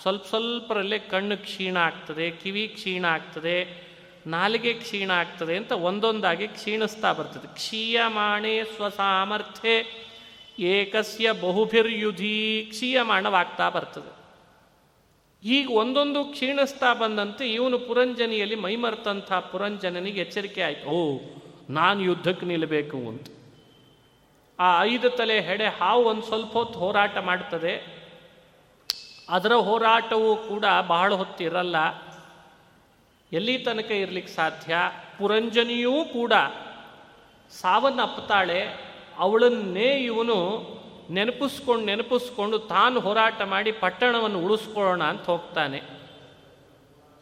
ಸ್ವಲ್ಪ ಸ್ವಲ್ಪರಲ್ಲೇ ಕಣ್ಣು ಕ್ಷೀಣ ಆಗ್ತದೆ, ಕಿವಿ ಕ್ಷೀಣ ಆಗ್ತದೆ ನಾಲಿಗೆ ಕ್ಷೀಣ ಆಗ್ತದೆ ಅಂತ ಒಂದೊಂದಾಗಿ ಕ್ಷೀಣಿಸ್ತಾ ಬರ್ತದೆ. ಕ್ಷೀಯಮಾಣೆ ಸ್ವಸಾಮರ್ಥ್ಯೆ ಏಕಸ್ಯ ಬಹುಭಿರ್ಯುಧಿ ಕ್ಷೀಯಮಾಣವಾಗ್ತಾ ಬರ್ತದೆ. ಈಗ ಒಂದೊಂದು ಕ್ಷೀಣಿಸ್ತಾ ಬಂದಂತೆ ಇವನು ಪುರಂಜನಿಯಲ್ಲಿ ಮೈಮರ್ತಂಥ ಪುರಂಜನನಿಗೆ ಎಚ್ಚರಿಕೆ ಆಯಿತು. ಓ, ನಾನು ಯುದ್ಧಕ್ಕೆ ನಿಲ್ಲಬೇಕು ಅಂತ. ಆ ಐದು ತಲೆ ಹೆಡೆ ಹಾವು ಒಂದು ಸ್ವಲ್ಪ ಹೊತ್ತು ಹೋರಾಟ ಮಾಡ್ತದೆ. ಅದರ ಹೋರಾಟವೂ ಕೂಡ ಬಹಳ ಹೊತ್ತಿರಲ್ಲ ಎಲ್ಲಿ ತನಕ ಇರಲಿಕ್ಕೆ ಸಾಧ್ಯ? ಪುರಂಜನಿಯೂ ಕೂಡ ಸಾವನ್ನಪ್ಪತಾಳೆ ಅವಳನ್ನೇ ಇವನು ನೆನಪಿಸ್ಕೊಂಡು ನೆನಪಿಸ್ಕೊಂಡು ತಾನು ಹೋರಾಟ ಮಾಡಿ ಪಟ್ಟಣವನ್ನು ಉಳಿಸ್ಕೊಳ್ಳೋಣ ಅಂತ ಹೋಗ್ತಾನೆ.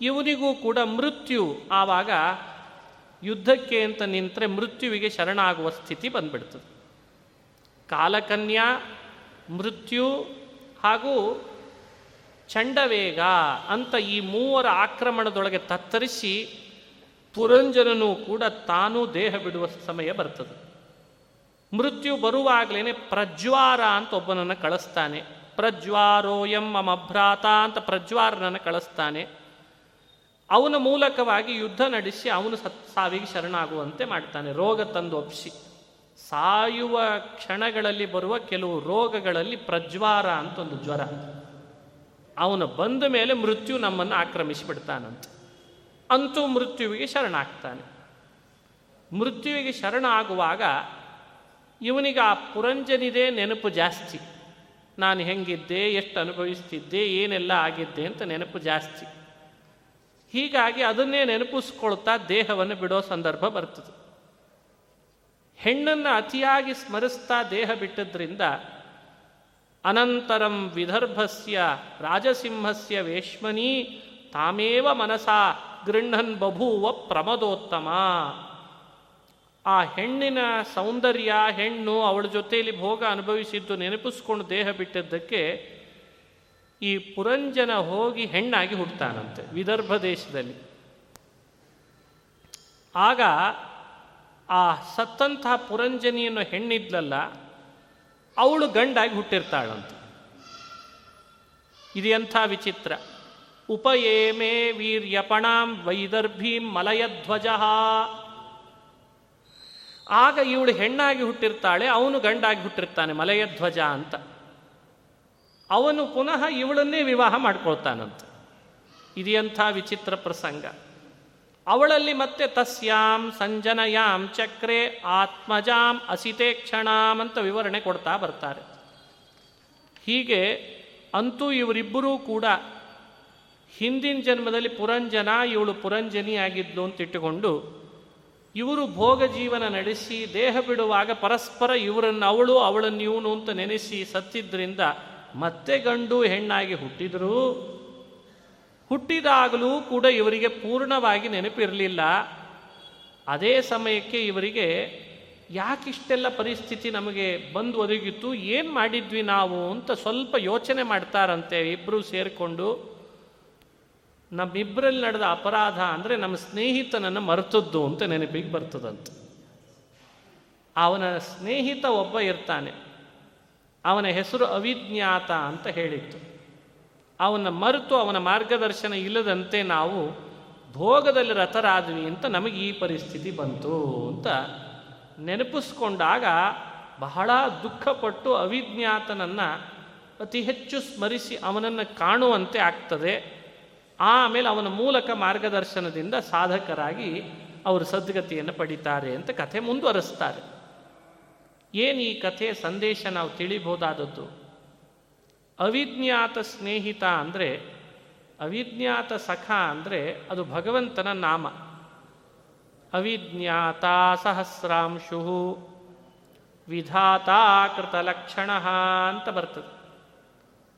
ಇವನಿಗೂ ಕೂಡ ಮೃತ್ಯು ಆವಾಗ ಯುದ್ಧಕ್ಕೆ ಅಂತ ನಿಂತರೆ ಮೃತ್ಯುವಿಗೆ ಶರಣಾಗುವ ಸ್ಥಿತಿ ಬಂದ್ಬಿಡ್ತದೆ. ಕಾಲಕನ್ಯಾ, ಮೃತ್ಯು ಹಾಗೂ ಚಂಡವೇಗ ಅಂತ ಈ ಮೂವರ ಆಕ್ರಮಣದೊಳಗೆ ತತ್ತರಿಸಿ ಪುರಂಜನನು ಕೂಡ ತಾನೂ ದೇಹ ಬಿಡುವ ಸಮಯ ಬರ್ತದೆ. ಮೃತ್ಯು ಬರುವಾಗಲೇ ಪ್ರಜ್ವಾರ ಅಂತ ಒಬ್ಬನನ್ನು ಕಳಿಸ್ತಾನೆ. ಪ್ರಜ್ವಾರೋಯಂ ಮಮಭ್ರಾತ ಅಂತ ಪ್ರಜ್ವಾರನನ್ನು ಕಳಿಸ್ತಾನೆ. ಅವನ ಮೂಲಕವಾಗಿ ಯುದ್ಧ ನಡೆಸಿ ಅವನು ಸತ್ ಸಾವಿಗೆ ಶರಣಾಗುವಂತೆ ಮಾಡ್ತಾನೆ. ರೋಗ ತಂದು ಒಪ್ಸಿ. ಸಾಯುವ ಕ್ಷಣಗಳಲ್ಲಿ ಬರುವ ಕೆಲವು ರೋಗಗಳಲ್ಲಿ ಪ್ರಜ್ವಾರ ಅಂತ ಒಂದು ಜ್ವರ. ಅವನು ಬಂದ ಮೇಲೆ ಮೃತ್ಯು ನಮ್ಮನ್ನು ಆಕ್ರಮಿಸಿಬಿಡ್ತಾನಂತ. ಅಂತೂ ಮೃತ್ಯುವಿಗೆ ಶರಣಾಗ್ತಾನೆ. ಮೃತ್ಯುವಿಗೆ ಶರಣ ಆಗುವಾಗ ಇವನಿಗೆ ಆ ಪುರಂಜನಿದೇ ನೆನಪು ಜಾಸ್ತಿ. ನಾನು ಹೆಂಗಿದ್ದೆ, ಎಷ್ಟು ಅನುಭವಿಸ್ತಿದ್ದೆ, ಏನೆಲ್ಲ ಆಗಿದ್ದೆ ಅಂತ ನೆನಪು ಜಾಸ್ತಿ. ಹೀಗಾಗಿ ಅದನ್ನೇ ನೆನಪಿಸ್ಕೊಳ್ತಾ ದೇಹವನ್ನು ಬಿಡೋ ಸಂದರ್ಭ ಬರ್ತದೆ. ಹೆಣ್ಣನ್ನು ಅತಿಯಾಗಿ ಸ್ಮರಿಸ್ತಾ ದೇಹ ಬಿಟ್ಟದ್ರಿಂದ ಅನಂತರಂ ವಿದರ್ಭಸ್ಯ ರಾಜಸಿಂಹಸ್ಯ ವೇಶ್ಮನಿ ತಾಮೇವ ಮನಸಾ ಗೃಹನ್ ಬಭೂವ ಪ್ರಮದೋತ್ತಮ. ಆ ಹೆಣ್ಣಿನ ಸೌಂದರ್ಯ, ಹೆಣ್ಣು ಅವಳ ಜೊತೆಯಲ್ಲಿ ಭೋಗ ಅನುಭವಿಸಿದ್ದು ನೆನಪಿಸ್ಕೊಂಡು ದೇಹ ಬಿಟ್ಟದ್ದಕ್ಕೆ ಈ ಪುರಂಜನ ಹೋಗಿ ಹೆಣ್ಣಾಗಿ ಹುಡ್ತಾನಂತೆ ವಿದರ್ಭ ದೇಶದಲ್ಲಿ. ಆಗ ಆ ಸತ್ತಂತಹ ಪುರಂಜನಿಯನ್ನು ಹೆಣ್ಣಿದ್ಲಲ್ಲ ಅವಳು ಗಂಡಾಗಿ ಹುಟ್ಟಿರ್ತಾಳಂತ. ಇದು ಎಂಥ ವಿಚಿತ್ರ. ಉಪಯೇಮೇ ವೀರ್ಯಪಣಾಂ ವೈದರ್ಭೀಂ ಮಲಯಧ್ವಜ. ಆಗ ಇವಳು ಹೆಣ್ಣಾಗಿ ಹುಟ್ಟಿರ್ತಾಳೆ, ಅವನು ಗಂಡಾಗಿ ಹುಟ್ಟಿರ್ತಾನೆ, ಮಲಯಧ್ವಜ ಅಂತ. ಅವನು ಪುನಃ ಇವಳನ್ನೇ ವಿವಾಹ ಮಾಡ್ಕೊಳ್ತಾನಂತೆ. ಇದೆಯಂಥ ವಿಚಿತ್ರ ಪ್ರಸಂಗ. ಅವಳಲ್ಲಿ ಮತ್ತೆ ತಸ್ಯಾಂ ಸಂಜನಯಾಂ ಚಕ್ರೆ ಆತ್ಮಜಾಂ ಅಸಿತೆ ಕ್ಷಣಾಂ ಅಂತ ವಿವರಣೆ ಕೊಡ್ತಾ ಬರ್ತಾರೆ. ಹೀಗೆ ಅಂತೂ ಇವರಿಬ್ಬರೂ ಕೂಡ ಹಿಂದಿನ ಜನ್ಮದಲ್ಲಿ ಪುರಂಜನ, ಇವಳು ಪುರಂಜನಿ ಆಗಿದ್ಲು ಅಂತ ಇಟ್ಟುಕೊಂಡು ಇವರು ಭೋಗ ಜೀವನ ನಡೆಸಿ, ದೇಹ ಬಿಡುವಾಗ ಪರಸ್ಪರ ಇವರನ್ನು ಅವಳು, ಅವಳನ್ನು ಇವನು ಅಂತ ನೆನೆಸಿ ಸತ್ತಿದ್ದರಿಂದ ಮತ್ತೆ ಗಂಡು ಹೆಣ್ಣಾಗಿ ಹುಟ್ಟಿದ್ರು. ಹುಟ್ಟಿದಾಗಲೂ ಕೂಡ ಇವರಿಗೆ ಪೂರ್ಣವಾಗಿ ನೆನಪಿರಲಿಲ್ಲ. ಅದೇ ಸಮಯಕ್ಕೆ ಇವರಿಗೆ ಯಾಕಿಷ್ಟೆಲ್ಲ ಪರಿಸ್ಥಿತಿ ನಮಗೆ ಬಂದು ಒದಗಿತ್ತು, ಏನು ಮಾಡಿದ್ವಿ ನಾವು ಅಂತ ಸ್ವಲ್ಪ ಯೋಚನೆ ಮಾಡ್ತಾರಂತೆ ಇಬ್ಬರು ಸೇರಿಕೊಂಡು. ನಮ್ಮಿಬ್ಬರಲ್ಲಿ ನಡೆದ ಅಪರಾಧ ಅಂದರೆ ನಮ್ಮ ಸ್ನೇಹಿತನನ್ನು ಮರೆತದ್ದು ಅಂತ ನೆನಪಿಗೆ ಬರ್ತದಂತೆ. ಅವನ ಸ್ನೇಹಿತ ಒಬ್ಬ ಇರ್ತಾನೆ. ಅವನ ಹೆಸರು ಅವಿಜ್ಞಾತ ಅಂತ ಹೇಳಿತ್ತು ಅವನ ಮರೆತು ಅವನ ಮಾರ್ಗದರ್ಶನ ಇಲ್ಲದಂತೆ ನಾವು ಭೋಗದಲ್ಲಿ ರಥರಾದ್ವಿ ಅಂತ ನಮಗೆ ಈ ಪರಿಸ್ಥಿತಿ ಬಂತು ಅಂತ ನೆನಪಿಸ್ಕೊಂಡಾಗ ಬಹಳ ದುಃಖಪಟ್ಟು ಅವಿಜ್ಞಾತನನ್ನು ಅತಿ ಹೆಚ್ಚು ಸ್ಮರಿಸಿ ಅವನನ್ನು ಕಾಣುವಂತೆ ಆಗ್ತದೆ. ಆಮೇಲೆ ಅವನ ಮೂಲಕ ಮಾರ್ಗದರ್ಶನದಿಂದ ಸಾಧಕರಾಗಿ ಅವರು ಸದ್ಗತಿಯನ್ನು ಪಡಿತಾರೆ ಅಂತ ಕಥೆ ಮುಂದುವರೆಸ್ತಾರೆ. ಏನು ಈ ಕಥೆಯ ಸಂದೇಶ ನಾವು ತಿಳಿಬಹುದಾದದ್ದು? ಅವಿಜ್ಞಾತ ಸ್ನೇಹಿತ ಅಂದರೆ, ಅವಿಜ್ಞಾತ ಸಖ ಅಂದರೆ ಅದು ಭಗವಂತನ ನಾಮ. ಅವಿಜ್ಞಾತ ಸಹಸ್ರಾಂಶು ವಿಧಾತಾಕೃತ ಲಕ್ಷಣ ಅಂತ ಬರ್ತದೆ.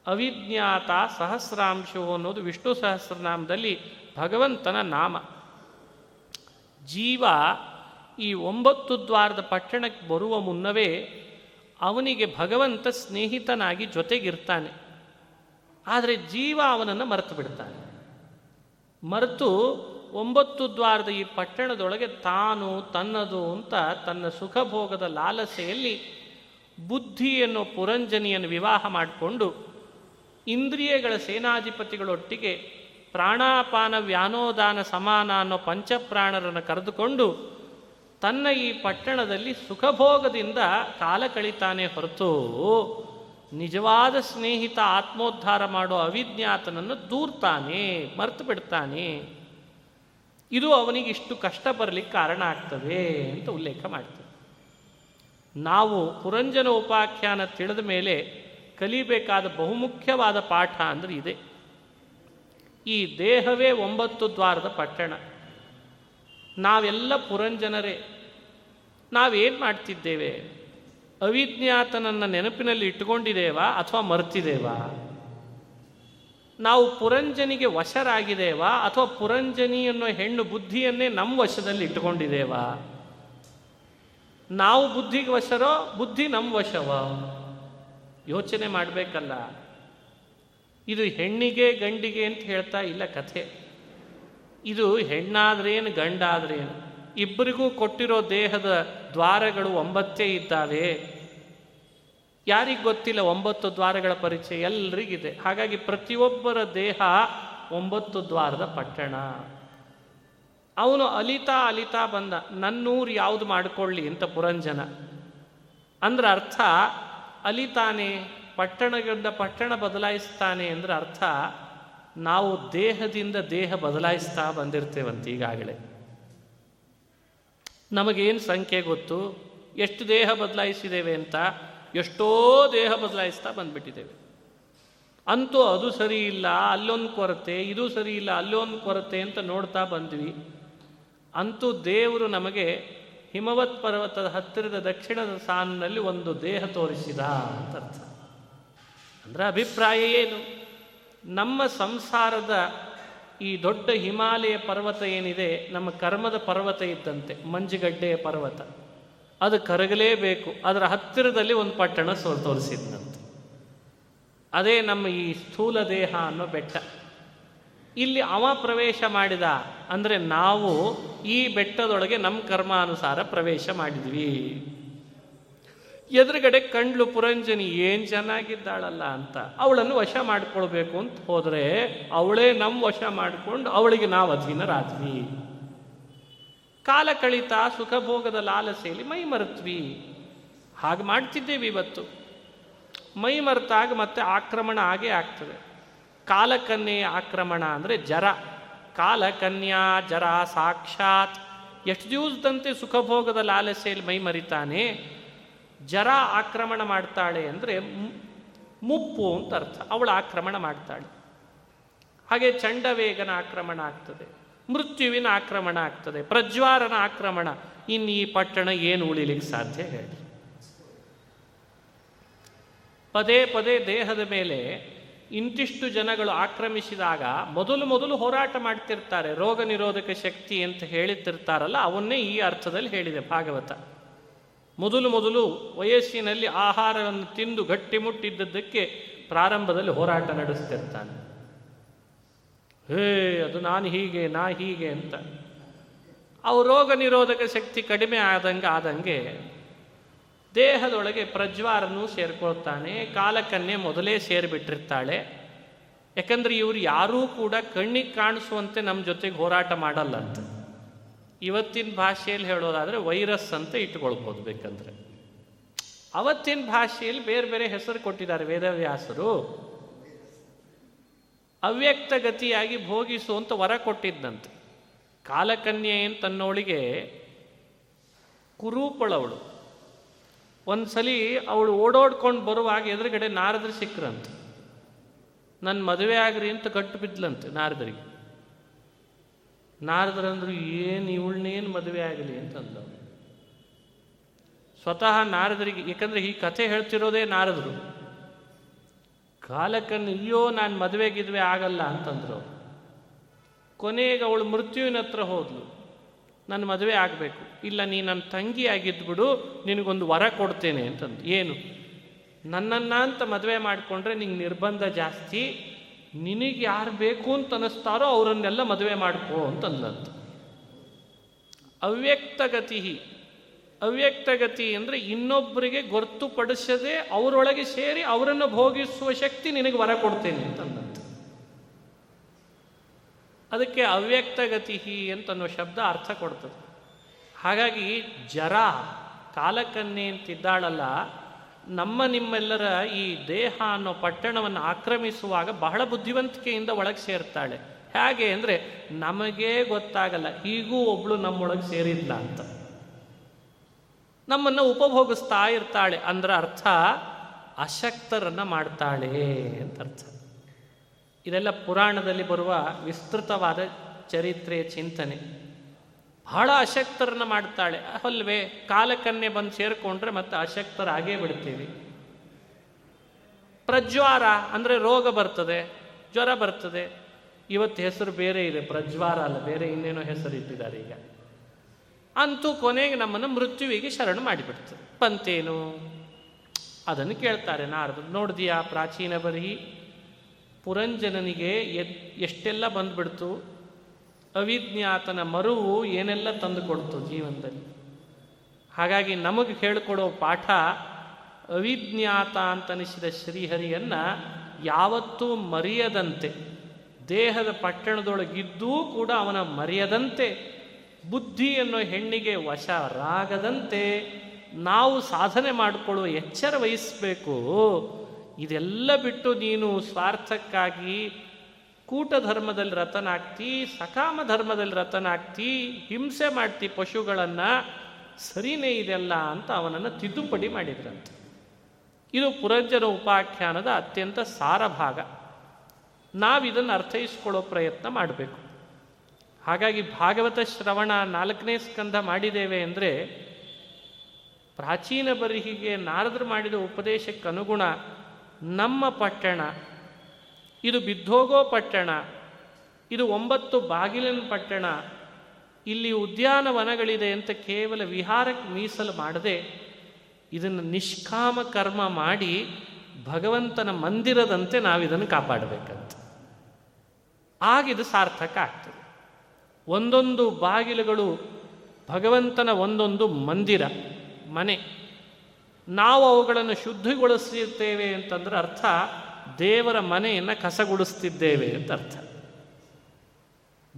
ಅವಿಜ್ಞಾತ ಸಹಸ್ರಾಂಶು ಅನ್ನೋದು ವಿಷ್ಣು ಸಹಸ್ರನಾಮದಲ್ಲಿ ಭಗವಂತನ ನಾಮ. ಜೀವ ಈ ಒಂಬತ್ತು ದ್ವಾರದ ಪಟ್ಟಣಕ್ಕೆ ಬರುವ ಮುನ್ನವೇ ಅವನಿಗೆ ಭಗವಂತ ಸ್ನೇಹಿತನಾಗಿ ಜೊತೆಗಿರ್ತಾನೆ. ಆದರೆ ಜೀವ ಅವನನ್ನು ಮರೆತು ಬಿಡ್ತಾನೆ. ಮರೆತು ಒಂಬತ್ತು ದ್ವಾರದ ಈ ಪಟ್ಟಣದೊಳಗೆ ತಾನು ತನ್ನದು ಅಂತ ತನ್ನ ಸುಖಭೋಗದ ಲಾಲಸೆಯಲ್ಲಿ ಬುದ್ಧಿ ಅನ್ನೋ ಪುರಂಜನಿಯನ್ನು ವಿವಾಹ ಮಾಡಿಕೊಂಡು ಇಂದ್ರಿಯಗಳ ಸೇನಾಧಿಪತಿಗಳೊಟ್ಟಿಗೆ ಪ್ರಾಣಾಪಾನ ವ್ಯಾನೋದಾನ ಸಮಾನ ಅನ್ನೋ ಪಂಚಪ್ರಾಣರನ್ನು ಕರೆದುಕೊಂಡು ತನ್ನ ಈ ಪಟ್ಟಣದಲ್ಲಿ ಸುಖಭೋಗದಿಂದ ಕಾಲ ಕಳಿತಾನೆ ಹೊರತು ನಿಜವಾದ ಸ್ನೇಹಿತ ಆತ್ಮೋದ್ಧಾರ ಮಾಡೋ ಅವಿಜ್ಞಾತನನ್ನು ದೂರ್ತಾನೆ, ಮರೆತು ಬಿಡ್ತಾನೆ. ಇದು ಅವನಿಗೆ ಇಷ್ಟು ಕಷ್ಟ ಬರಲಿಕ್ಕೆ ಕಾರಣ ಆಗ್ತದೆ ಅಂತ ಉಲ್ಲೇಖ ಮಾಡ್ತದೆ ನಾವು ಪುರಂಜನ ಉಪಾಖ್ಯಾನ ತಿಳಿದ ಮೇಲೆ ಕಲಿಬೇಕಾದ ಬಹುಮುಖ್ಯವಾದ ಪಾಠ ಅಂದರೆ ಇದೆ. ಈ ದೇಹವೇ ಒಂಬತ್ತು ದ್ವಾರದ ಪಟ್ಟಣ. ನಾವೆಲ್ಲ ಪುರಂಜನರೇ, ನಾವೇನು ಮಾಡ್ತಿದ್ದೇವೆ? ಅವಿಜ್ಞಾತನನ್ನು ನೆನಪಿನಲ್ಲಿ ಇಟ್ಟುಕೊಂಡಿದ್ದೇವಾ ಅಥವಾ ಮರ್ತಿದ್ದೇವಾ ನಾವು ಪುರಂಜನಿಗೆ ವಶರಾಗಿದ್ದೇವಾ ಅಥವಾ ಪುರಂಜನಿ ಅನ್ನೋ ಹೆಣ್ಣು ಬುದ್ಧಿಯನ್ನೇ ನಮ್ಮ ವಶದಲ್ಲಿ ಇಟ್ಟುಕೊಂಡಿದ್ದೇವಾ ನಾವು ಬುದ್ಧಿಗೆ ವಶರೋ, ಬುದ್ಧಿ ನಮ್ಮ ವಶವ? ಯೋಚನೆ ಮಾಡಬೇಕಲ್ಲ. ಇದು ಹೆಣ್ಣಿಗೆ ಗಂಡಿಗೆ ಅಂತ ಹೇಳ್ತಾ ಇಲ್ಲ ಕಥೆ. ಇದು ಹೆಣ್ಣಾದ್ರೇನು, ಗಂಡಾದ್ರೇನು? ಇಬ್ಬರಿಗೂ ಕೊಟ್ಟಿರೋ ದೇಹದ ದ್ವಾರಗಳು ಒಂಬತ್ತೇ ಇದ್ದಾವೆ. ಯಾರಿಗೆ ಗೊತ್ತಿಲ್ಲ ಒಂಬತ್ತು ದ್ವಾರಗಳ ಪರಿಚಯ? ಎಲ್ಲರಿಗಿದೆ ಹಾಗಾಗಿ ಪ್ರತಿಯೊಬ್ಬರ ದೇಹ ಒಂಬತ್ತು ದ್ವಾರದ ಪಟ್ಟಣ. ಅವನು ಅಲಿತಾ ಅಲಿತಾ ಬಂದ. ನನ್ನೂರು ಯಾವುದು ಮಾಡಿಕೊಳ್ಳಿ ಅಂತ ಪುರಂಜನ. ಅಂದ್ರೆ ಅರ್ಥ ಅಲಿತಾನೆ ಪಟ್ಟಣದಿಂದ ಪಟ್ಟಣ ಬದಲಾಯಿಸ್ತಾನೆ ಅಂದ್ರೆ ಅರ್ಥ ನಾವು ದೇಹದಿಂದ ದೇಹ ಬದಲಾಯಿಸ್ತಾ ಬಂದಿರ್ತೇವಂತ ಈಗಾಗಲೇ. ನಮಗೇನು ಸಂಖ್ಯೆ ಗೊತ್ತು? ಎಷ್ಟು ದೇಹ ಬದಲಾಯಿಸಿದ್ದೇವೆ ಅಂತ ಎಷ್ಟೋ ದೇಹ ಬದಲಾಯಿಸ್ತಾ ಬಂದ್ಬಿಟ್ಟಿದ್ದೇವೆ. ಅಂತೂ ಅದು ಸರಿ ಇಲ್ಲ, ಅಲ್ಲೊಂದು ಕೊರತೆ, ಇದು ಸರಿ ಇಲ್ಲ, ಅಲ್ಲೊಂದು ಕೊರತೆ ಅಂತ ನೋಡ್ತಾ ಬಂದ್ವಿ. ಅಂತೂ ದೇವರು ನಮಗೆ ಹಿಮವತ್ ಪರ್ವತದ ಹತ್ತಿರದ ದಕ್ಷಿಣದ ಸಾಲಿನಲ್ಲಿ ಒಂದು ದೇಹ ತೋರಿಸಿದ ಅಂತ ಅರ್ಥ. ಅಂದರೆ ಅಭಿಪ್ರಾಯ ಏನು? ನಮ್ಮ ಸಂಸಾರದ ಈ ದೊಡ್ಡ ಹಿಮಾಲಯ ಪರ್ವತ ಏನಿದೆ, ನಮ್ಮ ಕರ್ಮದ ಪರ್ವತ ಇದ್ದಂತೆ ಮಂಜುಗಡ್ಡೆಯ ಪರ್ವತ. ಅದು ಕರಗಲೇಬೇಕು. ಅದರ ಹತ್ತಿರದಲ್ಲಿ ಒಂದು ಪಟ್ಟಣ ಸೋ ತೋರಿಸಿದ್ದಂತೆ ಅದೇ ನಮ್ಮ ಈ ಸ್ಥೂಲ ದೇಹ ಅನ್ನೋ ಬೆಟ್ಟ. ಇಲ್ಲಿ ಅವ ಪ್ರವೇಶ ಮಾಡಿದ, ಅಂದರೆ ನಾವು ಈ ಬೆಟ್ಟದೊಳಗೆ ನಮ್ಮ ಕರ್ಮಾನುಸಾರ ಪ್ರವೇಶ ಮಾಡಿದ್ವಿ. ಎದುರುಗಡೆ ಕಂಡ್ಲು ಪುರಂಜನಿ ಏನು ಚೆನ್ನಾಗಿದ್ದಾಳಲ್ಲ ಅಂತ ಅವಳನ್ನು ವಶ ಮಾಡಿಕೊಳ್ಬೇಕು ಅಂತ ಹೋದರೆ ಅವಳೇ ನಮ್ಮ ವಶ ಮಾಡಿಕೊಂಡು ಅವಳಿಗೆ ನಾವು ಅಧೀನರಾದ್ವಿ. ಕಾಲ ಕಳಿತ ಸುಖಭೋಗದ ಲಾಲಸೆಯಲ್ಲಿ ಮೈ ಮರೆತ್ವಿ. ಹಾಗೆ ಮಾಡ್ತಿದ್ದೇವೆ ಇವತ್ತು. ಮೈ ಮರೆತಾಗ ಮತ್ತೆ ಆಕ್ರಮಣ ಹಾಗೆ ಆಗ್ತದೆ. ಕಾಲಕನ್ಯೆಯ ಆಕ್ರಮಣ ಅಂದರೆ ಜರ. ಕಾಲಕನ್ಯಾ ಜರ ಸಾಕ್ಷಾತ್. ಎಷ್ಟು ದಿವಸದಂತೆ ಸುಖಭೋಗದ ಲಾಲಸೆಯಲ್ಲಿ ಮೈ ಮರಿತಾನೆ. ಜರ ಆಕ್ರಮಣ ಮಾಡ್ತಾಳೆ ಅಂದರೆ ಮುಪ್ಪು ಅಂತ ಅರ್ಥ. ಅವಳು ಆಕ್ರಮಣ ಮಾಡ್ತಾಳೆ. ಹಾಗೆ ಚಂಡವೇಗನ ಆಕ್ರಮಣ ಆಗ್ತದೆ, ಮೃತ್ಯುವಿನ ಆಕ್ರಮಣ ಆಗ್ತದೆ, ಪ್ರಜ್ವಾರನ ಆಕ್ರಮಣ. ಇನ್ನು ಈ ಪಟ್ಟಣ ಏನು ಉಳಿಲಿಕ್ಕೆ ಸಾಧ್ಯ ಹೇಳಿ. ಪದೇ ಪದೇ ದೇಹದ ಮೇಲೆ ಇಂತಿಷ್ಟು ಜನಗಳು ಆಕ್ರಮಿಸಿದಾಗ ಮೊದಲು ಮೊದಲು ಹೋರಾಟ ಮಾಡ್ತಿರ್ತಾರೆ. ರೋಗ ನಿರೋಧಕ ಶಕ್ತಿ ಅಂತ ಹೇಳುತ್ತಿರ್ತಾರಲ್ಲ ಅವನ್ನೇ ಈ ಅರ್ಥದಲ್ಲಿ ಹೇಳಿದೆ ಭಾಗವತ. ಮೊದಲು ಮೊದಲು ವಯಸ್ಸಿನಲ್ಲಿ ಆಹಾರವನ್ನು ತಿಂದು ಗಟ್ಟಿಮುಟ್ಟಿದ್ದದ್ದಕ್ಕೆ ಪ್ರಾರಂಭದಲ್ಲಿ ಹೋರಾಟ ನಡೆಸ್ತಿರ್ತಾನೆ. ಹೇ, ಅದು ನಾನು ಹೀಗೆ, ನಾ ಹೀಗೆ ಅಂತ. ಅವು ರೋಗ ನಿರೋಧಕ ಶಕ್ತಿ ಕಡಿಮೆ ಆದಂಗೆ ಆದಂಗೆ ದೇಹದೊಳಗೆ ಪ್ರಜ್ವಾರನೂ ಸೇರ್ಕೊಳ್ತಾನೆ ಕಾಲಕನ್ನೇ ಮೊದಲೇ ಸೇರಿಬಿಟ್ಟಿರ್ತಾಳೆ. ಯಾಕಂದ್ರೆ ಇವರು ಯಾರೂ ಕೂಡ ಕಣ್ಣಿಗೆ ಕಾಣಿಸುವಂತೆ ನಮ್ಮ ಜೊತೆಗೆ ಹೋರಾಟ ಮಾಡಲ್ಲ ಅಂತ ಇವತ್ತಿನ ಭಾಷೆಯಲ್ಲಿ ಹೇಳೋದಾದರೆ ವೈರಸ್ ಅಂತ ಇಟ್ಕೊಳ್ಬೋದು ಬೇಕಂದ್ರೆ. ಅವತ್ತಿನ ಭಾಷೆಯಲ್ಲಿ ಬೇರೆ ಬೇರೆ ಹೆಸರು ಕೊಟ್ಟಿದ್ದಾರೆ ವೇದವ್ಯಾಸರು. ಅವ್ಯಕ್ತ ಗತಿಯಾಗಿ ಭೋಗಿಸು ಅಂತ ವರ ಕೊಟ್ಟಿದ್ದಂತೆ ಕಾಲಕನ್ಯೆ ತನ್ನೋಳಿಗೆ ಕುರೂಪಳವಳು ಒಂದ್ಸಲಿ ಅವಳು ಓಡೋಡ್ಕೊಂಡು ಬರುವಾಗ ಎದುರುಗಡೆ ನಾರದ್ರು ಸಿಕ್ಕ್ರಂತೆ ನನ್ನ ಮದುವೆ ಆಗ್ರಿ ಅಂತ ಕಟ್ಟು ಬಿದ್ಲಂತೆ ನಾರದರಿಗೆ. ನಾರದರಂದ್ರು ಏನು ಇವಳನ್ನೇನು ಮದುವೆ ಆಗಲಿ ಅಂತಂದ ಸ್ವತಃ ನಾರದರಿಗೆ ಯಾಕಂದ್ರೆ ಈ ಕಥೆ ಹೇಳ್ತಿರೋದೇ ನಾರದರು. ಕಾಲಕ್ಕನ್ನು ಅಯ್ಯೋ ನಾನು ಮದುವೆ ಗಿದ್ವೆ ಆಗಲ್ಲ ಅಂತಂದ್ರು. ಕೊನೆಗೆ ಅವಳು ಮೃತ್ಯುವಿನ ಹತ್ರ ಹೋದ್ಲು. ನನ್ನ ಮದುವೆ ಆಗಬೇಕು. ಇಲ್ಲ, ನೀ ನನ್ನ ತಂಗಿ ಆಗಿದ್ಬಿಡು, ನಿನಗೊಂದು ವರ ಕೊಡ್ತೇನೆ ಅಂತಂದು. ಏನು? ನನ್ನನ್ನ ಅಂತ ಮದುವೆ ಮಾಡಿಕೊಂಡ್ರೆ ನಿಂಗೆ ನಿರ್ಬಂಧ ಜಾಸ್ತಿ. ನಿನಗೆ ಯಾರು ಬೇಕು ಅಂತ ಅನ್ನಿಸ್ತಾರೋ ಅವರನ್ನೆಲ್ಲ ಮದುವೆ ಮಾಡ್ಕೋ ಅಂತಂದಂತ ಅವ್ಯಕ್ತಗತಿ ಅವ್ಯಕ್ತಗತಿ ಅಂದರೆ ಇನ್ನೊಬ್ಬರಿಗೆ ಗೊರ್ತುಪಡಿಸದೆ ಅವರೊಳಗೆ ಸೇರಿ ಅವರನ್ನು ಭೋಗಿಸುವ ಶಕ್ತಿ ನಿನಗೆ ವರ ಕೊಡ್ತೇನೆ ಅಂತಂದಂತ ಅದಕ್ಕೆ ಅವ್ಯಕ್ತಗತಿ ಅಂತನ್ನೋ ಶಬ್ದ ಅರ್ಥ ಕೊಡ್ತದೆ. ಹಾಗಾಗಿ ಜರ ಕಾಲಕನ್ನೇ ಅಂತಿದ್ದಾಳಲ್ಲ ನಮ್ಮ ನಿಮ್ಮೆಲ್ಲರ ಈ ದೇಹ ಅನ್ನೋ ಪಟ್ಟಣವನ್ನು ಆಕ್ರಮಿಸುವಾಗ ಬಹಳ ಬುದ್ಧಿವಂತಿಕೆಯಿಂದ ಒಳಗೆ ಸೇರ್ತಾಳೆ. ಹೇಗೆ ಅಂದರೆ, ನಮಗೇ ಗೊತ್ತಾಗಲ್ಲ, ಹೀಗೂ ಒಬ್ಳು ನಮ್ಮೊಳಗೆ ಸೇರಿಲ್ಲ ಅಂತ. ನಮ್ಮನ್ನು ಉಪಭೋಗಿಸ್ತಾ ಇರ್ತಾಳೆ ಅಂದ್ರೆ ಅರ್ಥ, ಅಶಕ್ತರನ್ನ ಮಾಡ್ತಾಳೆ ಅಂತ ಅರ್ಥ. ಇದೆಲ್ಲ ಪುರಾಣದಲ್ಲಿ ಬರುವ ವಿಸ್ತೃತವಾದ ಚರಿತ್ರೆಯ ಚಿಂತನೆ. ಬಹಳ ಅಶಕ್ತರನ್ನ ಮಾಡ್ತಾಳೆ. ಅಲ್ವೇ ಕಾಲಕನ್ನೆ ಬಂದು ಸೇರಿಕೊಂಡ್ರೆ ಮತ್ತೆ ಅಶಕ್ತರಾಗೇ ಬಿಡ್ತೀವಿ. ಪ್ರಜ್ವಾರ ಅಂದರೆ ರೋಗ ಬರ್ತದೆ, ಜ್ವರ ಬರ್ತದೆ. ಇವತ್ತು ಹೆಸರು ಬೇರೆ ಇದೆ, ಪ್ರಜ್ವಾರ ಅಲ್ಲ, ಬೇರೆ ಇನ್ನೇನೋ ಹೆಸರು ಇಟ್ಟಿದ್ದಾರೆ ಈಗ. ಅಂತೂ ಕೊನೆಗೆ ನಮ್ಮನ್ನು ಮೃತ್ಯುವಿಗೆ ಶರಣ ಮಾಡಿಬಿಡ್ತದೆ ಪಂತೇನು ಅದನ್ನು ಕೇಳ್ತಾರೆ ನಾರದು ನೋಡಿದೀಯಾ ಪ್ರಾಚೀನ ಬರೀ? ಪುರಂಜನನಿಗೆ ಎಷ್ಟೆಲ್ಲ ಬಂದ್ಬಿಡ್ತು? ಅವಿಜ್ಞಾತನ ಮರುವು ಏನೆಲ್ಲ ತಂದು ಕೊಡ್ತು ಜೀವನದಲ್ಲಿ? ಹಾಗಾಗಿ ನಮಗೆ ಹೇಳಿಕೊಡೋ ಪಾಠ ಅವಿಜ್ಞಾತ ಅಂತನಿಸಿದ ಶ್ರೀಹರಿಯನ್ನು ಯಾವತ್ತೂ ಮರೆಯದಂತೆ, ದೇಹದ ಪಟ್ಟಣದೊಳಗಿದ್ದೂ ಕೂಡ ಅವನ ಮರೆಯದಂತೆ, ಬುದ್ಧಿ ಅನ್ನೋ ಹೆಣ್ಣಿಗೆ ವಶರಾಗದಂತೆ ನಾವು ಸಾಧನೆ ಮಾಡಿಕೊಳ್ಳುವ ಎಚ್ಚರ ವಹಿಸಬೇಕು. ಇದೆಲ್ಲ ಬಿಟ್ಟು ನೀನು ಸ್ವಾರ್ಥಕ್ಕಾಗಿ ಕೂಟ ಧರ್ಮದಲ್ಲಿ ರತನಾಗ್ತಿ ಸಕಾಮ ಧರ್ಮದಲ್ಲಿ ರತನಾಗ್ತಿ, ಹಿಂಸೆ ಮಾಡ್ತಿ ಪಶುಗಳನ್ನು ಸರಿನೇ ಇದೆಲ್ಲ ಅಂತ ಅವನನ್ನು ತಿದ್ದುಪಡಿ ಮಾಡಿದ್ರಂತೆ. ಇದು ಪುರಂಜನ ಉಪಾಖ್ಯಾನದ ಅತ್ಯಂತ ಸಾರ ಭಾಗ. ನಾವಿದನ್ನು ಅರ್ಥೈಸ್ಕೊಳ್ಳೋ ಪ್ರಯತ್ನ ಮಾಡಬೇಕು. ಹಾಗಾಗಿ ಭಾಗವತ ಶ್ರವಣ ನಾಲ್ಕನೇ ಸ್ಕಂಧ ಮಾಡಿದ್ದೇವೆ ಅಂದರೆ ಪ್ರಾಚೀನ ಬರಿಹಿಗೆ ನಾರದರು ಮಾಡಿದ ಉಪದೇಶಕ್ಕನುಗುಣ ನಮ್ಮ ಪಟ್ಟಣ ಇದು ಬಿದ್ದೋಗೋ ಪಟ್ಟಣ, ಇದು ಒಂಬತ್ತು ಬಾಗಿಲಿನ ಪಟ್ಟಣ. ಇಲ್ಲಿ ಉದ್ಯಾನವನಗಳಿದೆ ಅಂತ ಕೇವಲ ವಿಹಾರಕ್ಕೆ ಮೀಸಲು ಮಾಡದೆ ಇದನ್ನು ನಿಷ್ಕಾಮ ಕರ್ಮ ಮಾಡಿ ಭಗವಂತನ ಮಂದಿರದಂತೆ ನಾವಿದನ್ನು ಕಾಪಾಡಬೇಕಂತ. ಆಗಿದು ಸಾರ್ಥಕ ಆಗ್ತದೆ. ಒಂದೊಂದು ಬಾಗಿಲುಗಳು ಭಗವಂತನ ಒಂದೊಂದು ಮಂದಿರ, ಮನೆ. ನಾವು ಅವುಗಳನ್ನು ಶುದ್ಧಿಗೊಳಿಸಿರ್ತೇವೆ ಅಂತಂದ್ರೆ ಅರ್ಥ ದೇವರ ಮನೆಯನ್ನು ಕಸಗುಡಿಸ್ತಿದ್ದೇವೆ ಅಂತ ಅರ್ಥ.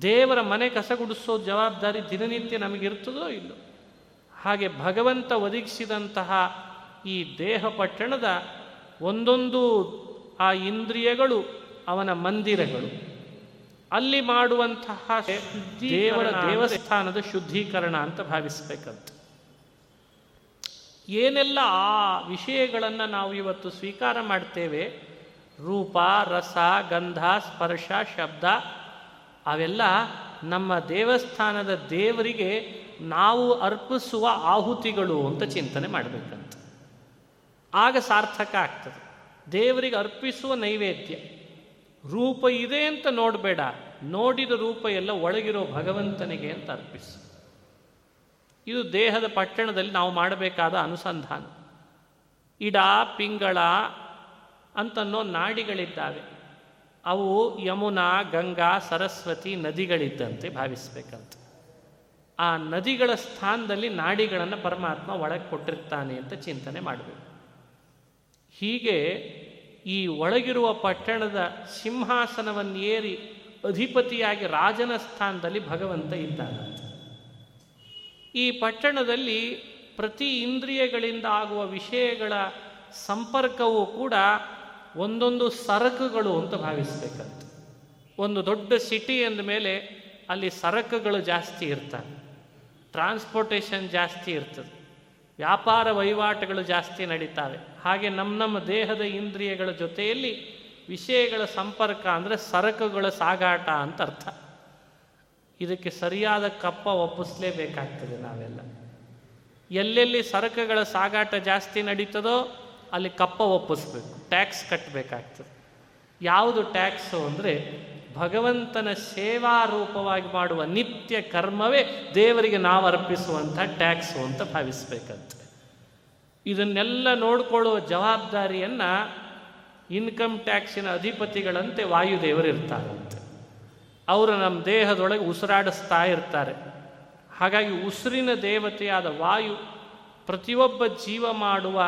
ದೇವರ ಮನೆ ಕಸಗುಡಿಸೋ ಜವಾಬ್ದಾರಿ ದಿನನಿತ್ಯ ನಮಗಿರ್ತದೋ ಇಲ್ಲೋ? ಹಾಗೆ ಭಗವಂತ ಒದಗಿಸಿದಂತಹ ಈ ದೇಹ ಪಟ್ಟಣದ ಒಂದೊಂದು ಆ ಇಂದ್ರಿಯಗಳು ಅವನ ಮಂದಿರಗಳು. ಅಲ್ಲಿ ಮಾಡುವಂತಹ ದೇವರ ದೇವಸ್ಥಾನದ ಶುದ್ಧೀಕರಣ ಅಂತ ಭಾವಿಸ್ಬೇಕಂತ. ಏನೆಲ್ಲ ಆ ವಿಷಯಗಳನ್ನು ನಾವು ಇವತ್ತು ಸ್ವೀಕಾರ ಮಾಡ್ತೇವೆ ರೂಪ, ರಸ, ಗಂಧ, ಸ್ಪರ್ಶ, ಶಬ್ದ ಅವೆಲ್ಲ ನಮ್ಮ ದೇವಸ್ಥಾನದ ದೇವರಿಗೆ ನಾವು ಅರ್ಪಿಸುವ ಆಹುತಿಗಳು ಅಂತ ಚಿಂತನೆ ಮಾಡಬೇಕಂತ. ಆಗ ಸಾರ್ಥಕ ಆಗ್ತದೆ. ದೇವರಿಗೆ ಅರ್ಪಿಸುವ ನೈವೇದ್ಯ. ರೂಪ ಇದೆ ಅಂತ ನೋಡಬೇಡ. ನೋಡಿದ ರೂಪ ಎಲ್ಲ ಒಳಗಿರೋ ಭಗವಂತನಿಗೆ ಅಂತ ಅರ್ಪಿಸು. ಇದು ದೇಹದ ಪಟ್ಟಣದಲ್ಲಿ ನಾವು ಮಾಡಬೇಕಾದ ಅನುಸಂಧಾನ. ಇಡ, ಪಿಂಗಳ ಅಂತನ್ನೋ ನಾಡಿಗಳಿದ್ದಾವೆ. ಅವು ಯಮುನಾ, ಗಂಗಾ, ಸರಸ್ವತಿ ನದಿಗಳಿದ್ದಂತೆ ಭಾವಿಸ್ಬೇಕಂತ. ಆ ನದಿಗಳ ಸ್ಥಾನದಲ್ಲಿ ನಾಡಿಗಳನ್ನು ಪರಮಾತ್ಮ ಒಳಗೆ ಕೊಟ್ಟಿರ್ತಾನೆ ಅಂತ ಚಿಂತನೆ ಮಾಡಬೇಕು. ಹೀಗೆ ಈ ಒಳಗಿರುವ ಪಟ್ಟಣದ ಸಿಂಹಾಸನವನ್ನೇರಿ ಅಧಿಪತಿಯಾಗಿ ರಾಜನ ಸ್ಥಾನದಲ್ಲಿ ಭಗವಂತ ಇದ್ದಾನೆ ಈ ಪಟ್ಟಣದಲ್ಲಿ ಪ್ರತಿ ಇಂದ್ರಿಯಗಳಿಂದ ಆಗುವ ವಿಷಯಗಳ ಸಂಪರ್ಕವೂ ಕೂಡ ಒಂದೊಂದು ಸರಕುಗಳು ಅಂತ ಭಾವಿಸ್ಬೇಕಂತ. ಒಂದು ದೊಡ್ಡ ಸಿಟಿ ಅಂದ ಮೇಲೆ ಅಲ್ಲಿ ಸರಕುಗಳು ಜಾಸ್ತಿ ಇರ್ತವೆ. ಟ್ರಾನ್ಸ್ಪೋರ್ಟೇಷನ್ ಜಾಸ್ತಿ ಇರ್ತದೆ. ವ್ಯಾಪಾರ ವಹಿವಾಟುಗಳು ಜಾಸ್ತಿ ನಡೀತಾವೆ. ಹಾಗೆ ನಮ್ಮ ನಮ್ಮ ದೇಹದ ಇಂದ್ರಿಯಗಳ ಜೊತೆಯಲ್ಲಿ ವಿಷಯಗಳ ಸಂಪರ್ಕ ಅಂದರೆ ಸರಕುಗಳ ಸಾಗಾಟ ಅಂತ ಅರ್ಥ. ಇದಕ್ಕೆ ಸರಿಯಾದ ಕಪ್ಪ ಒಪ್ಪಿಸ್ಲೇಬೇಕಾಗ್ತದೆ ನಾವೆಲ್ಲ. ಎಲ್ಲೆಲ್ಲಿ ಸರಕುಗಳ ಸಾಗಾಟ ಜಾಸ್ತಿ ನಡೀತದೋ ಅಲ್ಲಿ ಕಪ್ಪ ಒಪ್ಪಿಸ್ಬೇಕು. ಟ್ಯಾಕ್ಸ್ ಕಟ್ಟಬೇಕಾಗ್ತದೆ ಯಾವುದು ಟ್ಯಾಕ್ಸು ಅಂದರೆ ಭಗವಂತನ ಸೇವಾ ರೂಪವಾಗಿ ಮಾಡುವ ನಿತ್ಯ ಕರ್ಮವೇ ದೇವರಿಗೆ ನಾವು ಅರ್ಪಿಸುವಂಥ ಟ್ಯಾಕ್ಸು ಅಂತ ಭಾವಿಸ್ಬೇಕಂತೆ. ಇದನ್ನೆಲ್ಲ ನೋಡಿಕೊಳ್ಳುವ ಜವಾಬ್ದಾರಿಯನ್ನು ಇನ್ಕಮ್ ಟ್ಯಾಕ್ಸಿನ ಅಧಿಪತಿಗಳಂತೆ ವಾಯುದೇವರು ಇರ್ತಾರಂತೆ. ಅವರು ನಮ್ಮ ದೇಹದೊಳಗೆ ಉಸಿರಾಡಿಸ್ತಾ ಇರ್ತಾರೆ. ಹಾಗಾಗಿ ಉಸಿರಿನ ದೇವತೆಯಾದ ವಾಯು ಪ್ರತಿಯೊಬ್ಬ ಜೀವ ಮಾಡುವ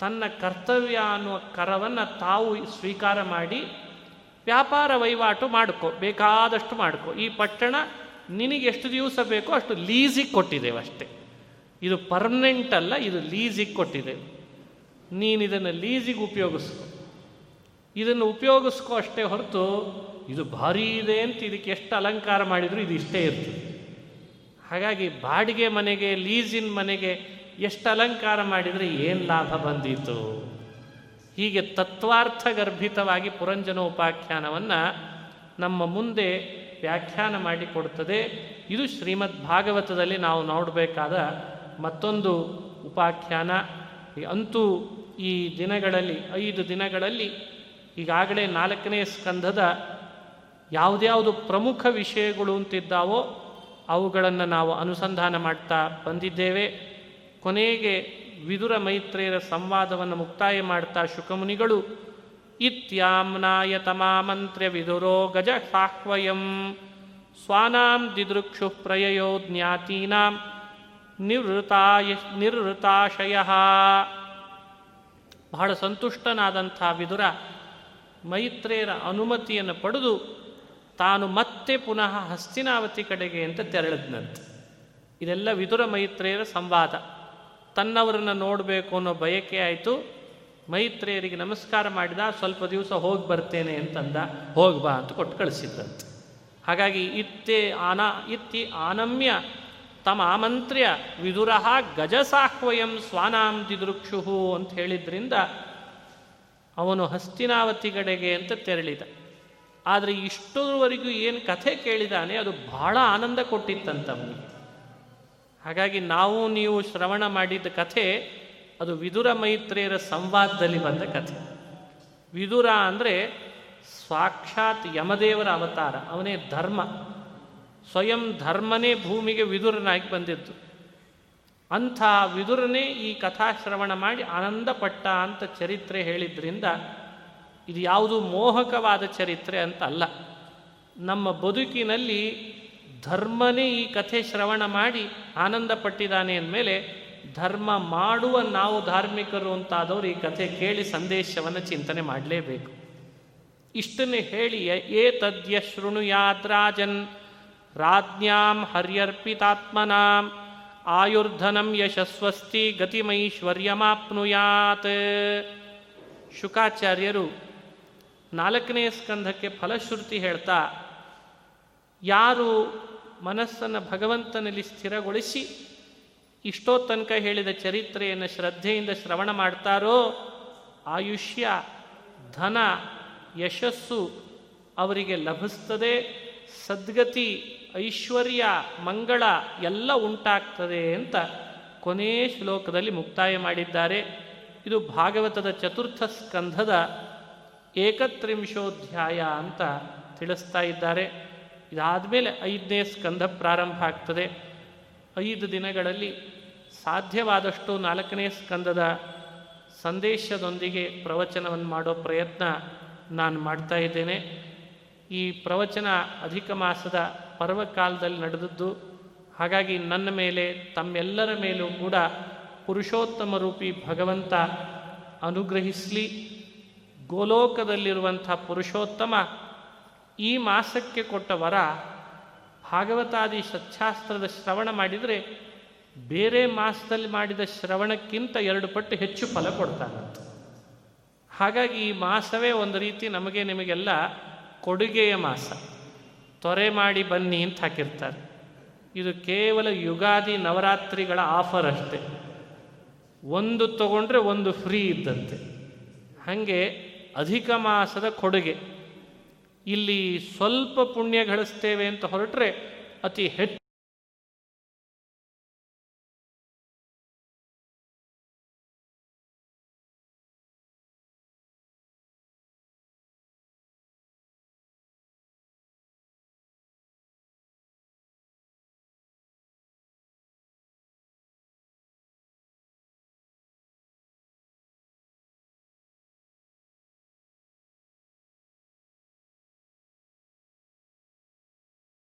ತನ್ನ ಕರ್ತವ್ಯ ಅನ್ನುವ ಕರವನ್ನು ತಾವು ಸ್ವೀಕಾರ ಮಾಡಿ ವ್ಯಾಪಾರ ವಹಿವಾಟು ಮಾಡ್ಕೋ, ಬೇಕಾದಷ್ಟು ಮಾಡ್ಕೋ. ಈ ಪಟ್ಟಣ ನಿನಗೆ ಎಷ್ಟು ದಿವಸ ಬೇಕೋ ಅಷ್ಟು ಲೀಸಿಗೆ ಕೊಟ್ಟಿದ್ದೇವೆ ಅಷ್ಟೇ. ಇದು ಪರ್ಮನೆಂಟ್ ಅಲ್ಲ, ಇದು ಲೀಸಿಗೆ ಕೊಟ್ಟಿದ್ದೇವೆ. ನೀನು ಇದನ್ನು ಲೀಸಿಗೆ ಉಪಯೋಗಿಸ್ಕೊ. ಇದನ್ನು ಉಪಯೋಗಿಸ್ಕೋ ಅಷ್ಟೇ ಹೊರತು ಇದು ಭಾರೀ ಇದೆ ಅಂತ ಇದಕ್ಕೆ ಎಷ್ಟು ಅಲಂಕಾರ ಮಾಡಿದರೂ ಇದು ಇಷ್ಟೇ ಇರ್ತದೆ. ಹಾಗಾಗಿ ಬಾಡಿಗೆ ಮನೆಗೆ, ಲೀಸಿನ ಮನೆಗೆ ಎಷ್ಟು ಅಲಂಕಾರ ಮಾಡಿದರೆ ಏನು ಲಾಭ ಬಂದಿತು? ಹೀಗೆ ತತ್ವಾರ್ಥ ಗರ್ಭಿತವಾಗಿ ಪುರಂಜನೋಪಾಖ್ಯಾನವನ್ನು ನಮ್ಮ ಮುಂದೆ ವ್ಯಾಖ್ಯಾನ ಮಾಡಿಕೊಡುತ್ತದೆ. ಇದು ಶ್ರೀಮದ್ ಭಾಗವತದಲ್ಲಿ ನಾವು ನೋಡಬೇಕಾದ ಮತ್ತೊಂದು ಉಪಾಖ್ಯಾನ. ಅಂತೂ ಈ ದಿನಗಳಲ್ಲಿ, ಐದು ದಿನಗಳಲ್ಲಿ ಈಗಾಗಲೇ ನಾಲ್ಕನೇ ಸ್ಕಂಧದ ಯಾವುದ್ಯಾವುದು ಪ್ರಮುಖ ವಿಷಯಗಳು ಅಂತಿದ್ದಾವೋ ಅವುಗಳನ್ನು ನಾವು ಅನುಸಂಧಾನ ಮಾಡ್ತಾ ಬಂದಿದ್ದೇವೆ. ಕೊನೆಗೆ ವಿದುರ ಮೈತ್ರೇಯರ ಸಂವಾದವನ್ನು ಮುಕ್ತಾಯ ಮಾಡ್ತಾ ಶುಕಮುನಿಗಳು, ಇತ್ಯಾಮ್ನಾಯ ತಮಾಮಂತ್ರ್ಯ ವಿದುರೋ ಗಜ ಸಾಹ್ವಯಂ, ಸ್ವಾನಾಂ ದಿದೃಕ್ಷು ಪ್ರಯಯೋ ಜ್ಞಾತೀನಾಂ ನಿವೃತಾಯ, ನಿರ್ವೃತಾಶಯ. ಬಹಳ ಸಂತುಷ್ಟನಾದಂಥ ವಿದುರ ಮೈತ್ರೇಯರ ಅನುಮತಿಯನ್ನು ಪಡೆದು ತಾನು ಮತ್ತೆ ಪುನಃ ಹಸ್ತಿನಾವತಿ ಕಡೆಗೆ ಅಂತ ತೆರಳಿದ್ನಂತೆ. ಇದೆಲ್ಲ ವಿದುರ ಮೈತ್ರೇಯರ ಸಂವಾದ. ತನ್ನವರನ್ನು ನೋಡಬೇಕು ಅನ್ನೋ ಬಯಕೆ ಆಯಿತು. ಮೈತ್ರೇಯರಿಗೆ ನಮಸ್ಕಾರ ಮಾಡಿದ, ಸ್ವಲ್ಪ ದಿವಸ ಹೋಗಿ ಬರ್ತೇನೆ ಅಂತಂದ, ಹೋಗಿ ಬಾ ಅಂತ ಕೊಟ್ಟು ಕಳಿಸಿದ್ದಂತೆ ಹಾಗಾಗಿ ಇತ್ತೇ ಆನ, ಇತ್ತಿ ಆನಮ್ಯ ತಮ್ಮ ಆಮಂತ್ರ್ಯ ವಿದುರ ಗಜಸಾಹ್ವಯಂ ಸ್ವಾನಾಂ ದಿದೃಕ್ಷು ಅಂತ ಹೇಳಿದ್ರಿಂದ ಅವನು ಹಸ್ತಿನಾವತಿ ಕಡೆಗೆ ಅಂತ ತೆರಳಿದ. ಆದರೆ ಇಷ್ಟರವರೆಗೂ ಏನು ಕಥೆ ಕೇಳಿದಾನೆ, ಅದು ಬಹಳ ಆನಂದ ಕೊಟ್ಟಿತ್ತಂತ ಅವನಿಗೆ ಹಾಗಾಗಿ ನಾವು ನೀವು ಶ್ರವಣ ಮಾಡಿದ ಕಥೆ ಅದು ವಿದುರ ಮೈತ್ರಿಯರ ಸಂವಾದದಲ್ಲಿ ಬಂದ ಕಥೆ. ವಿದುರ ಅಂದರೆ ಸಾಕ್ಷಾತ್ ಯಮದೇವರ ಅವತಾರ, ಅವನೇ ಧರ್ಮ. ಸ್ವಯಂ ಧರ್ಮನೇ ಭೂಮಿಗೆ ವಿದುರನಾಗಿ ಬಂದಿದ್ದು. ಅಂಥ ವಿದುರನೇ ಈ ಕಥಾಶ್ರವಣ ಮಾಡಿ ಆನಂದಪಟ್ಟ ಅಂತ ಚರಿತ್ರೆ ಹೇಳಿದ್ರಿಂದ ಇದು ಯಾವುದು ಮೋಹಕವಾದ ಚರಿತ್ರೆ ಅಂತ ಅಲ್ಲ. ನಮ್ಮ ಬದುಕಿನಲ್ಲಿ ಧರ್ಮನೇ ಈ ಕಥೆ ಶ್ರವಣ ಮಾಡಿ ಆನಂದ ಪಟ್ಟಿದ್ದಾನೆ ಅಂದಮೇಲೆ ಧರ್ಮ ಮಾಡುವ ನಾವು ಧಾರ್ಮಿಕರು ಅಂತಾದವರು ಈ ಕಥೆ ಕೇಳಿ ಸಂದೇಶವನ್ನು ಚಿಂತನೆ ಮಾಡಲೇಬೇಕು. ಇಷ್ಟನ್ನೇ ಹೇಳಿ ಏ ತದ್ಯ ಶೃಣುಯಾದ್ರಾಜನ್ ರಾಜ್ಞಾಂ ಹರ್ಯರ್ಪಿತಾತ್ಮನಾಂ, ಆಯುರ್ಧನಂ ಯಶಸ್ವಸ್ತಿ ಗತಿಮೈಶ್ವರ್ಯಮಾಪ್ನುಯಾತ್. ಶುಕಾಚಾರ್ಯರು ನಾಲ್ಕನೇ ಸ್ಕಂಧಕ್ಕೆ ಫಲಶ್ರುತಿ ಹೇಳ್ತಾ, ಯಾರು ಮನಸ್ಸನ್ನು ಭಗವಂತನಲ್ಲಿ ಸ್ಥಿರಗೊಳಿಸಿ ಇಷ್ಟೋ ತನಕ ಹೇಳಿದ ಚರಿತ್ರೆಯನ್ನು ಶ್ರದ್ಧೆಯಿಂದ ಶ್ರವಣ ಮಾಡ್ತಾರೋ ಆಯುಷ್ಯ, ಧನ, ಯಶಸ್ಸು ಅವರಿಗೆ ಲಭಿಸ್ತದೆ. ಸದ್ಗತಿ, ಐಶ್ವರ್ಯ, ಮಂಗಳ ಎಲ್ಲ ಉಂಟಾಗ್ತದೆ ಅಂತ ಕೊನೆಯ ಶ್ಲೋಕದಲ್ಲಿ ಮುಕ್ತಾಯ ಮಾಡಿದ್ದಾರೆ. ಇದು ಭಾಗವತದ ಚತುರ್ಥ ಸ್ಕಂಧದ ಏಕತ್ರಿಂಶೋಧ್ಯಾಯ ಅಂತ ತಿಳಿಸ್ತಾ ಇದ್ದಾರೆ. ಇದಾದಮೇಲೆ ಐದನೇ ಸ್ಕಂಧ ಪ್ರಾರಂಭ ಆಗ್ತದೆ. ಐದು ದಿನಗಳಲ್ಲಿ ಸಾಧ್ಯವಾದಷ್ಟು ನಾಲ್ಕನೇ ಸ್ಕಂದದ ಸಂದೇಶದೊಂದಿಗೆ ಪ್ರವಚನವನ್ನು ಮಾಡೋ ಪ್ರಯತ್ನ ನಾನು ಮಾಡ್ತಾ ಇದ್ದೇನೆ. ಈ ಪ್ರವಚನ ಅಧಿಕ ಮಾಸದ ಪರ್ವಕಾಲದಲ್ಲಿ ನಡೆದದ್ದು. ಹಾಗಾಗಿ ನನ್ನ ಮೇಲೆ, ತಮ್ಮೆಲ್ಲರ ಮೇಲೂ ಕೂಡ ಪುರುಷೋತ್ತಮ ರೂಪಿ ಭಗವಂತ ಅನುಗ್ರಹಿಸಲಿ. ಗೋಲೋಕದಲ್ಲಿರುವಂಥ ಪುರುಷೋತ್ತಮ ಈ ಮಾಸಕ್ಕೆ ಕೊಟ್ಟ ವರ ಭಾಗವತಾದಿ ಸಚ್ಛಾಸ್ತ್ರದ ಶ್ರವಣ ಮಾಡಿದರೆ ಬೇರೆ ಮಾಸದಲ್ಲಿ ಮಾಡಿದ ಶ್ರವಣಕ್ಕಿಂತ ಎರಡು ಪಟ್ಟು ಹೆಚ್ಚು ಫಲ ಕೊಡ್ತಾನೆ ಹಾಗಾಗಿ ಈ ಮಾಸವೇ ಒಂದು ರೀತಿ ನಮಗೆ ನಿಮಗೆಲ್ಲ ಕೊಡುಗೆಯ ಮಾಸ. ತೊರೆ ಮಾಡಿ ಬನ್ನಿ ಅಂತ ಹಾಕಿರ್ತಾರೆ. ಇದು ಕೇವಲ ಯುಗಾದಿ ನವರಾತ್ರಿಗಳ ಆಫರ್ ಅಷ್ಟೆ. ಒಂದು ತಗೊಂಡ್ರೆ ಒಂದು ಫ್ರೀ ಇದ್ದಂತೆ. ಹಾಗೆ ಅಧಿಕ ಮಾಸದ ಕೊಡುಗೆ. ಇಲ್ಲಿ ಸ್ವಲ್ಪ ಪುಣ್ಯ ಗಳಿಸ್ತೇವೆ ಅಂತ ಹೊರಟ್ರೆ ಅತಿ ಹೆಚ್ಚು